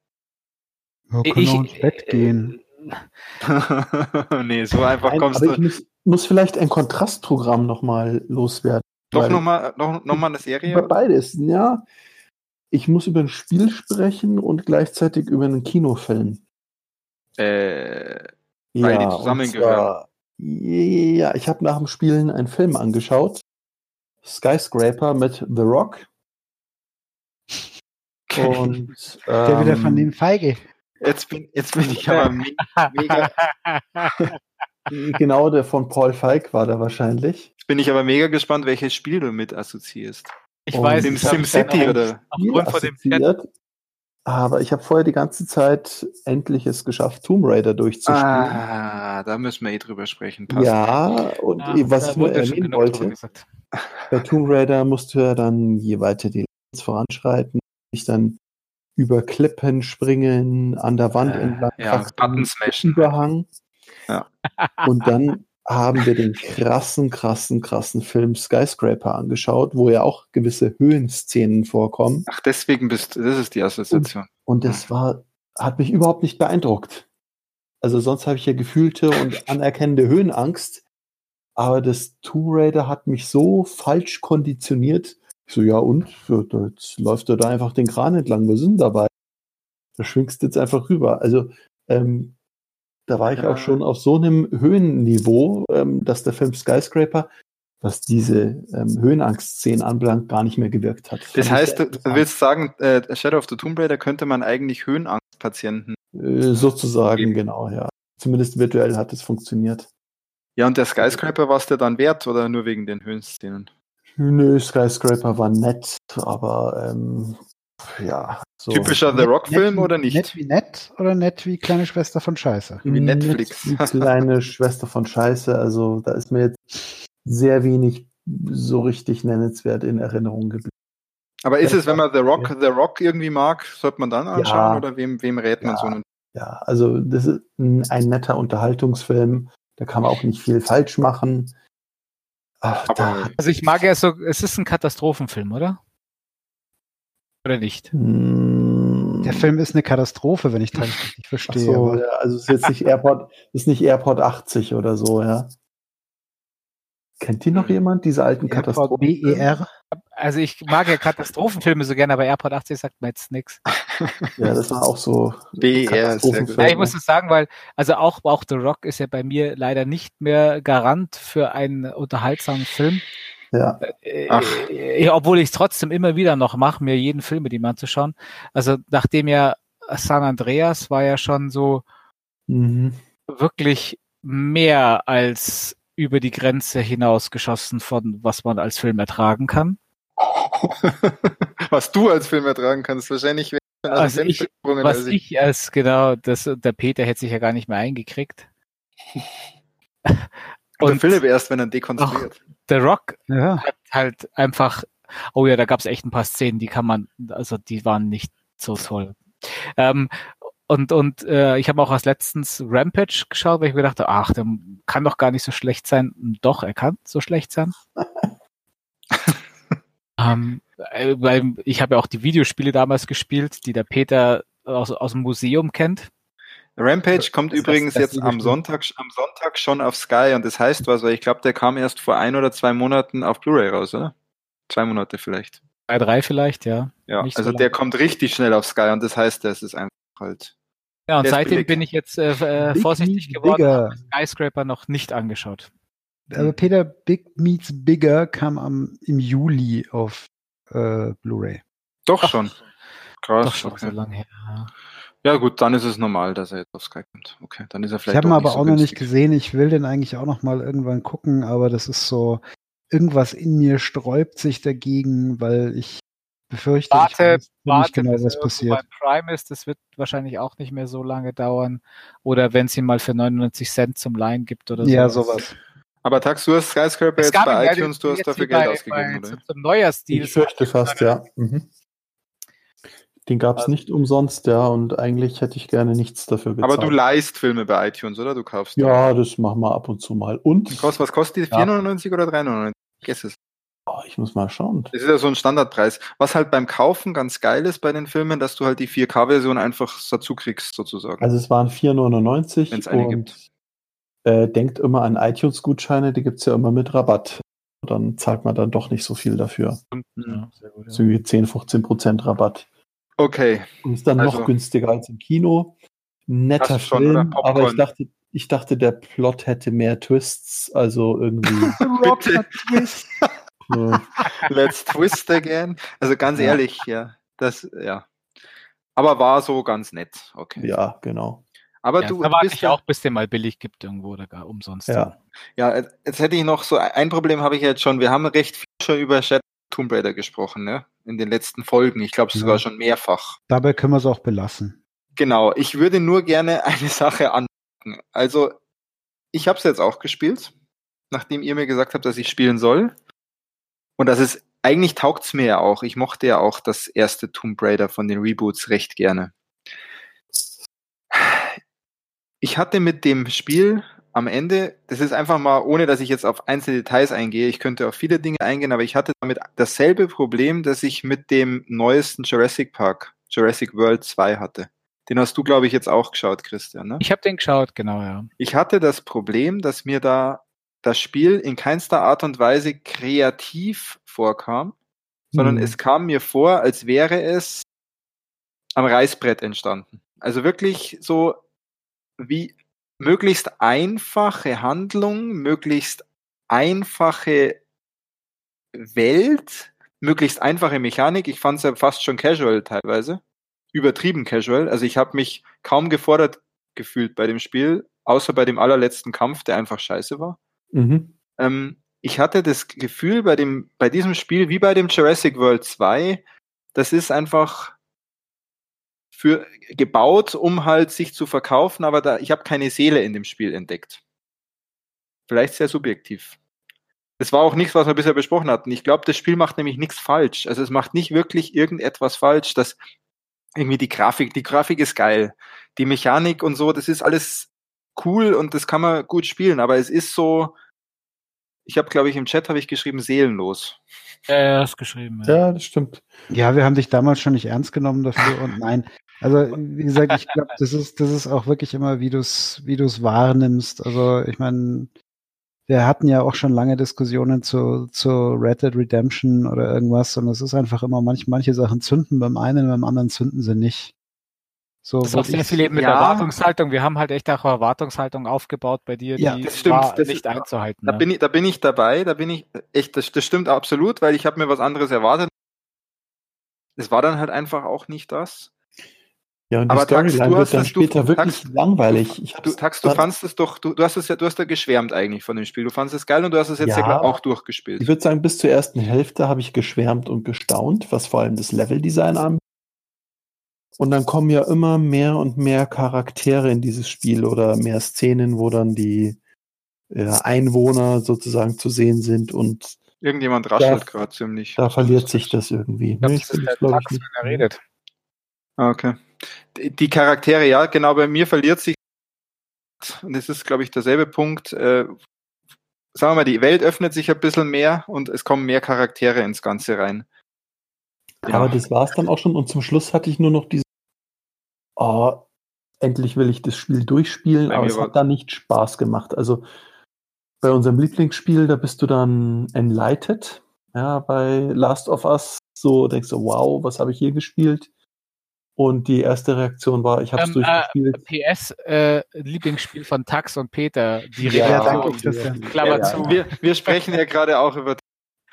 Ja, können Ich- ins Bett gehen. nee, so einfach Nein, kommst aber ich du. muss, muss vielleicht ein Kontrastprogramm nochmal loswerden. Doch nochmal noch, noch mal eine Serie? Über beides, ja. Ich muss über ein Spiel sprechen und gleichzeitig über einen Kinofilm. Äh, Weil die und zusammengehören. zwar- Ja, ich habe nach dem Spielen einen Film angeschaut. Skyscraper mit The Rock. Und Der wieder von ähm, dem Feige. Jetzt, bin, jetzt bin ich aber me mega, genau der von Paul Feig war da wahrscheinlich. jetzt bin ich aber mega gespannt, welches Spiel du mit assoziierst. Ich Und weiß, ich SimCity oder? Aufgrund von dem Chat. Aber ich habe vorher die ganze Zeit endlich es geschafft, Tomb Raider durchzuspielen. Ah, da müssen wir eh drüber sprechen. Passt. Ja, und Ah, was ich nur erwähnen wollte, bei Tomb Raider musst du ja dann, je weiter die Levels voranschreiten, dich dann über Klippen springen, an der Wand Äh, entlang, ja, am smashen. Überhang. Ja. Und dann haben wir den krassen, krassen, krassen Film Skyscraper angeschaut, wo ja auch gewisse Höhenszenen vorkommen. Ach, deswegen bist das ist die Assoziation. Und das war, hat mich überhaupt nicht beeindruckt. Also sonst habe ich ja gefühlte und anerkennende Höhenangst. Aber das Tomb Raider hat mich so falsch konditioniert. Ich so, ja und? Jetzt läuft er da einfach den Kran entlang. Ist denn dabei? Da schwingst du jetzt einfach rüber. Also, ähm, da war ich Ja. auch schon auf so einem Höhenniveau, ähm, dass der Film Skyscraper, was diese ähm, Höhenangst-Szenen anbelangt, gar nicht mehr gewirkt hat. Das Fand heißt, du, willst sagen, äh, Shadow of the Tomb Raider könnte man eigentlich Höhenangstpatienten. Äh, sozusagen, Eben. genau, ja. Zumindest virtuell hat es funktioniert. Ja, und der Skyscraper war es dir dann wert oder nur wegen den Höhenszenen? Nö, Skyscraper war nett, aber ähm, ja. So. Typischer The Rock-Film oder nicht? Nett wie nett oder nett wie kleine Schwester von Scheiße? wie Netflix. Nett wie kleine Schwester von Scheiße. Also da ist mir jetzt sehr wenig so richtig nennenswert in Erinnerung geblieben. Aber ist es, wenn man The Rock, The Rock irgendwie mag, sollte man dann anschauen Ja. oder wem, wem rät man Ja. so einen? Ja, also das ist ein, ein netter Unterhaltungsfilm. Da kann man auch nicht viel falsch machen. Ach, da Also ich mag ja so, es ist ein Katastrophenfilm, oder? Oder nicht? hm, Der Film ist eine Katastrophe, wenn ich das richtig Ach verstehe. so, aber ja, also es ist jetzt nicht Airport, ist nicht Airport 80 oder so, ja. Kennt die noch jemand, diese alten Airport Katastrophen? BER. Also ich mag ja Katastrophenfilme so gerne, aber Airport 80 sagt mir jetzt nichts. Ja, das war auch so. BER ist. Ja, ich muss es sagen, weil, also auch, auch The Rock ist ja bei mir leider nicht mehr Garant für einen unterhaltsamen Film. Ja, Äh, Ach. äh, obwohl ich es trotzdem immer wieder noch mache, mir jeden Film mit ihm anzuschauen. Also nachdem ja San Andreas war ja schon so mhm. wirklich mehr als über die Grenze hinausgeschossen von was man als Film ertragen kann. Was du als Film ertragen kannst, wahrscheinlich wäre ich Also ich- Was als ich als genau, das, der Peter hätte sich ja gar nicht mehr eingekriegt. Und der Und Philipp erst, wenn er dekonstruiert. The Rock Ja. hat halt einfach, oh ja, da gab es echt ein paar Szenen, die kann man, also die waren nicht so toll. Ähm, und und äh, ich habe auch als letztens Rampage geschaut, weil ich mir dachte, ach, der kann doch gar nicht so schlecht sein. Doch, er kann so schlecht sein. ähm, äh, weil ich habe ja auch die Videospiele damals gespielt, die der Peter aus, aus dem Museum kennt. Rampage kommt Das- übrigens das- das jetzt am. Sonntag, am Sonntag schon auf Sky und das heißt was, weil ich glaube, der kam erst vor ein oder zwei Monaten auf Blu-ray raus, oder? Zwei Monate vielleicht. Bei drei vielleicht, ja. Ja, Nicht so also lang. der kommt richtig schnell auf Sky und das heißt, das ist einfach halt. Ja, und seitdem billig. bin ich jetzt äh, äh, vorsichtig geworden, habe Skyscraper noch nicht angeschaut. Aber Peter Big Meets Bigger kam am, im Juli auf äh, Blu-ray. Doch Ach, schon. Krass. Doch schon okay. so lange her. ja. Ja gut, dann ist es normal, dass er jetzt auf Sky kommt. Okay, dann ist er Ich vielleicht habe ihn aber so auch noch nicht günstig. gesehen. Ich will den eigentlich auch noch mal irgendwann gucken, aber das ist so, irgendwas in mir sträubt sich dagegen, weil ich befürchte, Warte, ich weiß warte, nicht genau, was passiert. bei Prime ist, das wird wahrscheinlich auch nicht mehr so lange dauern. Oder wenn es ihn mal für 99 Cent zum Leihen gibt oder Ja, sowas. sowas. Aber Tax, du hast Skyscraper Es jetzt bei iTunes, du hast dafür Geld bei- ausgegeben, bei, oder? Zum Neujahrsstil. Ich fürchte fast, ja. Mhm. Den gab es Also- nicht umsonst, ja, und eigentlich hätte ich gerne nichts dafür gezahlt. Aber du leihst Filme bei iTunes, oder? Du kaufst. die. Ja, das machen wir ab und zu mal. Und Und kost, was kostet die? Ja. 4,99 oder 3,99? Guess es. oh, ich muss mal schauen. Das ist ja so ein Standardpreis. Was halt beim Kaufen ganz geil ist bei den Filmen, dass du halt die 4K-Version einfach dazu kriegst, sozusagen. Also es waren 4,99 Wenn's eine und gibt. Äh, denkt immer an iTunes-Gutscheine, die gibt's ja immer mit Rabatt. Dann zahlt man dann doch nicht so viel dafür. Ja, sehr gut, ja. So wie 10, 15 Prozent Rabatt. Okay. Und ist dann Also- noch günstiger als im Kino. Netter schon? Film, Popcorn. aber ich dachte, ich dachte, der Plot hätte mehr Twists, also irgendwie. Bitte. Twist. äh, Let's twist again. Also ganz Ja. ehrlich, ja. Das, ja. Aber war so ganz nett. Okay. ja, genau. Aber Ja, du da warte bist ich ja auch, bis der mal billig gibt irgendwo oder gar umsonst. Ja. Ja, jetzt hätte ich noch so ein Problem habe ich jetzt schon. Wir haben recht viel schon über Shadow Tomb Raider gesprochen, ne? In den letzten Folgen. Ich glaube Ja. sogar schon mehrfach. Dabei können wir es auch belassen. Genau. Ich würde nur gerne eine Sache anmerken. Also, ich habe es jetzt auch gespielt, nachdem ihr mir gesagt habt, dass ich spielen soll. Und das ist, eigentlich taugt's mir ja auch. Ich mochte ja auch das erste Tomb Raider von den Reboots recht gerne. Ich hatte mit dem Spiel am Ende, das ist einfach mal, ohne dass ich jetzt auf einzelne Details eingehe, ich könnte auf viele Dinge eingehen, aber ich hatte damit dasselbe Problem, das ich mit dem neuesten Jurassic Park, Jurassic World 2 hatte. Den hast du, glaube ich, jetzt auch geschaut, Christian. Ne? Ich habe den geschaut, genau, ja. Ich hatte das Problem, dass mir da das Spiel in keinster Art und Weise kreativ vorkam, sondern Hm. es kam mir vor, als wäre es am Reißbrett entstanden. Also wirklich so wie möglichst einfache Handlung, möglichst einfache Welt, möglichst einfache Mechanik. Ich fand es ja fast schon casual teilweise. Übertrieben casual. Also ich habe mich kaum gefordert gefühlt bei dem Spiel, außer bei dem allerletzten Kampf, der einfach scheiße war. Mhm. Ähm, ich hatte das Gefühl bei dem, bei diesem Spiel, wie bei dem Jurassic World 2, das ist einfach für gebaut, um halt sich zu verkaufen, aber da, ich habe keine Seele in dem Spiel entdeckt. Vielleicht sehr subjektiv. Das war auch nichts, was wir bisher besprochen hatten. Ich glaube, das Spiel macht nämlich nichts falsch. Also es macht nicht wirklich irgendetwas falsch, dass irgendwie die Grafik, die Grafik ist geil. Die Mechanik und so, das ist alles cool und das kann man gut spielen, aber es ist so, ich habe, glaube ich, im Chat habe ich geschrieben, seelenlos. Ja, ja, hast geschrieben. Ja. Ja, das stimmt. Ja, wir haben dich damals schon nicht ernst genommen dafür und nein. Also, wie gesagt, ich glaube, das ist, das ist auch wirklich immer, wie du es, wie du es wahrnimmst. Also, ich meine, wir hatten ja auch schon lange Diskussionen zu, zu Red Dead Redemption oder irgendwas und es ist einfach immer, manch, manche Sachen zünden beim einen, beim anderen zünden sie nicht. So, Das würd sehr viel eben mit ja. Erwartungshaltung. Wir haben halt echt auch Erwartungshaltung aufgebaut bei dir, Ja, die das stimmt. war Das nicht ist- einzuhalten. Da ne? bin ich, da bin ich dabei, da bin ich echt, das, das stimmt absolut, weil ich habe mir was anderes erwartet. Es war dann halt einfach auch nicht das. Ja, und die Aber Tax, Storyline du wird hast dann es- du- später wirklich Tax- langweilig. Ich Du, Tax, du fandst es doch, du, du hast es ja, du hast da geschwärmt eigentlich von dem Spiel. Du fandest es geil und du hast es jetzt ja, Ja. auch Ich durchgespielt. würde sagen, bis zur ersten Hälfte habe ich geschwärmt und gestaunt, was vor allem das Leveldesign anbelangt. Und dann kommen ja immer mehr und mehr Charaktere in dieses Spiel oder mehr Szenen, wo dann die äh, Einwohner sozusagen zu sehen sind und Irgendjemand raschelt gerade ziemlich. da verliert sich das irgendwie. Ich glaub, Nee, das ist der ich, Tax, wenn er redet. Ah, Okay. Die, Charaktere, ja, genau, bei mir verliert sich, und es ist, glaube ich, derselbe Punkt, äh, sagen wir mal, die Welt öffnet sich ein bisschen mehr und es kommen mehr Charaktere ins Ganze rein. Ja. Aber das war's dann auch schon. Und zum Schluss hatte ich nur noch diese, oh, endlich will ich das Spiel durchspielen, Bei aber es war- hat da nicht Spaß gemacht. Also bei unserem Lieblingsspiel, da bist du dann enlighted. Ja, bei Last of Us, so denkst du, wow, was habe ich hier gespielt? Und die erste Reaktion war, ich habe es Ähm, äh, durchgespielt. PS, äh, Lieblingsspiel von Tax und Peter. Die Ja, Ja, Reaktion. danke, Christian. Klammer Ja, ja. zu. Wir, wir sprechen ja gerade auch über.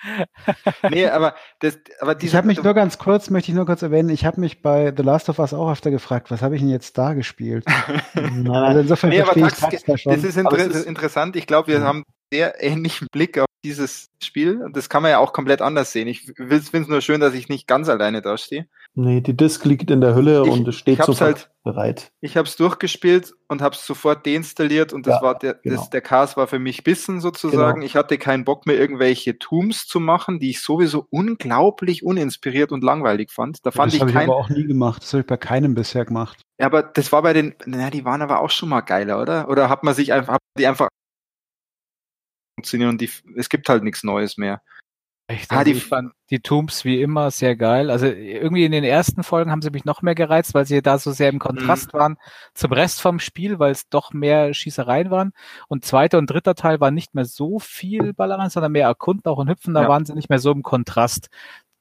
Nee, aber, das, aber Ich diese, habe mich nur ganz kurz, möchte ich nur kurz erwähnen, ich habe mich bei The Last of Us auch öfter gefragt, was habe ich denn jetzt da gespielt? Also insofern Nee, aber ich Tax- da schon. das ist Aber inter es ist- interessant. Ich glaube, wir Ja. haben sehr ähnlichen Blick auf dieses Spiel. Das kann man ja auch komplett anders sehen. Ich finde es nur schön, dass ich nicht ganz alleine da stehe. Nee, die Disk liegt in der Hülle Ich- und es steht ich hab's sofort halt- bereit. Ich habe es durchgespielt und habe es sofort deinstalliert und das Ja, war der, genau. das, der Chaos war für mich Bissen sozusagen. Genau. Ich hatte keinen Bock mehr, irgendwelche Tombs zu machen, die ich sowieso unglaublich uninspiriert und langweilig fand. Da fand das ich habe ich aber auch nie gemacht. Das habe ich bei keinem bisher gemacht. Ja, aber das war bei den, naja, die waren aber auch schon mal geiler, oder? Oder hat man sich einfach, hat die einfach funktionieren und die, es gibt halt nichts Neues mehr. Echt, Ah, also die- ich fand die Tombs wie immer sehr geil. Also irgendwie in den ersten Folgen haben sie mich noch mehr gereizt, weil sie da so sehr im Kontrast waren zum Rest vom Spiel, weil es doch mehr Schießereien waren. Und zweiter und dritter Teil war nicht mehr so viel Ballermann, sondern mehr erkunden auch und hüpfen. Da Ja. waren sie nicht mehr so im Kontrast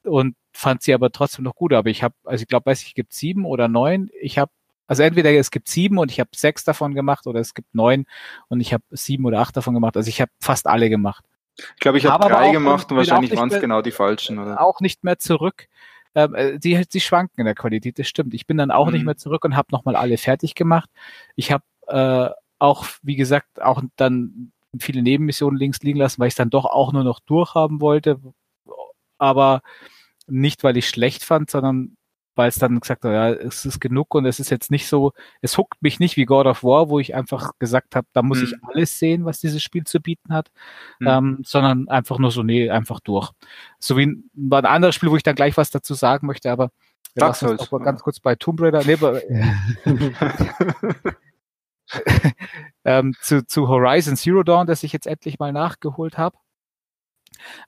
und fand sie aber trotzdem noch gut. Aber ich habe, also ich glaube, weiß ich, es gibt sieben oder neun. Ich habe also entweder es gibt sieben und ich habe sechs davon gemacht oder es gibt neun und ich habe sieben oder acht davon gemacht. Also ich habe fast alle gemacht. Ich glaube, ich habe Aber drei gemacht und wahrscheinlich waren es genau die falschen, oder? auch nicht mehr zurück. Ähm, äh, die, die schwanken in der Qualität, das stimmt. Ich bin dann auch Mhm. nicht mehr zurück und habe nochmal alle fertig gemacht. Ich habe äh, auch, wie gesagt, auch dann viele Nebenmissionen links liegen lassen, weil ich es dann doch auch nur noch durchhaben wollte. Aber nicht, weil ich schlecht fand, sondern weil es dann gesagt hat, ja, es ist genug und es ist jetzt nicht so, es huckt mich nicht wie God of War, wo ich einfach gesagt habe, da muss Mhm. ich alles sehen, was dieses Spiel zu bieten hat, Mhm. ähm, sondern einfach nur so, nee, einfach durch. So wie ein, ein anderes Spiel, wo ich dann gleich was dazu sagen möchte, aber Dark Souls, mal ganz kurz bei Tomb Raider, nee, aber, ähm, zu, zu Horizon Zero Dawn, das ich jetzt endlich mal nachgeholt habe.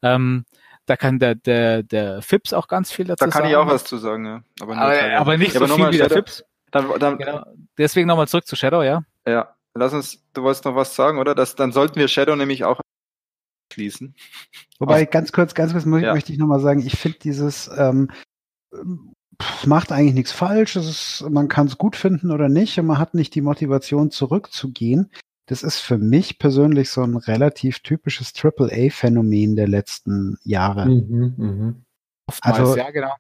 Ähm, da kann der, der, der Fips auch ganz viel dazu Da kann sagen. ich auch was zu sagen, ja. Aber, Aber, teilweise. aber nicht so aber viel nochmal wie der Fips. Dann, dann, Genau. Deswegen nochmal zurück zu Shadow, ja. Ja, lass uns, du wolltest noch was sagen, oder? Das, dann sollten wir Shadow nämlich auch schließen. Wobei, ganz kurz, ganz kurz Ja. möchte ich nochmal sagen, ich finde dieses, ähm, macht eigentlich nichts falsch. Es ist, man kann es gut finden oder nicht und man hat nicht die Motivation zurückzugehen. Das ist für mich persönlich so ein relativ typisches AAA-Phänomen der letzten Jahre. Mhm, mhm. Oftmals, Also, ja, genau.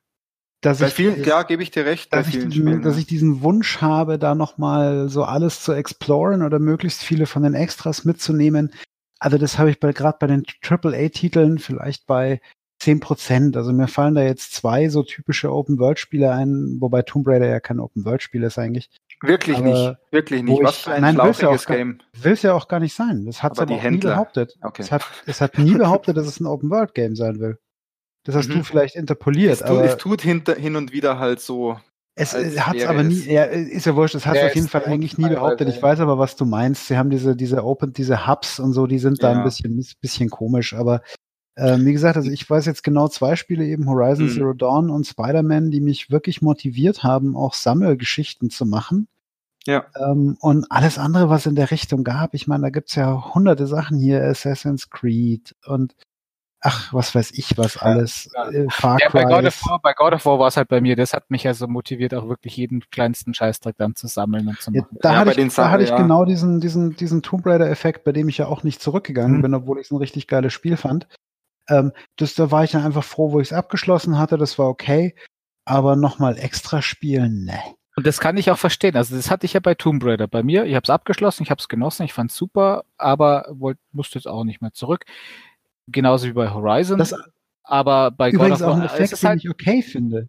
Dass Bei ich, vielen, ja, gebe ich dir recht, dass, ich Spielen. dass ja. ich diesen Wunsch habe, da nochmal so alles zu exploren oder möglichst viele von den Extras mitzunehmen. Also das habe ich bei, gerade bei den AAA-Titeln vielleicht bei 10 Prozent. Also mir fallen da jetzt zwei so typische Open-World-Spiele ein, wobei Tomb Raider ja kein Open-World-Spiel ist eigentlich. Wirklich aber nicht, wirklich nicht. Was ich- für ein nein, ja schlauchiges auch gar- Game. Will es ja auch gar nicht sein. Das hat es Aber aber, nie behauptet. Okay. Es, hat, es hat nie behauptet, dass es ein Open-World-Game sein will. Das hast Mhm. du vielleicht interpoliert, Es, tut, aber es tut hinter, hin und wieder halt so. Es als hat es aber nie, es- ja, ist ja wurscht, das hat Ja, es auf jeden Fall eigentlich nie behauptet. Ich ja. weiß aber, was du meinst. Sie haben diese, diese Open, diese Hubs und so, die sind da Ja. ein bisschen, bisschen komisch, aber ähm, wie gesagt, also ich weiß jetzt genau zwei Spiele eben, Horizon Mhm. Zero Dawn und Spider-Man, die mich wirklich motiviert haben, auch Sammelgeschichten zu machen. Ja. Ähm, und alles andere, was in der Richtung gab, ich meine, da gibt's ja hunderte Sachen hier, Assassin's Creed und ach, was weiß ich, was alles, ja. äh, Far Ja, bei God, of War, bei God of War war es halt bei mir, das hat mich ja so motiviert, auch wirklich jeden kleinsten Scheißdreck dann zu sammeln und zu Ja, machen. da Ja, hatte bei ich, da Sachen, hatte ich ja. genau diesen, diesen, diesen Tomb Raider-Effekt, bei dem ich ja auch nicht zurückgegangen Mhm. bin, obwohl ich es ein richtig geiles Spiel fand. Ähm, das, da war ich dann einfach froh, wo ich es abgeschlossen hatte, das war okay. Aber nochmal extra spielen, ne. Und das kann ich auch verstehen. Also das hatte ich ja bei Tomb Raider. Bei mir, ich habe es abgeschlossen, ich habe es genossen, ich fand es super, aber wollt, musste jetzt auch nicht mehr zurück. Genauso wie bei Horizon. Das aber bei übrigens God auch of ein War es Effekt, ist den halt ich okay finde.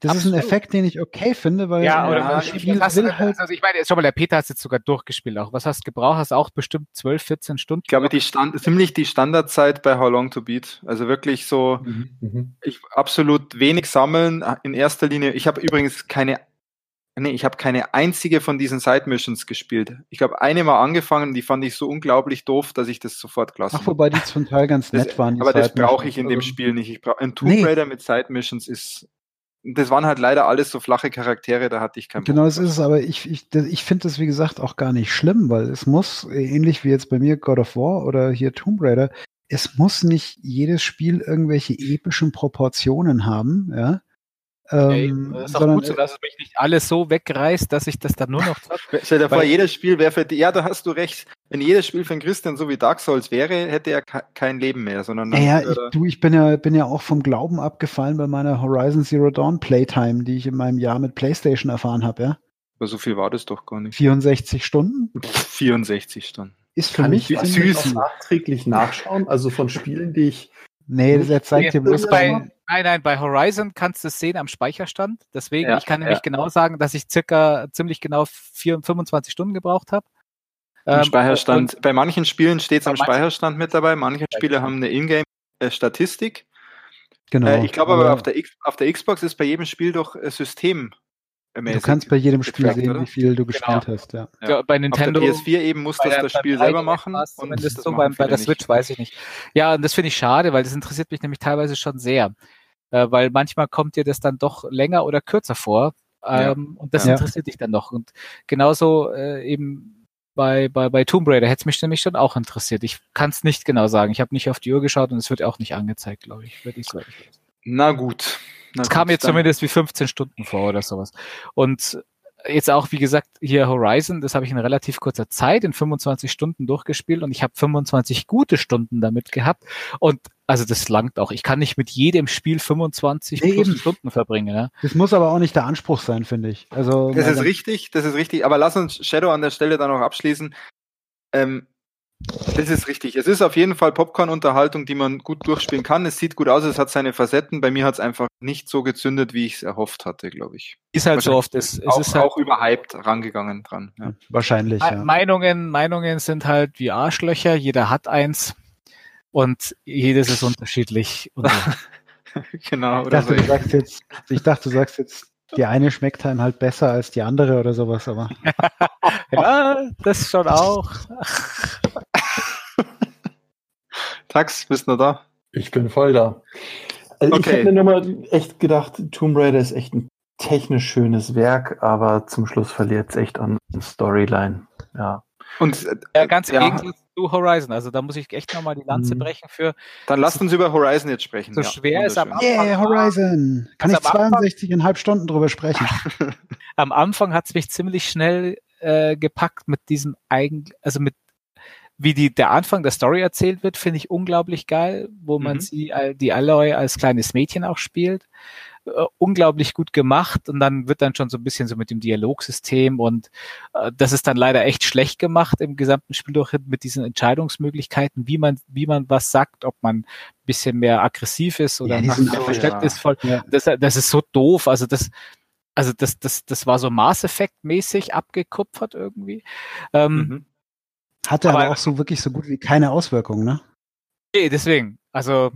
Das ist ein Absolut. Effekt, den ich okay finde, weil ja, oder Ja, Spiel hast, will halt also ich meine, schau mal, der Peter hat jetzt sogar durchgespielt auch. Was hast du gebraucht? Hast du auch bestimmt 12, 14 Stunden? Ich glaube, die Stand, ziemlich die Standardzeit bei How Long to Beat. Also wirklich so, Mhm, mhm. ich absolut wenig sammeln. In erster Linie, ich habe übrigens keine, nee, ich habe keine einzige von diesen Side Missions gespielt. Ich habe eine mal angefangen, die fand ich so unglaublich doof, dass ich das sofort gelassen Ach, wobei die zum Teil ganz Das- nett waren. die aber das Side-Missions. brauche ich in dem Also, Spiel nicht. Ich brauch, ein Tomb Nee. Raider mit Side Missions ist, das waren halt leider alles so flache Charaktere, da hatte ich keinen Genau, das ist es, aber ich, ich, das- ich finde das, wie gesagt, auch gar nicht schlimm, weil es muss, äh, ähnlich wie jetzt bei mir God of War oder hier Tomb Raider, es muss nicht jedes Spiel irgendwelche epischen Proportionen haben, ja. Ey, Ähm, das ist auch gut so, dass es mich nicht alles so wegreißt, dass ich das dann nur noch. Stell dir vor, jedes Spiel wäre für die, ja, da hast du recht. Wenn jedes Spiel für einen Christian so wie Dark Souls wäre, hätte er ke- kein Leben mehr, sondern naja, ich, du, ich bin ja, bin ja auch vom Glauben abgefallen bei meiner Horizon Zero Dawn Playtime, die ich in meinem Jahr mit PlayStation erfahren habe, ja. aber so viel war das doch gar nicht. 64 Stunden. Pff, 64 Stunden. Ist für Kann mich ich süß. nachträglich nachschauen? Also von Spielen, die ich. Nee, das zeigt dir bloß bei. Nein, nein, bei Horizon kannst du es sehen am Speicherstand. Deswegen, Ja, ich kann nämlich ja. genau sagen, dass ich circa ziemlich genau vier, 25 Stunden gebraucht habe. Im Ähm, Speicherstand. Bei manchen Spielen steht es am Speicherstand mit dabei. Manche Spiele haben eine Ingame-Statistik. Genau. Äh, ich glaube aber auf der, auf der Xbox ist bei jedem Spiel doch äh, System. du kannst bei jedem Spiel getrackt, sehen, oder? wie viel du gespielt hast, ja. Ja, bei Nintendo. Auf der PS4 eben muss bei das Spiel 3DS selber machen. war's und das so, machen bei viele der nicht. Switch weiß ich nicht. Ja, und das finde ich schade, weil das interessiert mich nämlich teilweise schon sehr. Äh, weil manchmal kommt dir das dann doch länger oder kürzer vor. Ja. Ähm, Und das Ja. interessiert dich dann noch. Und genauso äh, eben bei, bei, bei Tomb Raider hätte es mich nämlich schon auch interessiert. Ich kann es nicht genau sagen. Ich habe nicht auf die Uhr geschaut und es wird auch nicht angezeigt, glaube ich. Würde ich so Na gut. Na es kam dann- zumindest wie 15 Stunden vor oder sowas. Und jetzt auch, wie gesagt, hier Horizon, das habe ich in relativ kurzer Zeit, in 25 Stunden durchgespielt und ich habe 25 gute Stunden damit gehabt. Und also das langt auch. Ich kann nicht mit jedem Spiel 25 Nee. Stunden verbringen. Ne? Das muss aber auch nicht der Anspruch sein, finde ich. Also, Das ist richtig, das ist richtig. Aber lass uns Shadow an der Stelle dann noch abschließen. Ähm, das ist richtig. Es ist auf jeden Fall Popcorn-Unterhaltung, die man gut durchspielen kann. Es sieht gut aus, es hat seine Facetten. Bei mir hat es einfach nicht so gezündet, wie ich es erhofft hatte, glaube ich. Ist halt so oft. Es, es auch, ist halt, auch überhyped rangegangen dran. Ja. wahrscheinlich, ja. Meinungen, Meinungen sind halt wie Arschlöcher. Jeder hat eins. Und jedes ist unterschiedlich. Genau. Ich Oder dachte, so. du sagst jetzt, ich dachte, du sagst jetzt, die eine schmeckt einem halt besser als die andere oder sowas, aber ja, das schon auch. Tax, bist du noch da? Ich bin voll da. Also Ich Okay. hätte mir nur mal echt gedacht, Tomb Raider ist echt ein technisch schönes Werk, aber zum Schluss verliert es echt an Storyline. Ja. Und äh, Ja, ganz im Ja. Gegensatz zu Horizon. Also da muss ich echt nochmal die Lanze Mhm. brechen für. dann lasst uns über Horizon jetzt sprechen. So ja, schwer ist am. Anfang- yeah, Horizon! Kann ich am Anfang- 62,5 Stunden drüber sprechen. Am Anfang hat es mich ziemlich schnell äh, gepackt mit diesem eigen, also mit wie die, der Anfang der Story erzählt wird, finde ich unglaublich geil, wo man Mhm. sie, die Aloy als kleines Mädchen auch spielt. Äh, unglaublich gut gemacht und dann wird dann schon so ein bisschen so mit dem Dialogsystem und äh, das ist dann leider echt schlecht gemacht im gesamten Spiel durch mit diesen Entscheidungsmöglichkeiten, wie man, wie man was sagt, ob man ein bisschen mehr aggressiv ist oder Ja, so, verständnisvoll. Ja. Das, das ist so doof. Also das, also das, das, das war so Mass Effect mäßig abgekupfert irgendwie. Ähm, Mhm. Hatte aber, Aber- auch so wirklich so gut wie keine Auswirkungen, ne? Nee, deswegen. Also,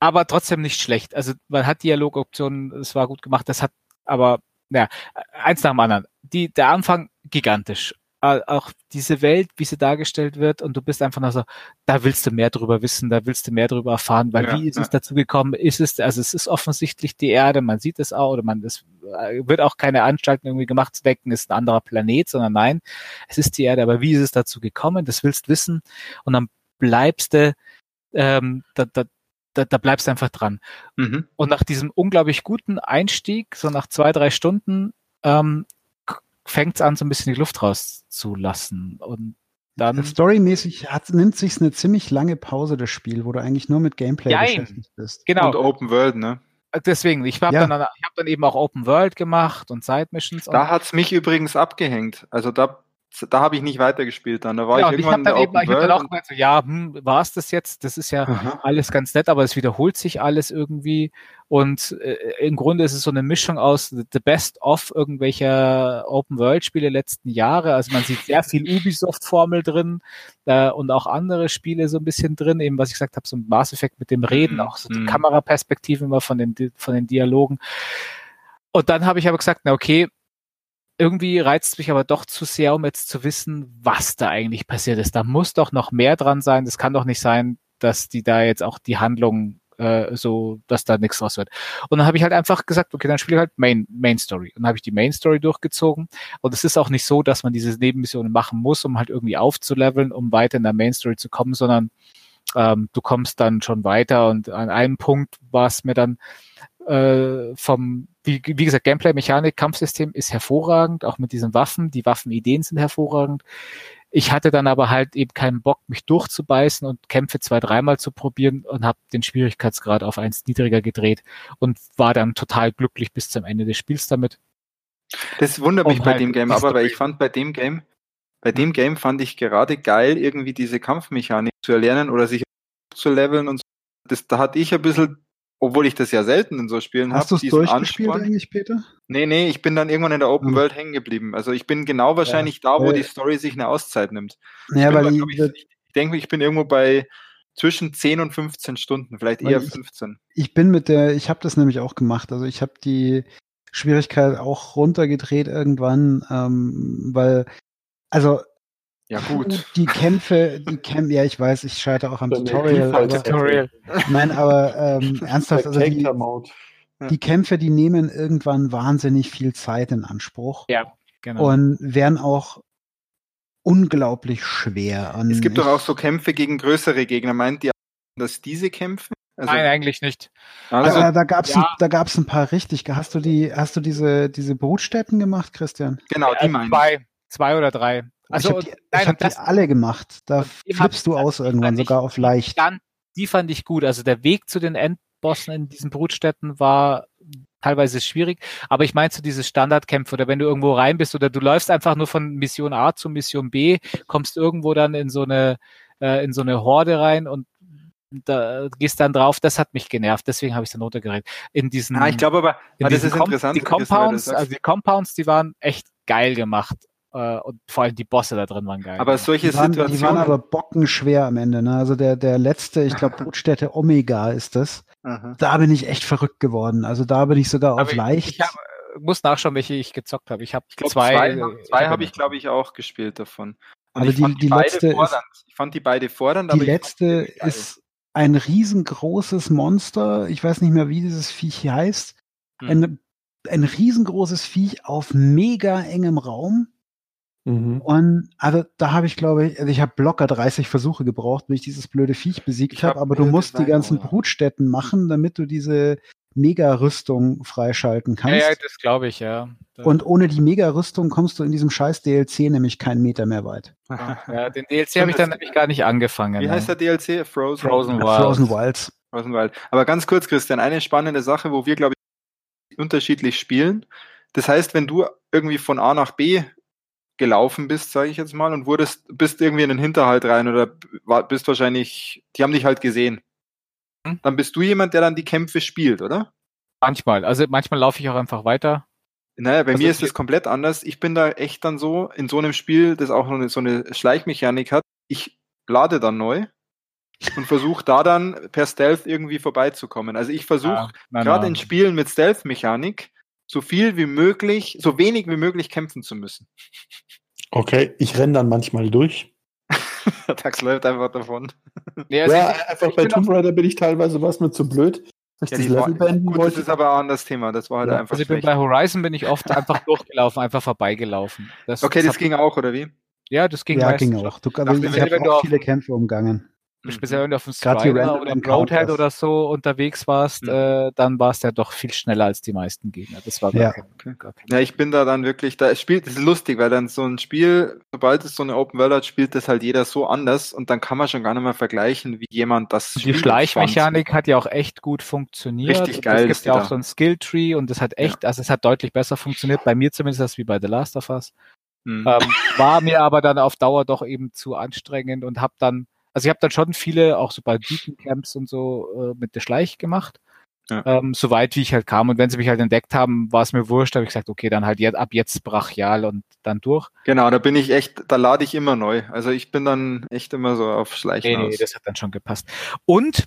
aber trotzdem nicht schlecht. Also man hat Dialogoptionen, es war gut gemacht. Das hat, aber ja, eins nach dem anderen. Die, der Anfang gigantisch. Äh, Auch diese Welt, wie sie dargestellt wird, und du bist einfach noch so, da willst du mehr drüber wissen, da willst du mehr drüber erfahren, weil Ja, wie ist ja. es dazu gekommen? Ist es, also es ist offensichtlich die Erde, man sieht es auch, oder man, es äh, wird auch keine Anstalten irgendwie gemacht zu denken, ist ein anderer Planet, sondern nein, es ist die Erde, aber wie ist es dazu gekommen? Das willst wissen, und dann bleibst du, ähm, da, da, da, da bleibst du einfach dran. Mhm. Und nach diesem unglaublich guten Einstieg, so nach zwei, drei Stunden, ähm, fängt es an, so ein bisschen die Luft rauszulassen. Und dann. Storymäßig hat, nimmt sich eine ziemlich lange Pause, das Spiel, wo du eigentlich nur mit Gameplay Jein. beschäftigt bist. Genau, Und Open World, ne? deswegen, ich habe Ja. dann, ich hab dann eben auch Open World gemacht und Side Missions. Da hat's mich übrigens abgehängt. Also da, da habe ich nicht weitergespielt dann. Da war ja, ich ich irgendwann habe in dann eben ich dann auch gemeint, so, ja, hm, war es das jetzt? Das ist ja Aha. alles ganz nett, aber es wiederholt sich alles irgendwie. Und äh, im Grunde ist es so eine Mischung aus the best of irgendwelcher Open-World-Spiele letzten Jahre. Also man sieht sehr viel Ubisoft-Formel drin äh, und auch andere Spiele so ein bisschen drin, eben was ich gesagt habe, so ein Mass Effect mit dem Reden, Mhm, auch so die mhm. Kameraperspektiven immer von den, von den Dialogen. Und dann habe ich aber gesagt, na okay, irgendwie reizt mich aber doch zu sehr, um jetzt zu wissen, was da eigentlich passiert ist. Da muss doch noch mehr dran sein. Das kann doch nicht sein, dass die da jetzt auch die Handlung äh, so, dass da nichts draus wird. Und dann habe ich halt einfach gesagt, okay, dann spiele ich halt Main, Main Story. Und dann habe ich die Main Story durchgezogen. Und es ist auch nicht so, dass man diese Nebenmissionen machen muss, um halt irgendwie aufzuleveln, um weiter in der Main Story zu kommen, sondern ähm, du kommst dann schon weiter. Und an einem Punkt war es mir dann äh, vom, wie, wie gesagt, Gameplay-Mechanik, Kampfsystem ist hervorragend, auch mit diesen Waffen. Die Waffenideen sind hervorragend. Ich hatte dann aber halt eben keinen Bock, mich durchzubeißen und Kämpfe zwei, dreimal zu probieren und habe den Schwierigkeitsgrad auf eins niedriger gedreht und war dann total glücklich bis zum Ende des Spiels damit. Das wundert mich Um bei halt dem Game aber, weil ich fand bei dem Game, bei dem Game fand ich gerade geil, irgendwie diese Kampfmechanik zu erlernen oder sich zu leveln und so. Das, da hatte ich ein bisschen, obwohl ich das ja selten in so Spielen habe. Hast du es durchgespielt Ansporn. eigentlich, Peter? Nee, nee, ich bin dann irgendwann in der Open Hm. World hängen geblieben. Also ich bin genau wahrscheinlich da, wo Äh, die Story sich eine Auszeit nimmt. Ja, ich, weil glaub ich, ich denke, ich bin irgendwo bei zwischen 10 und 15 Stunden, vielleicht eher ich- 15. ich bin mit der, ich habe das nämlich auch gemacht. Also ich habe die Schwierigkeit auch runtergedreht irgendwann, ähm, weil, also Ja, gut. die Kämpfe, die Kämpfe, ja, ich weiß, ich scheitere auch am Tutorial, aber, Tutorial. nein, aber ähm, ernsthaft, also die, die Kämpfe, die nehmen irgendwann wahnsinnig viel Zeit in Anspruch Ja, genau. und werden auch unglaublich schwer. Und Es gibt ich, doch auch so Kämpfe gegen größere Gegner. Meint ihr, dass diese Kämpfe? Also, Nein, eigentlich nicht. also, Also, da gab's ja. ein, da ein paar richtig. Hast du die, hast du diese, diese Brutstätten gemacht, Christian? genau, die Äh, meinen. zwei, zwei oder drei. Also ich habe die, nein, ich hab das- die alle gemacht. Da flippst du aus irgendwann, ich- sogar auf leicht. dann, die fand ich gut. Also der Weg zu den Endbossen in diesen Brutstätten war teilweise schwierig, aber ich meine so diese Standardkämpfe oder wenn du irgendwo rein bist oder du läufst einfach nur von Mission A zu Mission B, kommst irgendwo dann in so eine äh, in so eine Horde rein und da gehst dann drauf, das hat mich genervt, deswegen habe ich dann runtergeredet. In diesen Ah, ich glaube aber, in ah, das diesen ist Com- interessant. die Compounds, also die Compounds, die waren echt geil gemacht. Äh, und vor allem die Bosse da drin waren geil. aber solche Die waren, die waren Situationen. aber bockenschwer am Ende. Ne? Also der, der letzte, ich glaube, Brutstätte Omega ist das. Aha. Da bin ich echt verrückt geworden. Also da bin ich sogar auf Aber ich- leicht. Ich hab, muss nachschauen, welche ich gezockt habe. Ich habe Ich zwei. zwei, äh, zwei hab habe ich, glaube ich, auch gespielt davon. Und Aber ich die- fand die beide letzte ist-. Ich fand die beide fordernd, die ich letzte geil. ist ein riesengroßes Monster. Ich weiß nicht mehr, wie dieses Viech heißt. Hm. Ein, ein riesengroßes Viech auf mega engem Raum. Mhm. Und also da habe ich, glaube ich, also ich habe locker 30 Versuche gebraucht, bis ich dieses blöde Viech besiegt habe, hab aber du musst die ganzen aber- Brutstätten machen, damit du diese Mega-Rüstung freischalten Ja, kannst. ja, das glaube ich, ja. Und ohne die Mega-Rüstung kommst du in diesem scheiß DLC nämlich keinen Meter mehr weit. ja, den DLC habe ich dann nämlich gar nicht angefangen. Wie heißt der DLC? Frozen. Frozen Wild. Frozen Wilds. Frozen Wild. Aber ganz kurz, Christian, eine spannende Sache, wo wir, glaube ich, unterschiedlich spielen. Das heißt, wenn du irgendwie von A nach B gelaufen bist, sage ich jetzt mal, und wurdest, bist irgendwie in den Hinterhalt rein oder bist wahrscheinlich, die haben dich halt gesehen. Hm. Dann bist du jemand, der dann die Kämpfe spielt, oder? Manchmal. Also manchmal laufe ich auch einfach weiter. Naja, bei Also mir ist es komplett anders. Ich bin da echt dann so, in so einem Spiel, das auch so eine Schleichmechanik hat, ich lade dann neu und versuche da dann per Stealth irgendwie vorbeizukommen. Also ich versuche Ja, gerade in Spielen mit Stealth-Mechanik so viel wie möglich, so wenig wie möglich kämpfen zu müssen. Okay, ich renne dann manchmal durch. Tax läuft einfach davon. Nee, also ja, ich, einfach ich bei Tomb Raider bin ich teilweise was mir zu blöd. Ja, das die war, Level beenden gut, das wollte. ist aber ein anderes Thema. Das war halt Ja, einfach also ich bin bei Horizon bin ich oft einfach durchgelaufen, einfach vorbeigelaufen. Das, Okay, das hat- ging auch, oder wie? Ja, das ging Ja, ging auch. Du, Dachte, ich habe auch viele Kämpfe umgangen. Speziell wenn du auf dem die Strider oder im Roadhead oder so unterwegs warst, Mhm. äh, dann warst du ja doch viel schneller als die meisten Gegner. Das war gar Ja. kein, Okay. gar kein Ja, ich bin da dann wirklich, da es spielt, das ist lustig, weil dann so ein Spiel, sobald es so eine Open World hat, spielt das halt jeder so anders und dann kann man schon gar nicht mehr vergleichen, wie jemand das Die spielt. Schleichmechanik hat ja auch echt gut funktioniert. Richtig geil Es gibt ja die auch da. so ein Skilltree und das hat echt, also es hat deutlich besser funktioniert, bei mir zumindest als wie bei The Last of Us. Hm. Ähm, war mir aber dann auf Dauer doch eben zu anstrengend und habe dann, also ich habe dann schon viele, auch so bei Beacon Camps und so, äh, mit der Schleich gemacht. Ja. Ähm, so weit wie ich halt kam. Und wenn sie mich halt entdeckt haben, war es mir wurscht, habe ich gesagt, okay, dann halt jetzt, ab jetzt brachial und dann durch. Genau, da bin ich echt, da lade ich immer neu. Also ich bin dann echt immer so auf Schleichen Nee, nee, das hat dann schon gepasst. Und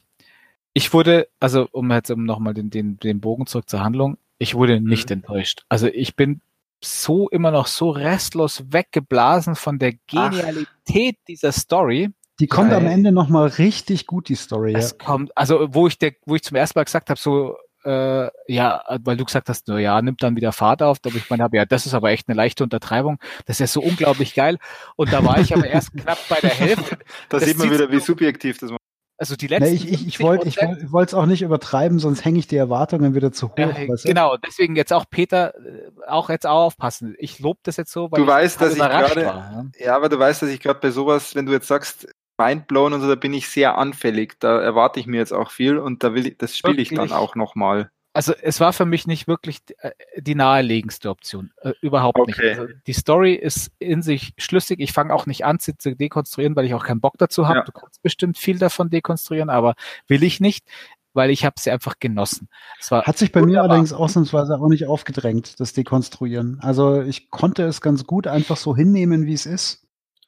ich wurde, also um jetzt um nochmal den, den, den Bogen zurück zur Handlung, ich wurde nicht Mhm. enttäuscht. Also ich bin so immer noch so restlos weggeblasen von der Ach. Genialität dieser Story. Die kommt Geil. am Ende nochmal richtig gut, die Story. Ja. Es kommt, also wo ich der, wo ich zum ersten Mal gesagt habe, so äh, ja, weil du gesagt hast, na ja, nimmt dann wieder Fahrt auf, da ich meine ja, das ist aber echt eine leichte Untertreibung. Das ist ja so unglaublich geil. Und da war ich aber erst knapp bei der Hälfte. da das sieht man wieder, wie subjektiv das war. Also die letzten Nee, ich ich, ich 50 wollte ich wollte es auch nicht übertreiben, sonst hänge ich die Erwartungen wieder zu hoch. Ja, du? genau, deswegen jetzt auch Peter, äh, auch jetzt auch aufpassen. Ich lobe das jetzt so, weil Du ich weißt, dass ich gerade- war. ja. Ja, aber du weißt, dass ich gerade bei sowas, wenn du jetzt sagst, Mindblown und so, da bin ich sehr anfällig. Da erwarte ich mir jetzt auch viel und da will ich, das spiele ich dann auch nochmal. also es war für mich nicht wirklich äh, die naheliegendste Option. Äh, überhaupt Okay. nicht. Also die Story ist in sich schlüssig. Ich fange auch nicht an, sie zu dekonstruieren, weil ich auch keinen Bock dazu habe. Ja. Du kannst bestimmt viel davon dekonstruieren, aber will ich nicht, weil ich habe sie einfach genossen. Es war Hat sich bei mir wunderbar. allerdings ausnahmsweise auch nicht aufgedrängt, das Dekonstruieren. Also ich konnte es ganz gut einfach so hinnehmen, wie es ist.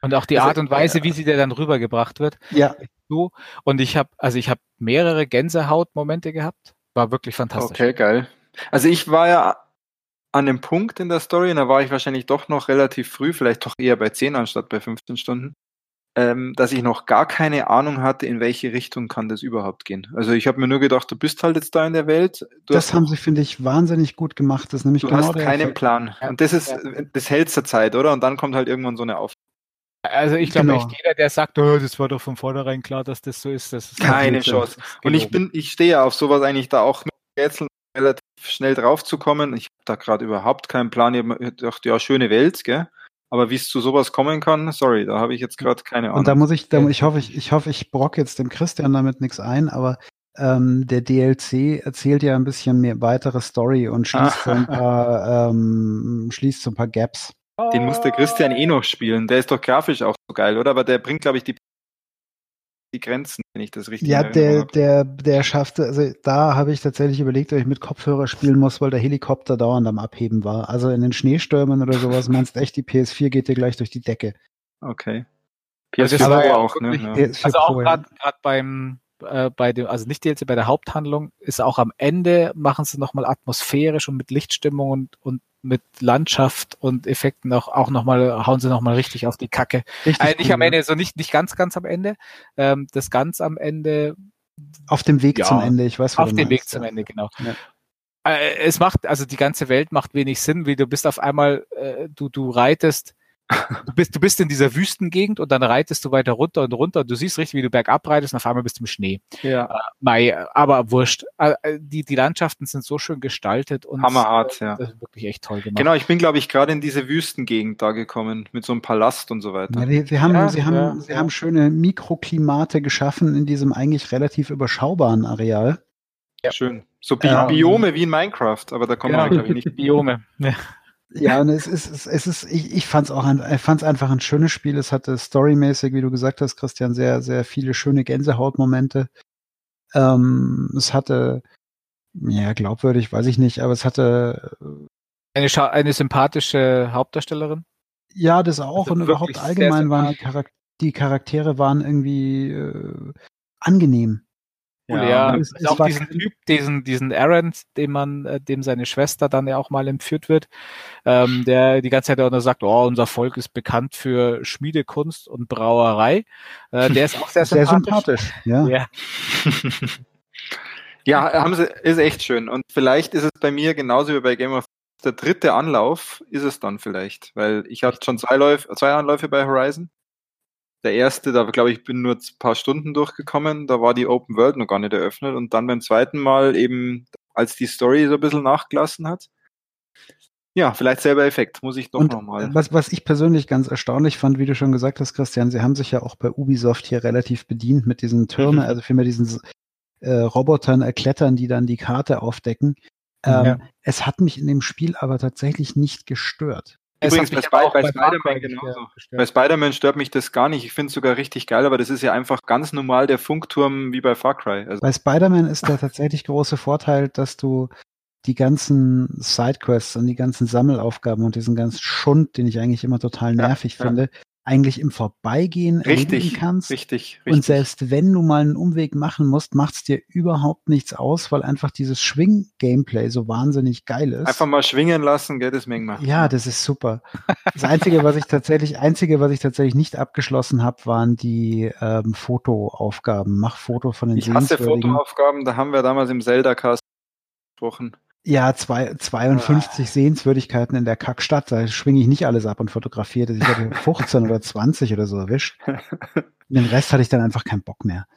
Und auch die Also, Art und Weise, wie sie dir dann rübergebracht wird. Ja, So. Und ich habe, also ich habe mehrere Gänsehautmomente gehabt. War wirklich fantastisch. Okay, geil. Also ich war ja an dem Punkt in der Story, und da war ich wahrscheinlich doch noch relativ früh, vielleicht doch eher bei 10 anstatt bei 15 Stunden, ähm, dass ich noch gar keine Ahnung hatte, in welche Richtung kann das überhaupt gehen. Also ich habe mir nur gedacht, du bist halt jetzt da in der Welt, du das haben sie, finde ich, wahnsinnig gut gemacht. Das ist nämlich du genau hast keinen Effekt. Plan. Ja. Und das ist Ja. das hält zur Zeit, oder? Und dann kommt halt irgendwann so eine Auf. Also ich glaube Genau. echt, jeder, der sagt, oh, das war doch von vornherein klar, dass das so ist, das ist Keine. Chance. Und ich bin, ich stehe ja auf sowas eigentlich da auch mit Rätseln relativ schnell drauf zu kommen. Ich habe da gerade überhaupt keinen Plan. Ich gedacht, ja, schöne Welt, gell? Aber wie es zu sowas kommen kann, sorry, da habe ich jetzt gerade keine Ahnung. Und da muss ich, da, ich hoffe, ich, ich hoffe, ich brock jetzt dem Christian damit nichts ein, aber ähm, der DLC erzählt ja ein bisschen mehr weitere Story und schließt so ein paar, ähm, schließt so ein paar Gaps. Den muss der Christian eh noch spielen. Der ist doch grafisch auch so geil, oder? Aber der bringt, glaube ich, die, die Grenzen, wenn ich das richtig Ja, der, der, der schaffte, also da habe ich tatsächlich überlegt, ob ich mit Kopfhörer spielen muss, weil der Helikopter dauernd am Abheben war. Also in den Schneestürmen oder sowas meinst echt, die PS4 geht dir gleich durch die Decke. Okay. Also PS4 das war Pro auch, ne? Ja. PS4 Also auch gerade beim äh, bei dem, also nicht DLC, bei der Haupthandlung ist auch am Ende machen sie nochmal atmosphärisch und mit Lichtstimmung und, und mit Landschaft und Effekten auch, auch nochmal, hauen sie nochmal richtig auf die Kacke. Richtig Äh, nicht cool, am Ende, so nicht, nicht ganz, ganz am Ende. Ähm, das ganz am Ende, Auf dem Weg Ja, zum Ende, ich weiß, was auf dem Weg zum. Ende, genau. Ja. Äh, es macht, also die ganze Welt macht wenig Sinn, wie du bist auf einmal, äh, du, du reitest, du bist, du bist in dieser Wüstengegend und dann reitest du weiter runter und runter und du siehst richtig, wie du bergab reitest und auf einmal bist du im Schnee. ja. Mai, aber wurscht. Äh, Die, die Landschaften sind so schön gestaltet und Hammerhart, äh, ja. das ist wirklich echt toll gemacht. Genau, ich bin, glaube ich, gerade in diese Wüstengegend da gekommen, mit so einem Palast und so weiter. Ja, wir, wir haben, Ja, sie haben, ja, sie haben schöne Mikroklimate geschaffen in diesem eigentlich relativ überschaubaren Areal. Ja. Schön. So Bi Ja. Biome wie in Minecraft, aber da kommen Genau. wir, glaube ich, nicht. Biome. Ja. Ja, und es ist, es, es ist, ich, ich fand es auch ein, ich fand's einfach ein schönes Spiel. Es hatte storymäßig, wie du gesagt hast, Christian, sehr, sehr viele schöne Gänsehautmomente. Ähm, es hatte, ja, glaubwürdig, weiß ich nicht, aber es hatte, Eine, Scha eine sympathische Hauptdarstellerin. ja, das auch Also und überhaupt wirklich sehr allgemein waren die, Charak die Charaktere waren irgendwie äh, angenehm. Cool, ja. es- Es, es auch diesen Typ, diesen, diesen Aaron, dem man, äh, dem seine Schwester dann ja auch mal entführt wird, ähm, der die ganze Zeit auch nur sagt, oh, unser Volk ist bekannt für Schmiedekunst und Brauerei. Äh, der ist auch sehr, Sehr sympathisch. sympathisch, ja. Ja. Ja, haben sie, ist echt schön. Und vielleicht ist es bei mir genauso wie bei Game of der dritte Anlauf ist es dann vielleicht, weil ich hatte schon zwei, Läuf, zwei Anläufe bei Horizon. Der erste, da glaube ich, bin nur ein paar Stunden durchgekommen, da war die Open World noch gar nicht eröffnet und dann beim zweiten Mal eben, als die Story so ein bisschen nachgelassen hat. Ja, vielleicht selber Effekt, muss ich doch nochmal. was, was ich persönlich ganz erstaunlich fand, wie du schon gesagt hast, Christian, sie haben sich ja auch bei Ubisoft hier relativ bedient mit diesen Türmen, Mhm. also vielmehr diesen äh, Robotern erklettern, die dann die Karte aufdecken. Ähm, Ja. Es hat mich in dem Spiel aber tatsächlich nicht gestört. Übrigens bei bei bei Spider-Man genauso. Bei Spider-Man stört mich das gar nicht. Ich finde es sogar richtig geil, aber das ist ja einfach ganz normal der Funkturm wie bei Far Cry. Also, Bei Spider-Man ist der tatsächlich große Vorteil, dass du die ganzen Sidequests und die ganzen Sammelaufgaben und diesen ganzen Schund, den ich eigentlich immer total Ja, nervig ja. finde, eigentlich im Vorbeigehen richtig, kannst. richtig, richtig. Und selbst wenn du mal einen Umweg machen musst, macht es dir überhaupt nichts aus, weil einfach dieses Schwing-Gameplay so wahnsinnig geil ist. Einfach mal schwingen lassen, gell, das Mengen machen. ja, das ist super. Das Einzige, was ich tatsächlich, Einzige, was ich tatsächlich nicht abgeschlossen habe, waren die ähm, Fotoaufgaben. Mach Foto von den Ich hasse. Fotoaufgaben, da haben wir damals im Zelda-Cast gesprochen. Ja, zwei, 52 Sehenswürdigkeiten in der Kackstadt. Da schwinge ich nicht alles ab und fotografiere. Ich hatte 15 oder 20 oder so erwischt. Den Rest hatte ich dann einfach keinen Bock mehr.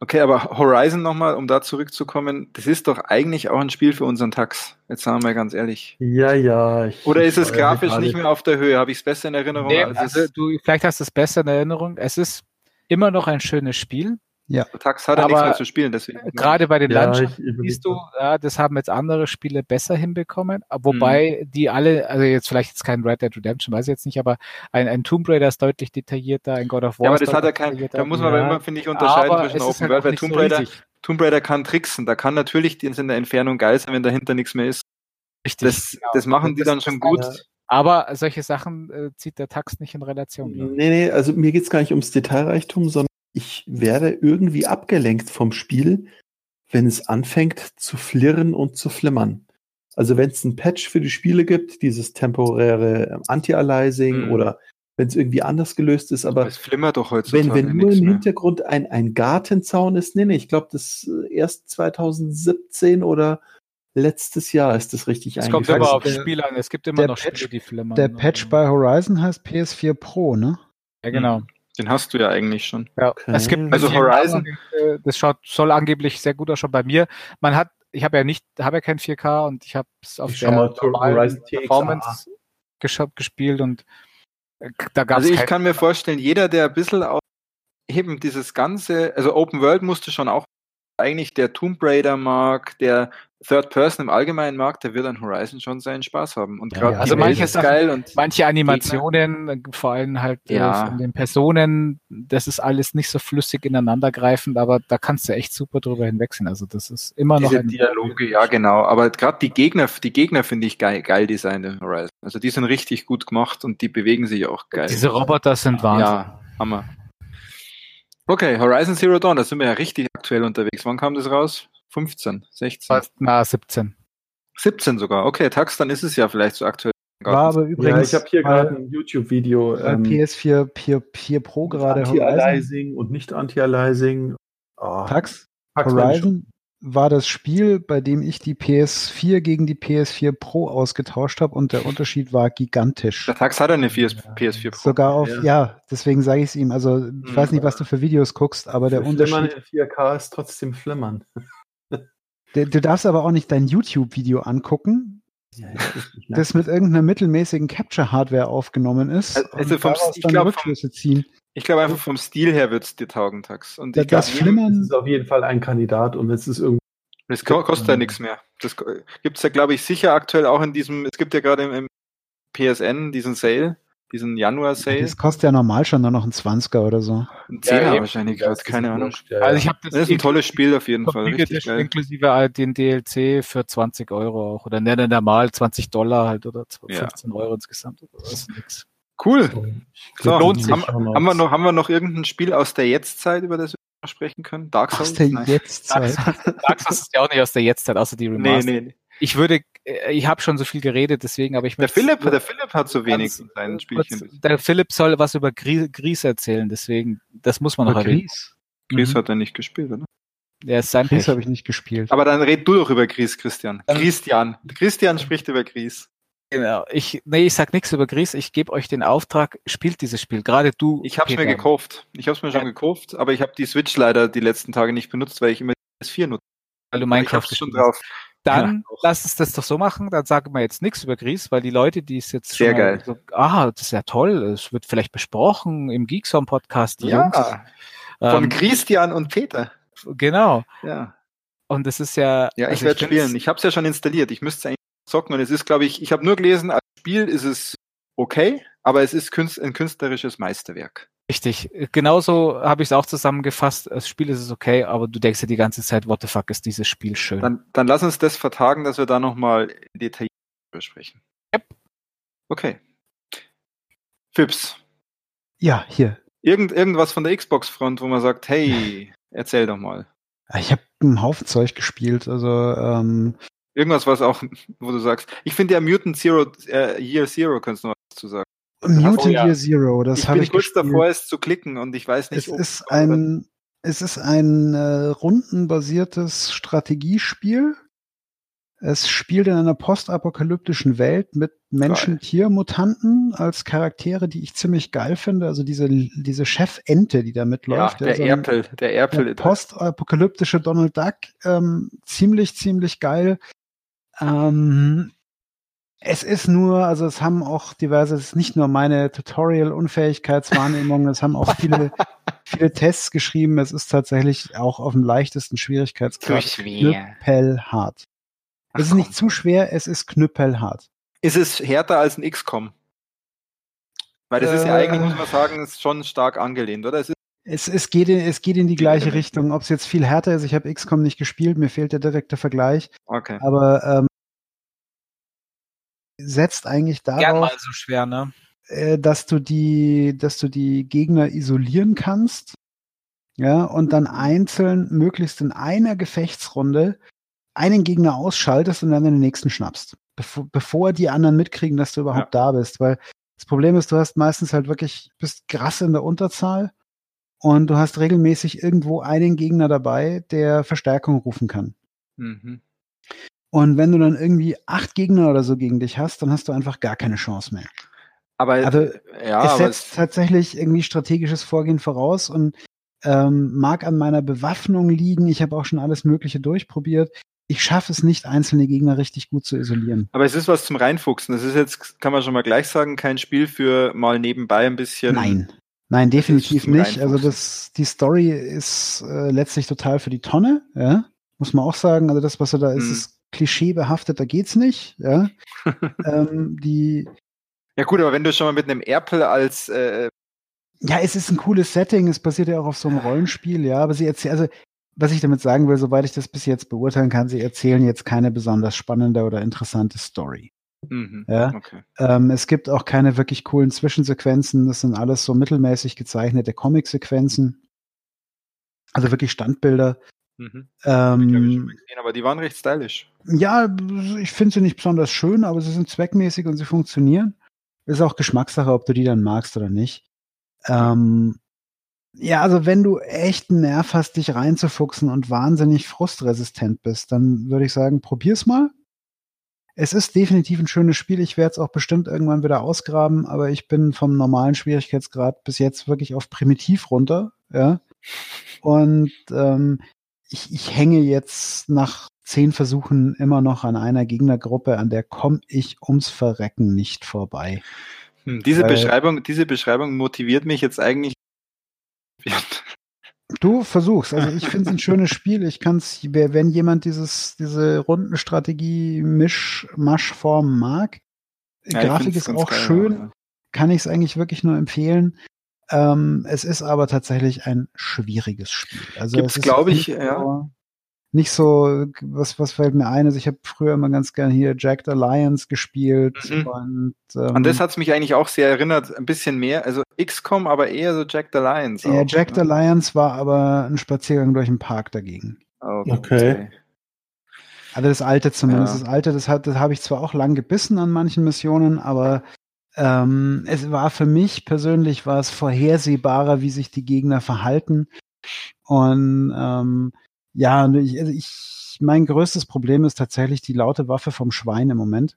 Okay, aber Horizon nochmal, um da zurückzukommen, das ist doch eigentlich auch ein Spiel für unseren Tax. Jetzt sagen wir mal ganz ehrlich. Ja, ja. Ich, Oder ist es grafisch nicht mehr auf der Höhe? Habe ich es besser in Erinnerung? Nee, als also du, vielleicht hast du es besser in Erinnerung. Es ist immer noch ein schönes Spiel. Ja. Tax hat er nichts mehr zu spielen, deswegen. Gerade bei den Ja, Landschaften siehst du, ja, das haben jetzt andere Spiele besser hinbekommen, wobei die alle, also jetzt vielleicht jetzt kein Red Dead Redemption, weiß ich jetzt nicht, aber ein, ein Tomb Raider ist deutlich detaillierter, ein God of War Ja, aber das hat er kein, da muss man aber immer, finde ich, unterscheiden aber zwischen es ist Open halt World, auch weil nicht Tomb so Raider, riesig. Tomb Raider kann tricksen, da kann natürlich die in der Entfernung geil sein, wenn dahinter nichts mehr ist. Richtig. Das, genau. das machen die Das- dann das schon gut. Aber solche Sachen äh, zieht der Tax nicht in Relation. Nee, nee, also mir geht's gar nicht ums Detailreichtum, sondern ich werde irgendwie abgelenkt vom Spiel, wenn es anfängt zu flirren und zu flimmern. Also wenn es ein Patch für die Spiele gibt, dieses temporäre Anti-Aliasing Mhm. oder wenn es irgendwie anders gelöst ist, aber Es flimmert doch heutzutage wenn, wenn nur im mehr. Hintergrund ein, ein Gartenzaun ist, nee, nee, ich glaube, das äh, erst 2017 oder letztes Jahr ist das richtig Es kommt immer auf der- Spiel an. Es gibt immer der noch Patch- Spiele, die flimmern. Der Patch bei Horizon heißt PS4 Pro, ne? Ja, genau. Den hast du ja eigentlich schon. Ja. Okay. Es gibt Also Horizon- äh, das schaut, soll angeblich sehr gut ausschauen bei mir. Man hat, ich habe ja nicht, habe ja kein 4K und ich habe es auf Ich der mal, Horizon. Performance gespielt und äh, da gab es Also ich kann mir vorstellen, jeder, der ein bisschen au- eben dieses ganze, also Open World musste schon auch eigentlich der Tomb Raider mag, der Third Person im Allgemeinen mag, der wird an Horizon schon seinen Spaß haben. Und gerade ja. Also ist geil und manche Animationen, äh, vor allem halt äh, Ja. von den Personen, das ist alles nicht so flüssig ineinandergreifend, aber da kannst du echt super drüber hinwegsehen. Also das ist immer noch diese ein Dialoge, ja genau. Aber gerade die Gegner, die Gegner finde ich geil, geil designt in Horizon. Also die sind richtig gut gemacht und die bewegen sich auch geil. Diese Roboter sind Wahnsinn. Ja, Hammer. Okay, Horizon Zero Dawn, da sind wir ja richtig aktuell unterwegs. Wann kam das raus? 15, 16, Fast, na, 17. 17 sogar. Okay, Tax, dann ist es ja vielleicht so aktuell. War aber Ja, übrigens ich habe hier gerade ein YouTube-Video. ähm, PS4 4, 4 Pro gerade Anti-Aliasing und nicht Anti-Aliasing. Oh, Tax, mal Horizon war das Spiel, bei dem ich die PS4 gegen die PS4 Pro ausgetauscht habe und der Unterschied war gigantisch. Der Tax hat eine PS, PS4 Pro. Sogar auf, Ja. ja, deswegen sage ich es ihm. Also ich Mhm. weiß nicht, was du für Videos guckst, aber der Flimmern Unterschied. in 4K ist trotzdem Flimmern. Du, du darfst aber auch nicht dein YouTube-Video angucken, Ja, das mit irgendeiner mittelmäßigen Capture-Hardware aufgenommen ist Also und vom- ich dann glaub, glaube einfach vom Stil her wird es dir taugen, Tax. Und ich glaub, das jedem- Flimmern- ist auf jeden Fall ein Kandidat und es ist irgendwie. das ko- kostet ja nichts mehr. Das gibt es ja, glaube ich, sicher aktuell auch in diesem, es gibt ja gerade im, im PSN diesen Sale, diesen Januar-Sale. Das kostet ja normal schon nur noch ein 20er oder so. Ein Zehner eben. wahrscheinlich Ja, gerade, keine Ahnung. wurscht, ja, Also ja. ich habe das, Das ist ein tolles Spiel auf jeden Fall, richtig geil. inklusive all den DLC für 20 Euro auch. Oder ne, ne, normal 20 Dollar halt oder Ja. 15 Euro insgesamt. Das ist nix. Cool. So, lohnt sich. haben, haben, wir noch, haben wir noch irgendein Spiel aus der Jetztzeit, über das wir sprechen können? Dark Souls? Aus der Nein. Jetztzeit. Dark Souls ist ja auch nicht aus der Jetztzeit, außer die Nee, Remastered. nee, nee. Ich würde, äh, ich habe schon so viel geredet, deswegen, aber ich Der möchte- Philipp, der Philipp hat so wenig in seinen Spielchen. Der Philipp soll was über Gries, erzählen, deswegen, das muss man noch Aber erwähnen. Gries. Gries Mhm. hat er nicht gespielt, oder? Der ist sein Gries habe ich nicht gespielt. Aber dann red du doch über Gries, Christian. Ähm, Christian. Christian spricht über Gries. Genau. Ich, nee, ich sag nichts über Gries. Ich gebe euch den Auftrag, spielt dieses Spiel. Gerade du. Ich habe es mir gekauft. Ich habe es mir schon Ja. gekauft, aber ich habe die Switch leider die letzten Tage nicht benutzt, weil ich immer das 4 nutze. Weil du ich Minecraft hab's schon drauf. Dann Ja, auch. lass uns das doch so machen. Dann sagen wir jetzt nichts über Gries, weil die Leute, die es jetzt Sehr geil. so, ah, das ist ja toll. Es wird vielleicht besprochen im Geeksom Podcast. die Jungs. Ja, von Ähm, Christian und Peter. genau. Ja, Und es ist ja. ja ich also werde find's- spielen. Ich habe es ja schon installiert. Ich müsste es eigentlich zocken und es ist, glaube ich, ich habe nur gelesen, als Spiel ist es okay, aber es ist ein künstlerisches Meisterwerk. Richtig. Genauso habe ich es auch zusammengefasst. Das Spiel ist es okay, aber du denkst dir die ganze Zeit, what the fuck ist dieses Spiel schön. Dann, dann lass uns das vertagen, dass wir da nochmal detailliert besprechen. Yep. Okay. Fips. Ja, hier. Irgend, irgendwas von der Xbox-Front, wo man sagt, hey, erzähl doch mal. Ich habe einen Haufen Zeug gespielt. Also ähm, Irgendwas, was auch, wo du sagst, ich finde ja Mutant Zero, äh, Year Zero, kannst du noch was zu sagen. Mutant Oh ja. Year Zero, das ich habe bin ich kurz davor, es zu klicken und ich weiß nicht, Es ist ein, es ist ein äh, rundenbasiertes Strategiespiel. Es spielt in einer postapokalyptischen Welt mit Menschen-Tier-Mutanten als Charaktere, die ich ziemlich geil finde. Also diese, diese Chefente, die da ja, mitläuft. der so ein- Erpel, der Erpel. der postapokalyptische Donald Duck, ähm, ziemlich, ziemlich geil. Ähm, es ist nur, also es haben auch diverse, es ist nicht nur meine Tutorial-Unfähigkeitswahrnehmung, es haben auch viele, viele Tests geschrieben. Es ist tatsächlich auch auf dem leichtesten Schwierigkeitsgrad knüppelhart. Es ist nicht zu schwer, es ist knüppelhart. Ist es härter als ein XCOM? Weil das ist ja eigentlich, muss man sagen, ist schon stark angelehnt, oder? Es, es, es, geht in, es geht in die gleiche Richtung. Ob es jetzt viel härter ist, ich habe XCOM nicht gespielt, mir fehlt der direkte Vergleich. Okay. Aber ähm, setzt eigentlich darauf. Gern mal so schwer, ne? Äh, dass du die, dass du die Gegner isolieren kannst, ja, und dann einzeln möglichst in einer Gefechtsrunde einen Gegner ausschaltest und dann den nächsten schnappst, bevor, bevor die anderen mitkriegen, dass du überhaupt ja. da bist, weil das Problem ist, du hast meistens halt wirklich, bist krass in der Unterzahl und du hast regelmäßig irgendwo einen Gegner dabei, der Verstärkung rufen kann. Mhm. Und wenn du dann irgendwie acht Gegner oder so gegen dich hast, dann hast du einfach gar keine Chance mehr. Aber also, ja, es setzt es tatsächlich irgendwie strategisches Vorgehen voraus und ähm, mag an meiner Bewaffnung liegen. Ich habe auch schon alles Mögliche durchprobiert. Ich schaffe es nicht, einzelne Gegner richtig gut zu isolieren. Aber es ist was zum Reinfuchsen. Das ist jetzt, kann man schon mal gleich sagen, kein Spiel für mal nebenbei ein bisschen. Nein. Nein, definitiv nicht. Also das, die Story ist äh, letztlich total für die Tonne, ja. Muss man auch sagen. Also das, was da ist, hm. ist klischeebehaftet, da geht's nicht, ja. ähm, die, ja gut, aber wenn du schon mal mit einem Erpel als äh ja, es ist ein cooles Setting, es basiert ja auch auf so einem Rollenspiel, ja, aber sie erzählen, also was ich damit sagen will, soweit ich das bis jetzt beurteilen kann, sie erzählen jetzt keine besonders spannende oder interessante Story. Mhm, ja? Okay. Ähm, es gibt auch keine wirklich coolen Zwischensequenzen, das sind alles so mittelmäßig gezeichnete Comic-Sequenzen. Also wirklich Standbilder. Mhm. Ähm, gesehen, aber die waren recht stylisch. Ja, ich finde sie nicht besonders schön, aber sie sind zweckmäßig und sie funktionieren. Ist auch Geschmackssache, ob du die dann magst oder nicht. Ähm, ja, also wenn du echt einen Nerv hast, dich reinzufuchsen und wahnsinnig frustresistent bist, dann würde ich sagen, probier's mal. Es ist definitiv ein schönes Spiel. Ich werde es auch bestimmt irgendwann wieder ausgraben, aber ich bin vom normalen Schwierigkeitsgrad bis jetzt wirklich auf Primitiv runter. Ja. Und ähm, ich, ich hänge jetzt nach zehn Versuchen immer noch an einer Gegnergruppe, an der komme ich ums Verrecken nicht vorbei. Hm, diese, Weil, Beschreibung, diese Beschreibung motiviert mich jetzt eigentlich. Du versuchst. Also ich finde es ein schönes Spiel. Ich kann es, wenn jemand dieses, diese Rundenstrategie Misch, Maschform mag, ja, Grafik ist auch geil, schön, ja. kann ich es eigentlich wirklich nur empfehlen. Ähm, es ist aber tatsächlich ein schwieriges Spiel. Also Gibt's, glaube ich, ja nicht so, was, was fällt mir ein? Also ich habe früher immer ganz gern hier Jacked Alliance gespielt. Mhm. Und, ähm, und das hat's mich eigentlich auch sehr erinnert, ein bisschen mehr, also XCOM, aber eher so Jacked Alliance. Ja, Jacked ne? Alliance war aber ein Spaziergang durch den Park dagegen. Okay. okay. Also das alte zumindest. Ja. Das alte, das, hat, das habe ich zwar auch lang gebissen an manchen Missionen, aber ähm, es war für mich persönlich war es vorhersehbarer, wie sich die Gegner verhalten. Und ähm, ja, ich, also ich, mein größtes Problem ist tatsächlich die laute Waffe vom Schwein im Moment.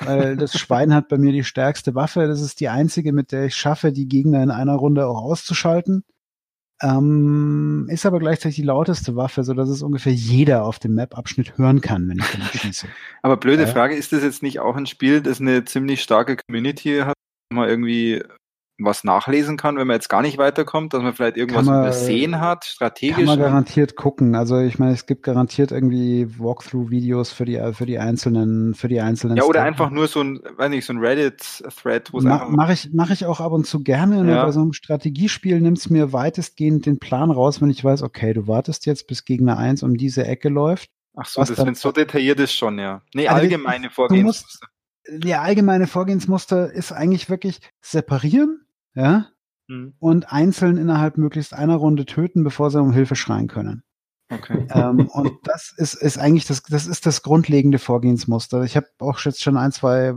Weil das Schwein hat bei mir die stärkste Waffe. Das ist die einzige, mit der ich schaffe, die Gegner in einer Runde auch auszuschalten. Ähm, ist aber gleichzeitig die lauteste Waffe, so dass es ungefähr jeder auf dem Map-Abschnitt hören kann, wenn ich damit schieße. aber blöde ja. Frage, ist das jetzt nicht auch ein Spiel, das eine ziemlich starke Community hat? Mal irgendwie was nachlesen kann, wenn man jetzt gar nicht weiterkommt, dass man vielleicht irgendwas man, übersehen hat, strategisch? Kann man garantiert gucken. Also ich meine, es gibt garantiert irgendwie Walkthrough-Videos für die für die einzelnen für die einzelnen. Ja, oder Steppen. einfach nur so ein, weiß nicht, so ein Reddit-Thread, wo es Ma Mache ich mache ich auch ab und zu gerne. Ja. Bei so einem Strategiespiel nimmt es mir weitestgehend den Plan raus, wenn ich weiß, okay, du wartest jetzt, bis Gegner 1 um diese Ecke läuft. Ach so, das, wenn so detailliert ist schon, ja. Nee, also allgemeine Vorgehensmuster. Der allgemeine Vorgehensmuster ist eigentlich wirklich separieren, ja, mhm. und einzeln innerhalb möglichst einer Runde töten, bevor sie um Hilfe schreien können. Okay. Ähm, und das ist, ist eigentlich das, das ist das grundlegende Vorgehensmuster. Ich habe auch jetzt schon ein, zwei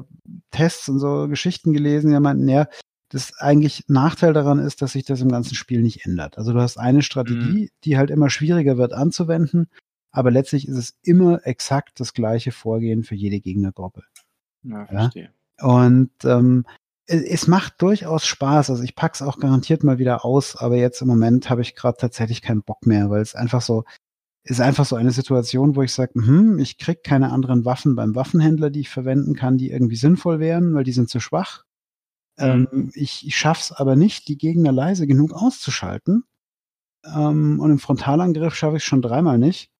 Tests und so Geschichten gelesen, die meinten, ja, das eigentlich Nachteil daran ist, dass sich das im ganzen Spiel nicht ändert. Also du hast eine Strategie, mhm. die halt immer schwieriger wird anzuwenden, aber letztlich ist es immer exakt das gleiche Vorgehen für jede Gegnergruppe. Ja, verstehe. Ja? Und ähm, es macht durchaus Spaß. Also ich pack's auch garantiert mal wieder aus, aber jetzt im Moment habe ich gerade tatsächlich keinen Bock mehr, weil es einfach so ist einfach so eine Situation, wo ich sage, hm, ich krieg keine anderen Waffen beim Waffenhändler, die ich verwenden kann, die irgendwie sinnvoll wären, weil die sind zu schwach. Ähm, ich ich schaffe es aber nicht, die Gegner leise genug auszuschalten. Ähm, und im Frontalangriff schaffe ich es schon dreimal nicht.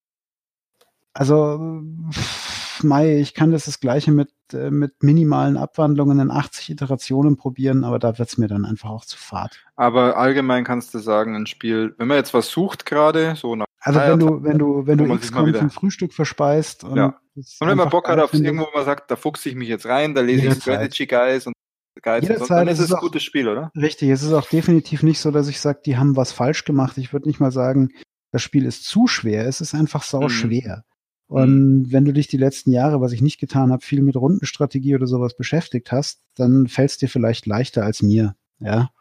Also, pff, Mai, ich kann das das gleiche mit, äh, mit minimalen Abwandlungen in 80 Iterationen probieren, aber da wird's mir dann einfach auch zu fad. Aber allgemein kannst du sagen, ein Spiel, wenn man jetzt was sucht gerade, so nach Also wenn du, wenn du, wenn du XCOM zum Frühstück verspeist und, Ja. Und wenn man Bock hat auf irgendwo, wo man sagt, da fuchse ich mich jetzt rein, da lese ich. Strategy Guys und und Jederzeit, so, dann ist es ein gutes Spiel, oder? Richtig, es ist auch definitiv nicht so, dass ich sage, die haben was falsch gemacht. Ich würde nicht mal sagen, das Spiel ist zu schwer. Es ist einfach sau Mhm. schwer. Und wenn du dich die letzten Jahre, was ich nicht getan habe, viel mit Rundenstrategie oder sowas beschäftigt hast, dann fällt es dir vielleicht leichter als mir. Ja.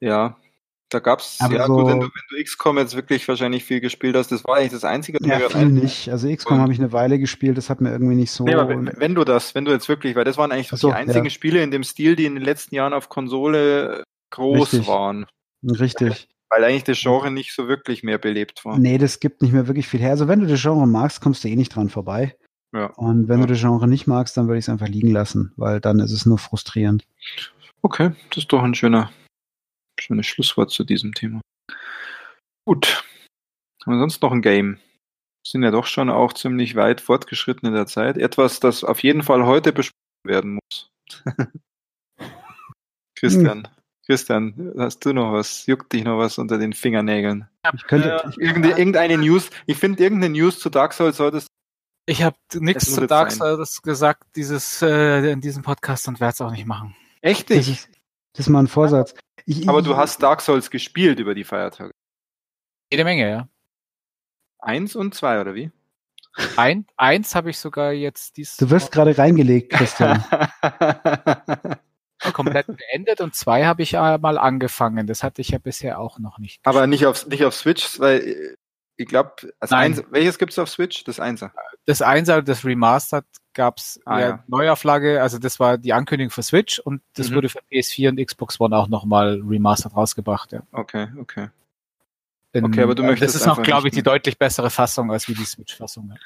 Ja. Da gab's, Aber ja so- gut, wenn du, wenn du XCOM jetzt wirklich wahrscheinlich viel gespielt hast, das war eigentlich das Einzige, was Ja, viel nicht. Also XCOM habe ich eine Weile gespielt, das hat mir irgendwie nicht so. Nee, aber wenn, wenn du das, wenn du jetzt wirklich, weil das waren eigentlich so, die einzigen ja. Spiele in dem Stil, die in den letzten Jahren auf Konsole groß Richtig. waren, Richtig. Weil eigentlich das Genre nicht so wirklich mehr belebt war. Nee, das gibt nicht mehr wirklich viel her. Also wenn du das Genre magst, kommst du eh nicht dran vorbei. Ja. Und wenn Ja. du das Genre nicht magst, dann würde ich es einfach liegen lassen, weil dann ist es nur frustrierend. Okay, das ist doch ein schöner, schönes Schlusswort zu diesem Thema. Gut. Haben wir sonst noch ein Game? Sind ja doch schon auch ziemlich weit fortgeschritten in der Zeit. Etwas, das auf jeden Fall heute besprochen werden muss. Christian, Christian, hast du noch was? Juckt dich noch was unter den Fingernägeln? Ich könnte, Äh, ich, Irgende, irgendeine News, ich finde irgendeine News zu Dark Souls solltest Ich habe nichts zu Dark sein. Souls gesagt dieses, äh, in diesem Podcast und werde es auch nicht machen. Echt das, nicht. ist, das ist mal ein Vorsatz. Ich, Aber ich, du hast Dark Souls gespielt über die Feiertage. Jede Menge, ja. Eins und zwei, oder wie? Ein, eins habe ich sogar jetzt dies Du wirst gerade reingelegt, Christian. komplett beendet und zwei habe ich mal angefangen. Das hatte ich ja bisher auch noch nicht. Aber nicht auf, nicht auf Switch, weil ich glaube, eins, welches gibt's auf Switch? Das Einser. Das Einser, das Remastered gab's Ah, ja, ja. Neuauflage, also das war die Ankündigung für Switch und das Mhm. wurde für PS4 und Xbox One auch nochmal Remastered rausgebracht. Ja. Okay, okay. In- Okay, aber du äh, möchtest Das ist noch, glaube ich, die deutlich bessere Fassung als wie die Switch-Fassung. Ja.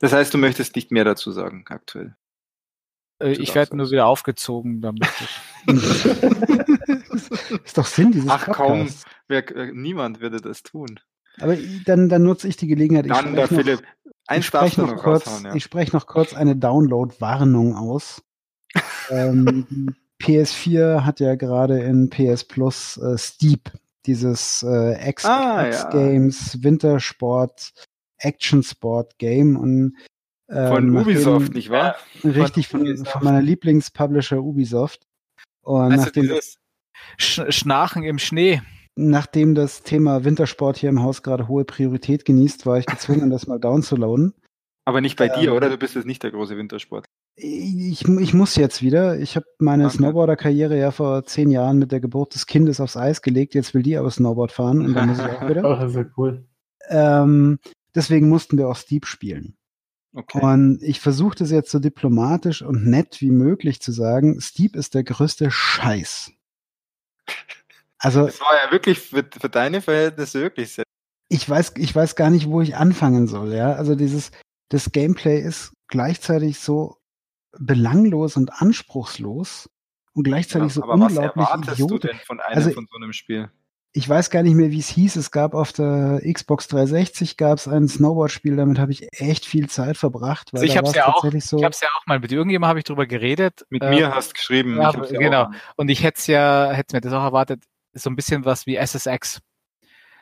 Das heißt, du möchtest nicht mehr dazu sagen, aktuell. Äh, ich werde nur wieder aufgezogen damit. ist doch Sinn dieses Ach komm, Podcasts. wer, äh, niemand würde das tun. Aber ich- dann, dann nutze ich die Gelegenheit. Ich Dann der spreche noch, Philipp. ich Eins darfst spreche noch, kurz, ja. ich spreche noch kurz eine Download-Warnung aus. ähm, die PS4 hat ja gerade in PS Plus äh, Steep, dieses äh, X, Ah, X ja. Games Wintersport Action Sport Game und Von nachdem- Ubisoft, nicht wahr? Richtig, Von von, von meiner Lieblingspublisher Ubisoft. Und Also nachdem, dieses Sch Schnarchen im Schnee. nachdem das Thema Wintersport hier im Haus gerade hohe Priorität genießt, war ich gezwungen, das mal downzuladen. Aber nicht bei Ähm, dir, oder? Du bist jetzt nicht der große Wintersport. Ich, ich muss jetzt wieder. Ich habe meine Okay. Snowboarder-Karriere ja vor zehn Jahren mit der Geburt des Kindes aufs Eis gelegt. Jetzt will die aber Snowboard fahren und dann muss ich auch wieder. Ach, ist ja cool. Ähm, deswegen mussten wir auch Steep spielen. Okay. Und ich versuche das jetzt so diplomatisch und nett wie möglich zu sagen. Steep ist der größte Scheiß. Also Das war ja wirklich für, für deine Verhältnisse wirklich sehr. ich weiß, ich weiß gar nicht, wo ich anfangen soll, ja. Also dieses, das Gameplay ist gleichzeitig so belanglos und anspruchslos und gleichzeitig so aber was unglaublich erwartest du idiotisch. denn von einem Also- von so einem Spiel? Ich weiß gar nicht mehr, wie es hieß. Es gab auf der Xbox 360 gab es ein Snowboard-Spiel, damit habe ich echt viel Zeit verbracht, weil Also ich hab's war's ja auch- so. Ich habe es ja auch mal mit irgendjemandem habe ich drüber geredet. Mit äh, mir hast geschrieben. ja, ich hab's ja genau. Auch. Und ich hätte es ja, hätte mir das auch erwartet, so ein bisschen was wie SSX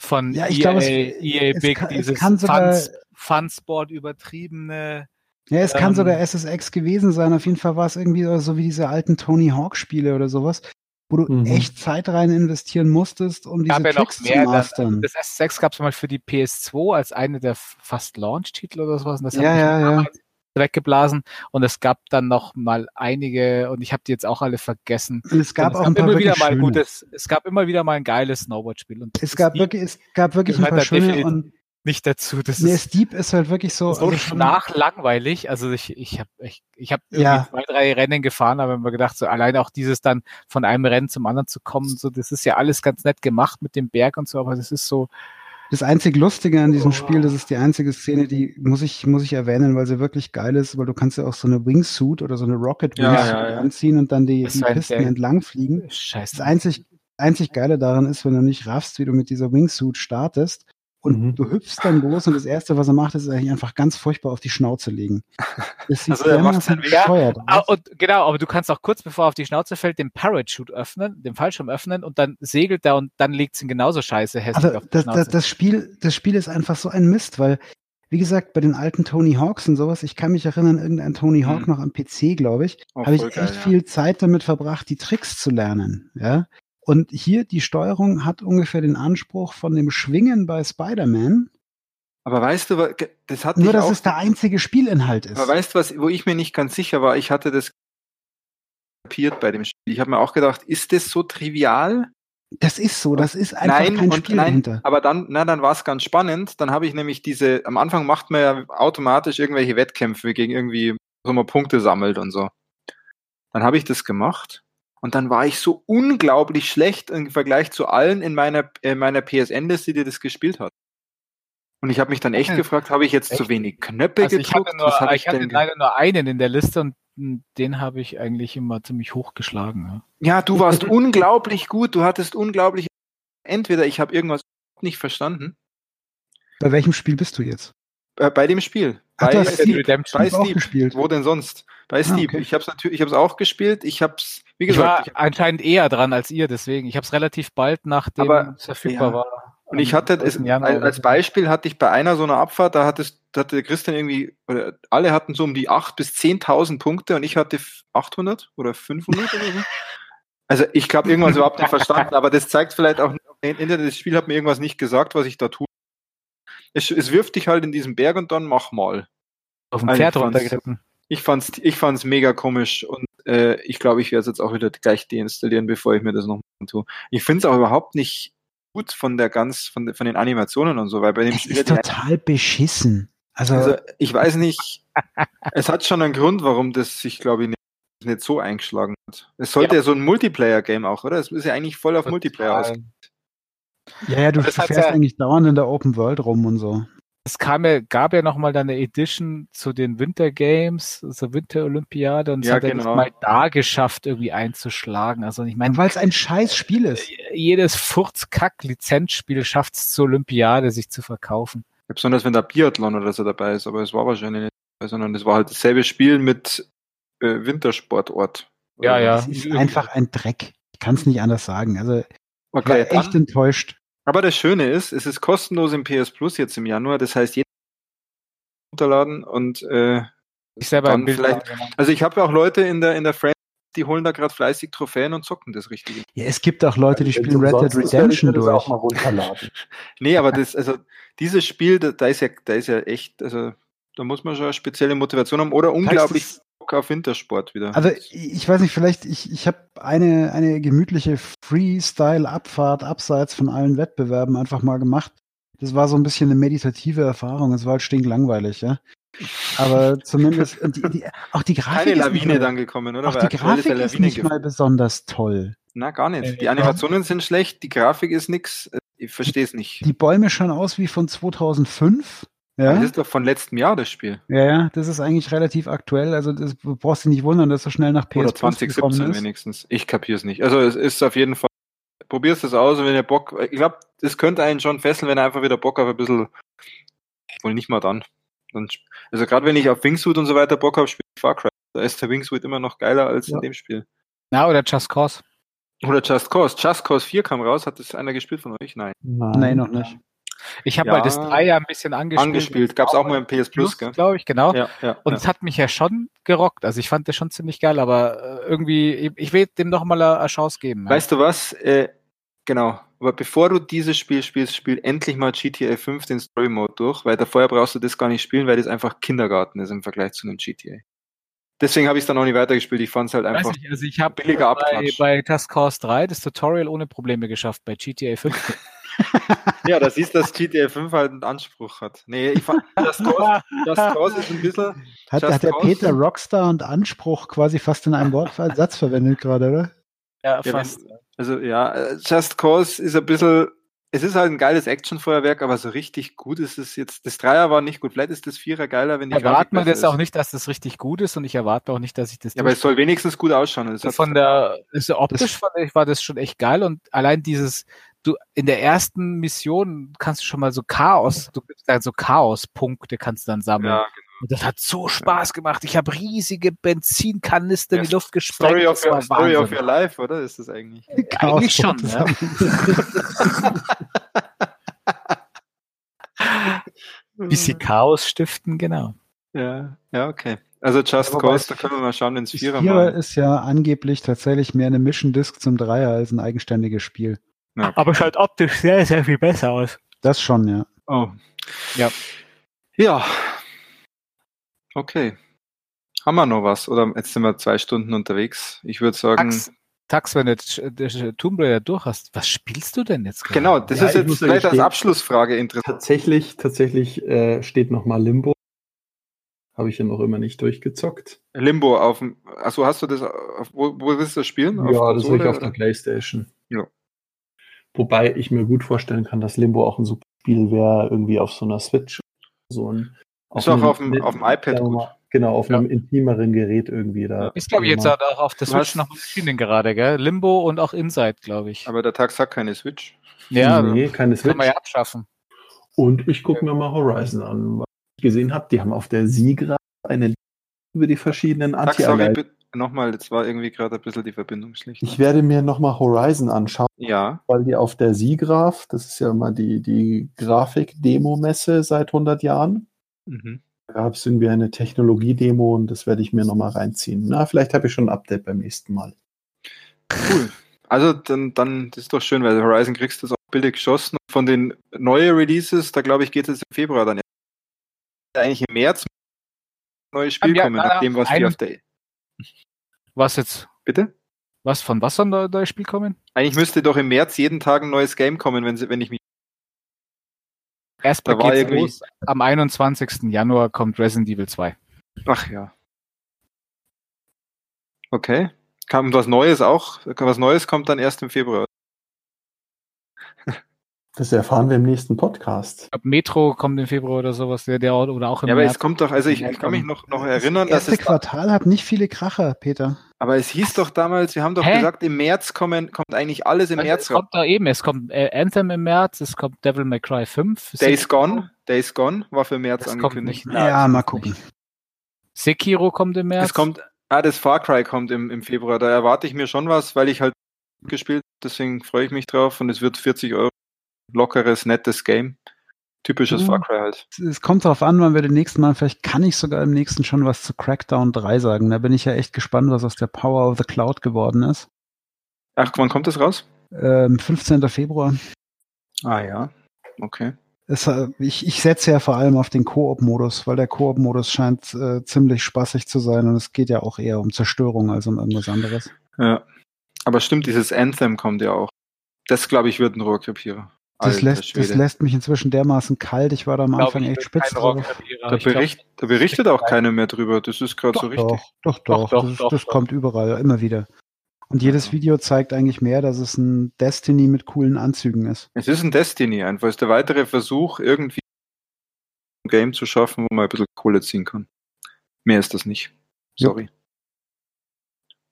von Ja, ich EA, glaube, es- EA es Big, kann- es dieses kann sogar- Fun, Funsport übertriebene. Ja, es kann Ähm, sogar SSX gewesen sein. Auf jeden Fall war es irgendwie so wie diese alten Tony Hawk Spiele oder sowas, wo du Mhm. echt Zeit rein investieren musstest, um diese Gab ja noch Tricks mehr. zu mastern. das SSX gab es mal für die PS2 als eine der fast Launch-Titel oder sowas. Und das hat Ja, mich ja, ja. weggeblasen. Und es gab dann noch mal einige, und ich habe die jetzt auch alle vergessen. Und es gab Und auch ein paar immer wieder mal ein schöne. gutes, es gab immer wieder mal ein geiles Snowboard-Spiel. Und Es gab wirklich, es gab wirklich ein gehört paar schöne und nicht dazu. Das nee, ist Steep ist halt wirklich so. so also nachlangweilig. Also ich, ich habe ich, ich hab irgendwie Ja. zwei, drei Rennen gefahren, aber mir gedacht, so allein auch dieses dann von einem Rennen zum anderen zu kommen, so das ist ja alles ganz nett gemacht mit dem Berg und so, aber das ist so, Das einzig Lustige an diesem Spiel, das ist die einzige Szene, die muss ich, muss ich erwähnen, weil sie wirklich geil ist, weil du kannst ja auch so eine Wingsuit oder so eine Rocket Ja, Wingsuit ja, ja. anziehen und dann die, Das die Pisten sehr- entlang fliegen. Scheiße. Das einzig, einzig Geile daran ist, wenn du nicht raffst, wie du mit dieser Wingsuit startest und Mhm. du hüpfst dann los und das Erste, was er macht, ist eigentlich einfach ganz furchtbar auf die Schnauze legen. Das sieht Also er macht sein Weg. bescheuert Ah, und genau, aber du kannst auch kurz bevor er auf die Schnauze fällt, den Parachute öffnen, den Fallschirm öffnen und dann segelt er und dann liegt es ihn genauso scheiße hässlich Aber auf die das, Schnauze. das, das, Spiel, das Spiel ist einfach so ein Mist, weil, wie gesagt, bei den alten Tony Hawks und sowas, ich kann mich erinnern, irgendein Tony Hawk Mhm. noch am PC, glaube ich, Auch habe ich echt geil, ja. viel Zeit damit verbracht, die Tricks zu lernen. Ja. Und hier die Steuerung hat ungefähr den Anspruch von dem Schwingen bei Spider-Man, Aber weißt du, das hatte nur dass auch. es der einzige Spielinhalt ist. aber weißt du, was, wo ich mir nicht ganz sicher war? Ich hatte das kapiert bei dem Spiel. Ich habe mir auch gedacht, ist das so trivial? das ist so, das ist einfach nein, kein Spiel nein, dahinter. aber dann, na, dann war es ganz spannend. Dann habe ich nämlich diese, am Anfang macht man ja automatisch irgendwelche Wettkämpfe gegen irgendwie, wo man Punkte sammelt und so. Dann habe ich das gemacht und dann war ich so unglaublich schlecht im Vergleich zu allen in meiner, in meiner PSN-Liste, die das gespielt hat. Und ich habe mich dann echt gefragt, habe ich jetzt zu Echt? wenig Knöpfe also ich gedruckt? hatte, nur, hab ich hatte leider nur einen in der Liste und m, den habe ich eigentlich immer ziemlich hoch geschlagen. Ja. Ja, du warst unglaublich gut, du hattest unglaublich. Entweder ich habe irgendwas nicht verstanden Bei welchem Spiel bist du jetzt? äh, bei dem Spiel. Bei Redemption bei gespielt. Wo denn sonst? Bei Steep. okay. Ich habe es natürlich, ich habe es auch gespielt. Ich habe es, wie Ich war gesagt, ich, anscheinend eher dran als ihr, deswegen. Ich habe es relativ bald, nachdem es verfügbar ja. war. und ich hatte es 3. Januar oder als. Beispiel hatte ich bei einer so einer Abfahrt, da hattest, da hatte Christian irgendwie, oder alle hatten so um die 8 bis 10.000 Punkte und ich hatte 800 oder 500 oder so. Also ich glaube irgendwas überhaupt nicht verstanden, aber das zeigt vielleicht auch, das Spiel hat mir irgendwas nicht gesagt, was ich da tue. Es, es wirft dich halt in diesen Berg und dann mach mal. auf dem Also Pferd ich fand's- runtergeritten. Ich fand's, ich fand's mega komisch und äh, ich glaube, ich werde es jetzt auch wieder gleich deinstallieren, bevor ich mir das noch tue. Ich finde es auch überhaupt nicht gut von der ganz, von, von den Animationen und so, weil bei dem Es ist total beschissen. Also, also ich weiß nicht, es hat schon einen Grund, warum das sich, glaube ich, nicht, nicht so eingeschlagen hat. Es sollte ja, so ein Multiplayer-Game auch, oder? Es ist ja eigentlich voll auf Multiplayer aus. Total. ja, ja, du hat's fährst ja- eigentlich dauernd in der Open World rum und so. Es kam ja, gab ja noch mal dann eine Edition zu den Winter Games, also Winter-Olympiade, und es Ja, hat er genau. das mal da geschafft, irgendwie einzuschlagen. Also ich meine, Weil es ein scheiß Spiel ist. jedes Furzkack-Lizenzspiel schafft es zur Olympiade, sich zu verkaufen. Besonders wenn da Biathlon oder so dabei ist, aber es war wahrscheinlich nicht, dabei, sondern es war halt dasselbe Spiel mit äh, Wintersportort. Ja, ja. Es ist einfach ein Dreck. Ich kann es nicht anders sagen. Also, ich war Okay, echt enttäuscht. Aber das Schöne ist, es ist kostenlos im PS Plus jetzt im Januar, das heißt, jeder kann runterladen und äh, Ich selber Dann vielleicht- also ich habe ja auch Leute in der in der Friends, die holen da gerade fleißig Trophäen und zocken das Richtige. Ja, es gibt auch Leute, die Wenn's spielen Red Dead Redemption durch. auch mal runterladen. Nee, aber das, also dieses Spiel, da, da ist ja, da ist ja echt, also da muss man schon eine spezielle Motivation haben oder unglaublich das- Bock auf Wintersport wieder. Also ich weiß nicht, vielleicht, ich, ich habe eine, eine gemütliche Freestyle-Abfahrt abseits von allen Wettbewerben einfach mal gemacht. Das war so ein bisschen eine meditative Erfahrung. Es war halt stinklangweilig, ja. Aber zumindest, und die, die, auch die Grafik keine ist nicht Lawine mal, dann gekommen, oder? auch die ist Grafik ist Lawine nicht mal besonders toll. Na, gar nicht. Äh, Die Animationen sind schlecht, die Grafik ist nix. Ich verstehe es nicht. Die Bäume schauen aus wie von 2005. Ja, Das ist doch von letztem Jahr das Spiel. ja, ja, das ist eigentlich relativ aktuell. Also das du brauchst dich nicht wundern, dass so schnell nach PS Oder Plus gekommen 2017 ist. wenigstens. Ich kapiere es nicht. Also es ist auf jeden Fall. Probierst es aus, und wenn ihr Bock. Ich glaube, das könnte einen schon fesseln, wenn er einfach wieder Bock auf ein bisschen. Wohl nicht mal dann. dann also gerade wenn ich auf Wingsuit und so weiter Bock habe, spiele ich Far Cry. Da ist der Wingsuit immer noch geiler als Ja. in dem Spiel. Na, oder Just Cause. Oder Just Cause. Just Cause 4 kam raus. Hat das einer gespielt von euch? Nein. Nein, noch nicht. Ich habe Ja. mal das 3 ja ein bisschen angespielt. Angespielt. Gab es auch mal im PS Plus, gell? glaube ich, genau. Ja, ja. Und es hat mich ja schon gerockt. Also ich fand das schon ziemlich geil, aber äh, irgendwie, ich, will dem noch mal eine, Chance geben. Weißt du was? Äh, genau. Aber bevor du dieses Spiel spielst, spiel endlich mal GTA 5 den Story Mode durch, weil da vorher brauchst du das gar nicht spielen, weil das einfach Kindergarten ist im Vergleich zu einem GTA. Deswegen habe ich es dann auch nicht weitergespielt. Ich fand es halt einfach. nicht, also ich habe billiger bei, Abklatsch. bei Just Cause 3 das Tutorial ohne Probleme geschafft. Bei GTA 5 Ja, da siehst du, dass GTA 5 halt einen Anspruch hat. Nee, ich fand Just Cause, Just Cause ist ein bisschen. Hat, hat der Cause? Peter Rockstar und Anspruch quasi fast in einem Wortsatz verwendet gerade, oder? ja, Ja, fast. Also ja, äh, Just Cause ist ein bisschen. es ist halt ein geiles Actionfeuerwerk, aber so richtig gut ist es jetzt. Das Dreier war nicht gut. Vielleicht ist das Vierer geiler, wenn die Erwarten wir besser das auch nicht, dass das richtig gut ist und ich erwarte auch nicht, dass ich das. Ja, aber es soll wenigstens gut ausschauen. Das hat- von der also optisch fand ich, war das schon echt geil und allein dieses du in der ersten Mission kannst du schon mal so Chaos, du kriegst dann so Chaospunkte kannst du dann sammeln. ja, Und das hat so Spaß gemacht. Ich habe riesige Benzinkanister in Ja, die Luft gesprengt. Story, of your, Story of your Life, oder? Ist das eigentlich? Eigentlich schon, ja. Bisschen Chaos stiften, genau. Ja, ja, okay. Also Just Ja, wobei Cause, da können wir mal schauen, wenn es Das Vierer Vierer machen. ist ja angeblich tatsächlich mehr eine Mission Disc zum Dreier als ein eigenständiges Spiel. Ja. Aber schaut optisch sehr, sehr viel besser aus. Das schon, ja. Oh. Ja. Ja. Okay. Haben wir noch was? Oder jetzt sind wir zwei Stunden unterwegs. Ich würde sagen, Tax, Tax, wenn du jetzt Tomb Raider durch hast, was spielst du denn jetzt gerade? genau, das Ja, ist jetzt vielleicht als Abschlussfrage interessant. Tatsächlich, tatsächlich äh, steht noch mal Limbo. Habe ich ja noch immer nicht durchgezockt. Limbo auf dem, achso, hast du das, auf, wo, wo willst du das spielen? Auf ja, das habe ich auf der? Playstation. Ja. Wobei ich mir gut vorstellen kann, dass Limbo auch ein super Spiel wäre, irgendwie auf so einer Switch. So ein, Ist auch einem- auf dem- auf dem iPad gut. mal, Genau, auf Ja. einem intimeren Gerät irgendwie da. Ist, glaube ich, jetzt Mal- auch auf der Switch noch mal erschienen gerade, gell? Limbo und auch Inside, glaube ich. Aber der Tag sagt keine Switch. ja, nee, keine kann Switch. man ja abschaffen. Und ich gucke mir mal Horizon an. Was ich gesehen habe, die haben auf der Siegra eine Liste über die verschiedenen Tag, sorry, anti nochmal, jetzt war irgendwie gerade ein bisschen die Verbindung schlecht. Ich werde mir nochmal Horizon anschauen, ja, weil die auf der Siegraf, das ist ja immer die, die Grafik-Demo-Messe seit 100 Jahren, mhm. da gab es irgendwie eine Technologie-Demo und das werde ich mir nochmal reinziehen. Na, vielleicht habe ich schon ein Update beim nächsten Mal. cool. Also dann, dann, das ist doch schön, weil Horizon kriegst du das auch billig geschossen. Von den neuen Releases, da glaube ich, geht es im Februar dann. Eigentlich im März ein neues Spiel Ja, kommen, na, nach dem, was die ein- auf der. Was jetzt? Bitte? Was von was soll da neues Spiel kommen? Eigentlich müsste doch im März jeden Tag ein neues Game kommen, wenn, sie, wenn ich mich. Erstmal Da war irgendwie- los. Am 21. Januar kommt Resident Evil 2. Ach ja. Okay. Kam was Neues auch? Was Neues kommt dann erst im Februar. Das erfahren wir im nächsten Podcast. Ich glaube, Metro kommt im Februar oder sowas, der, der oder auch im Ja, aber März. es kommt doch, also ich, ich kann mich noch, noch Das erinnern, dass erste es. Da, Quartal hat nicht viele Kracher, Peter. aber es hieß doch damals, wir haben doch Hä? gesagt, im März kommen, kommt eigentlich alles im Also, März es kommt da eben, es kommt äh, Anthem im März, es kommt Devil May Cry 5. Days Sekiro- Gone, Days Gone war für März Das kommt angekündigt. nicht. Ja, das mal kommt gucken. Sekiro kommt im März. Es kommt, ah, das Far Cry kommt im, im Februar. Da erwarte ich mir schon was, weil ich halt gespielt, deswegen freue ich mich drauf und es wird 40 Euro. Lockeres, nettes Game. Typisches Ja. Far Cry halt. Es kommt darauf an, wann wir den nächsten Mal, vielleicht kann ich sogar im nächsten schon was zu Crackdown 3 sagen. Da bin ich ja echt gespannt, was aus der Power of the Cloud geworden ist. Ach, wann kommt das raus? Ähm, 15. Februar. Ah ja, okay. Es, äh, ich, ich setze ja vor allem auf den Koop-Modus, weil der Koop-Modus scheint äh, ziemlich spaßig zu sein und es geht ja auch eher um Zerstörung als um irgendwas anderes. Ja. Aber stimmt, dieses Anthem kommt ja auch. Das, glaube ich, wird ein Rohrkrepierer. Das lässt, das lässt mich inzwischen dermaßen kalt. Ich war da am Glaub Anfang ich, echt spitz drauf. Da, Ich bericht, da berichtet auch keiner mehr drüber. Das ist gerade so richtig. doch, doch, Doch, doch. doch, das doch, das doch. kommt überall, immer wieder. Und jedes Ja. Video zeigt eigentlich mehr, dass es ein Destiny mit coolen Anzügen ist. Es ist ein Destiny einfach. Es ist der weitere Versuch, irgendwie ein Game zu schaffen, wo man ein bisschen Kohle ziehen kann. Mehr ist das nicht. Sorry.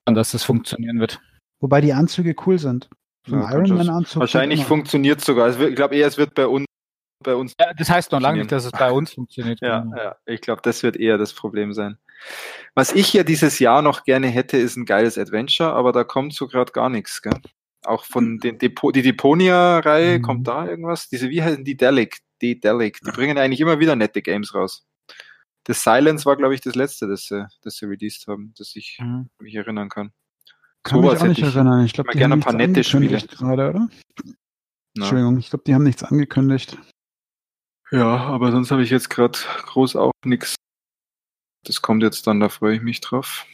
dass das funktionieren wird. Wobei die Anzüge cool sind. So Ja, Ironman-Anzug. Wahrscheinlich funktioniert es sogar. Also ich glaube eher, es wird bei uns, bei uns. Ja, das heißt noch lange nicht, dass es bei uns funktioniert. Ja, Genau. ja, ich glaube, das wird eher das Problem sein. Was ich ja dieses Jahr noch gerne hätte, ist ein geiles Adventure, aber da kommt so gerade gar nichts. Gell? Auch von den Depo die Deponia-Reihe Mhm. kommt da irgendwas. Diese, wie heißen die Delic? Die Delic. Die bringen eigentlich immer wieder nette Games raus. Das Silence war, glaube ich, das letzte, das sie, das sie released haben, das ich Mhm. mich erinnern kann. Kann mich auch nicht erinnern. Ich glaube, die gerne haben ein paar nichts nette angekündigt gerade, oder? Na. Entschuldigung, ich glaube, die haben nichts angekündigt. Ja, aber sonst habe ich jetzt gerade groß auch nichts. Das kommt jetzt dann, da freue ich mich drauf.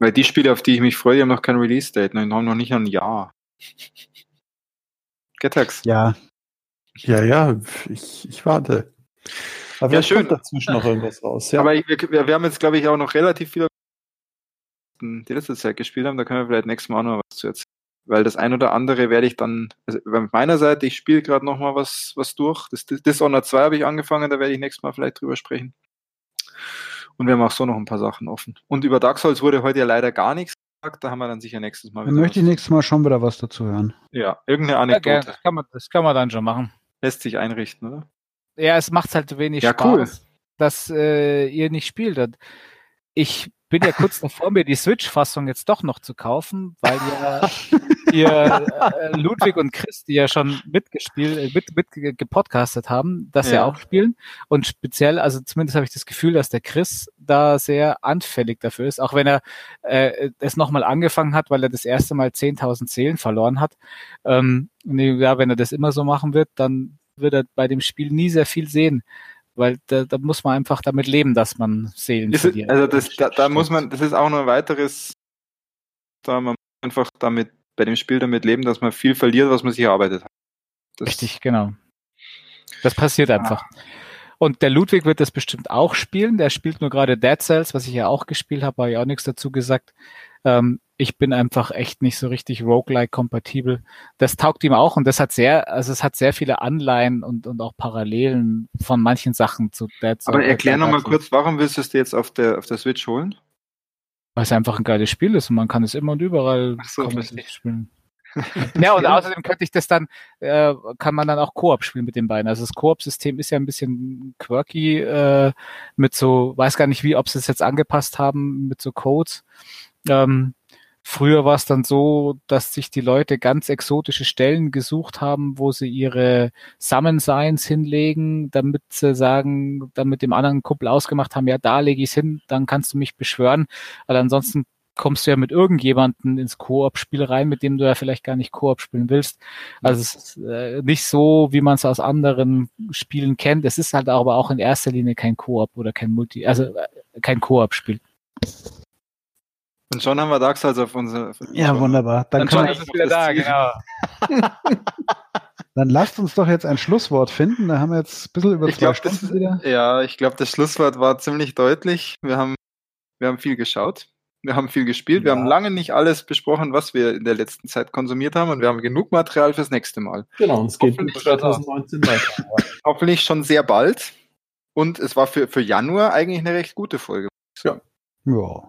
Weil die Spiele, auf die ich mich freue, die haben noch kein Release-Date, ne? die haben noch nicht ein Jahr. Getax. Ja, Ja, ja, ich, ich warte. Aber Ja, schön. kommt dazwischen noch irgendwas raus. Ja. Aber ich, wir, wir haben jetzt, glaube ich, auch noch relativ viele die letzte Zeit gespielt haben, da können wir vielleicht nächstes Mal auch noch was zu erzählen. weil das ein oder andere werde ich dann, also bei meiner Seite, ich spiele gerade noch mal was, was durch. Das, das Dishonored 2 habe ich angefangen, da werde ich nächstes Mal vielleicht drüber sprechen. Und wir haben auch so noch ein paar Sachen offen. Und über Dark Souls wurde heute ja leider gar nichts gesagt, da haben wir dann sicher nächstes Mal Dann möchte ich nächstes Mal schon wieder was dazu hören. Ja, irgendeine Ja, Anekdote. gern. das, kann man, das kann man dann schon machen. Lässt sich einrichten, oder? Ja, es macht halt wenig Ja, Spaß, cool. dass äh, ihr nicht spielt. Ich bin ja kurz davor, mir die Switch-Fassung jetzt doch noch zu kaufen, weil ja ihr äh, Ludwig und Chris, die ja schon mitgespielt, äh, mit, mit ge- gepodcastet haben, das ja. Ja. auch spielen. Und speziell, also zumindest habe ich das Gefühl, dass der Chris da sehr anfällig dafür ist, auch wenn er äh, es nochmal angefangen hat, weil er das erste Mal 10.000 Seelen verloren hat. Ähm, ja, wenn er das immer so machen wird, dann wird er bei dem Spiel nie sehr viel sehen. Weil da, da muss man einfach damit leben, dass man Seelen Ist, verliert. also das, da, da muss man, das ist auch noch ein weiteres, da man muss einfach damit bei dem Spiel damit leben, dass man viel verliert, was man sich erarbeitet hat. Das, Richtig, genau. Das passiert einfach. Und der Ludwig wird das bestimmt auch spielen. Der spielt nur gerade Dead Cells, was ich ja auch gespielt habe, habe ich auch nichts dazu gesagt. Ähm, ich bin einfach echt nicht so richtig roguelike-kompatibel. Das taugt ihm auch und das hat sehr, also es hat sehr viele Anleihen und, und auch Parallelen von manchen Sachen zu Dead Cells. Aber erklär nochmal Souls. kurz, warum willst du es dir jetzt auf der, auf der Switch holen? Weil es einfach ein geiles Spiel ist und man kann es immer und überall so, spielen. ja, und außerdem könnte ich das dann, äh, kann man dann auch Koop spielen mit den beiden. Also das Koop-System ist ja ein bisschen quirky, äh, mit so, weiß gar nicht wie, ob sie es jetzt angepasst haben, mit so Codes. Ähm, früher war es dann so, dass sich die Leute ganz exotische Stellen gesucht haben, wo sie ihre Summon Signs hinlegen, damit sie sagen, dann mit dem anderen Kumpel ausgemacht haben, ja, da lege ich es hin, dann kannst du mich beschwören. Weil ansonsten kommst du ja mit irgendjemanden ins Koop-Spiel rein, mit dem du ja vielleicht gar nicht Koop spielen willst. Also es ist äh, nicht so, wie man es aus anderen Spielen kennt. Es ist halt aber auch in erster Linie kein Koop oder kein Multi, also äh, kein Koop-Spiel. Und schon haben wir Dark Souls auf unserer. Ja, wunderbar. Dann, Dann ist es wieder da, genau. dann lasst uns doch jetzt ein Schlusswort finden. Da haben wir jetzt ein bisschen über Ich zwei glaube, das, Stunden wieder. ja, ich glaube, das Schlusswort war ziemlich deutlich. Wir haben, wir haben viel geschaut. Wir haben viel gespielt. Wir Ja. haben lange nicht alles besprochen, was wir in der letzten Zeit konsumiert haben. Und wir haben genug Material fürs nächste Mal. Genau, und es geht Hoffentlich bis 2019 weiter. Hoffentlich schon sehr bald. Und es war für, für Januar eigentlich eine recht gute Folge. Ja. Ja.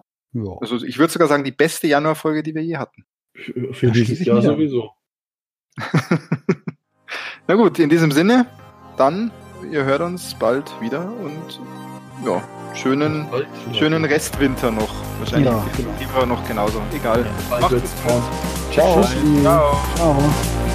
Also ich würde sogar sagen, die beste Januarfolge, die wir je hatten. Für, für dieses Jahr sowieso. Na gut, in diesem Sinne, dann, ihr hört uns bald wieder und ja, schönen, Bald, schönen Restwinter noch. Wahrscheinlich Ja, Februar noch genauso. Egal. Bald Macht wird's es braun. Ciao. Ciao. Ciao.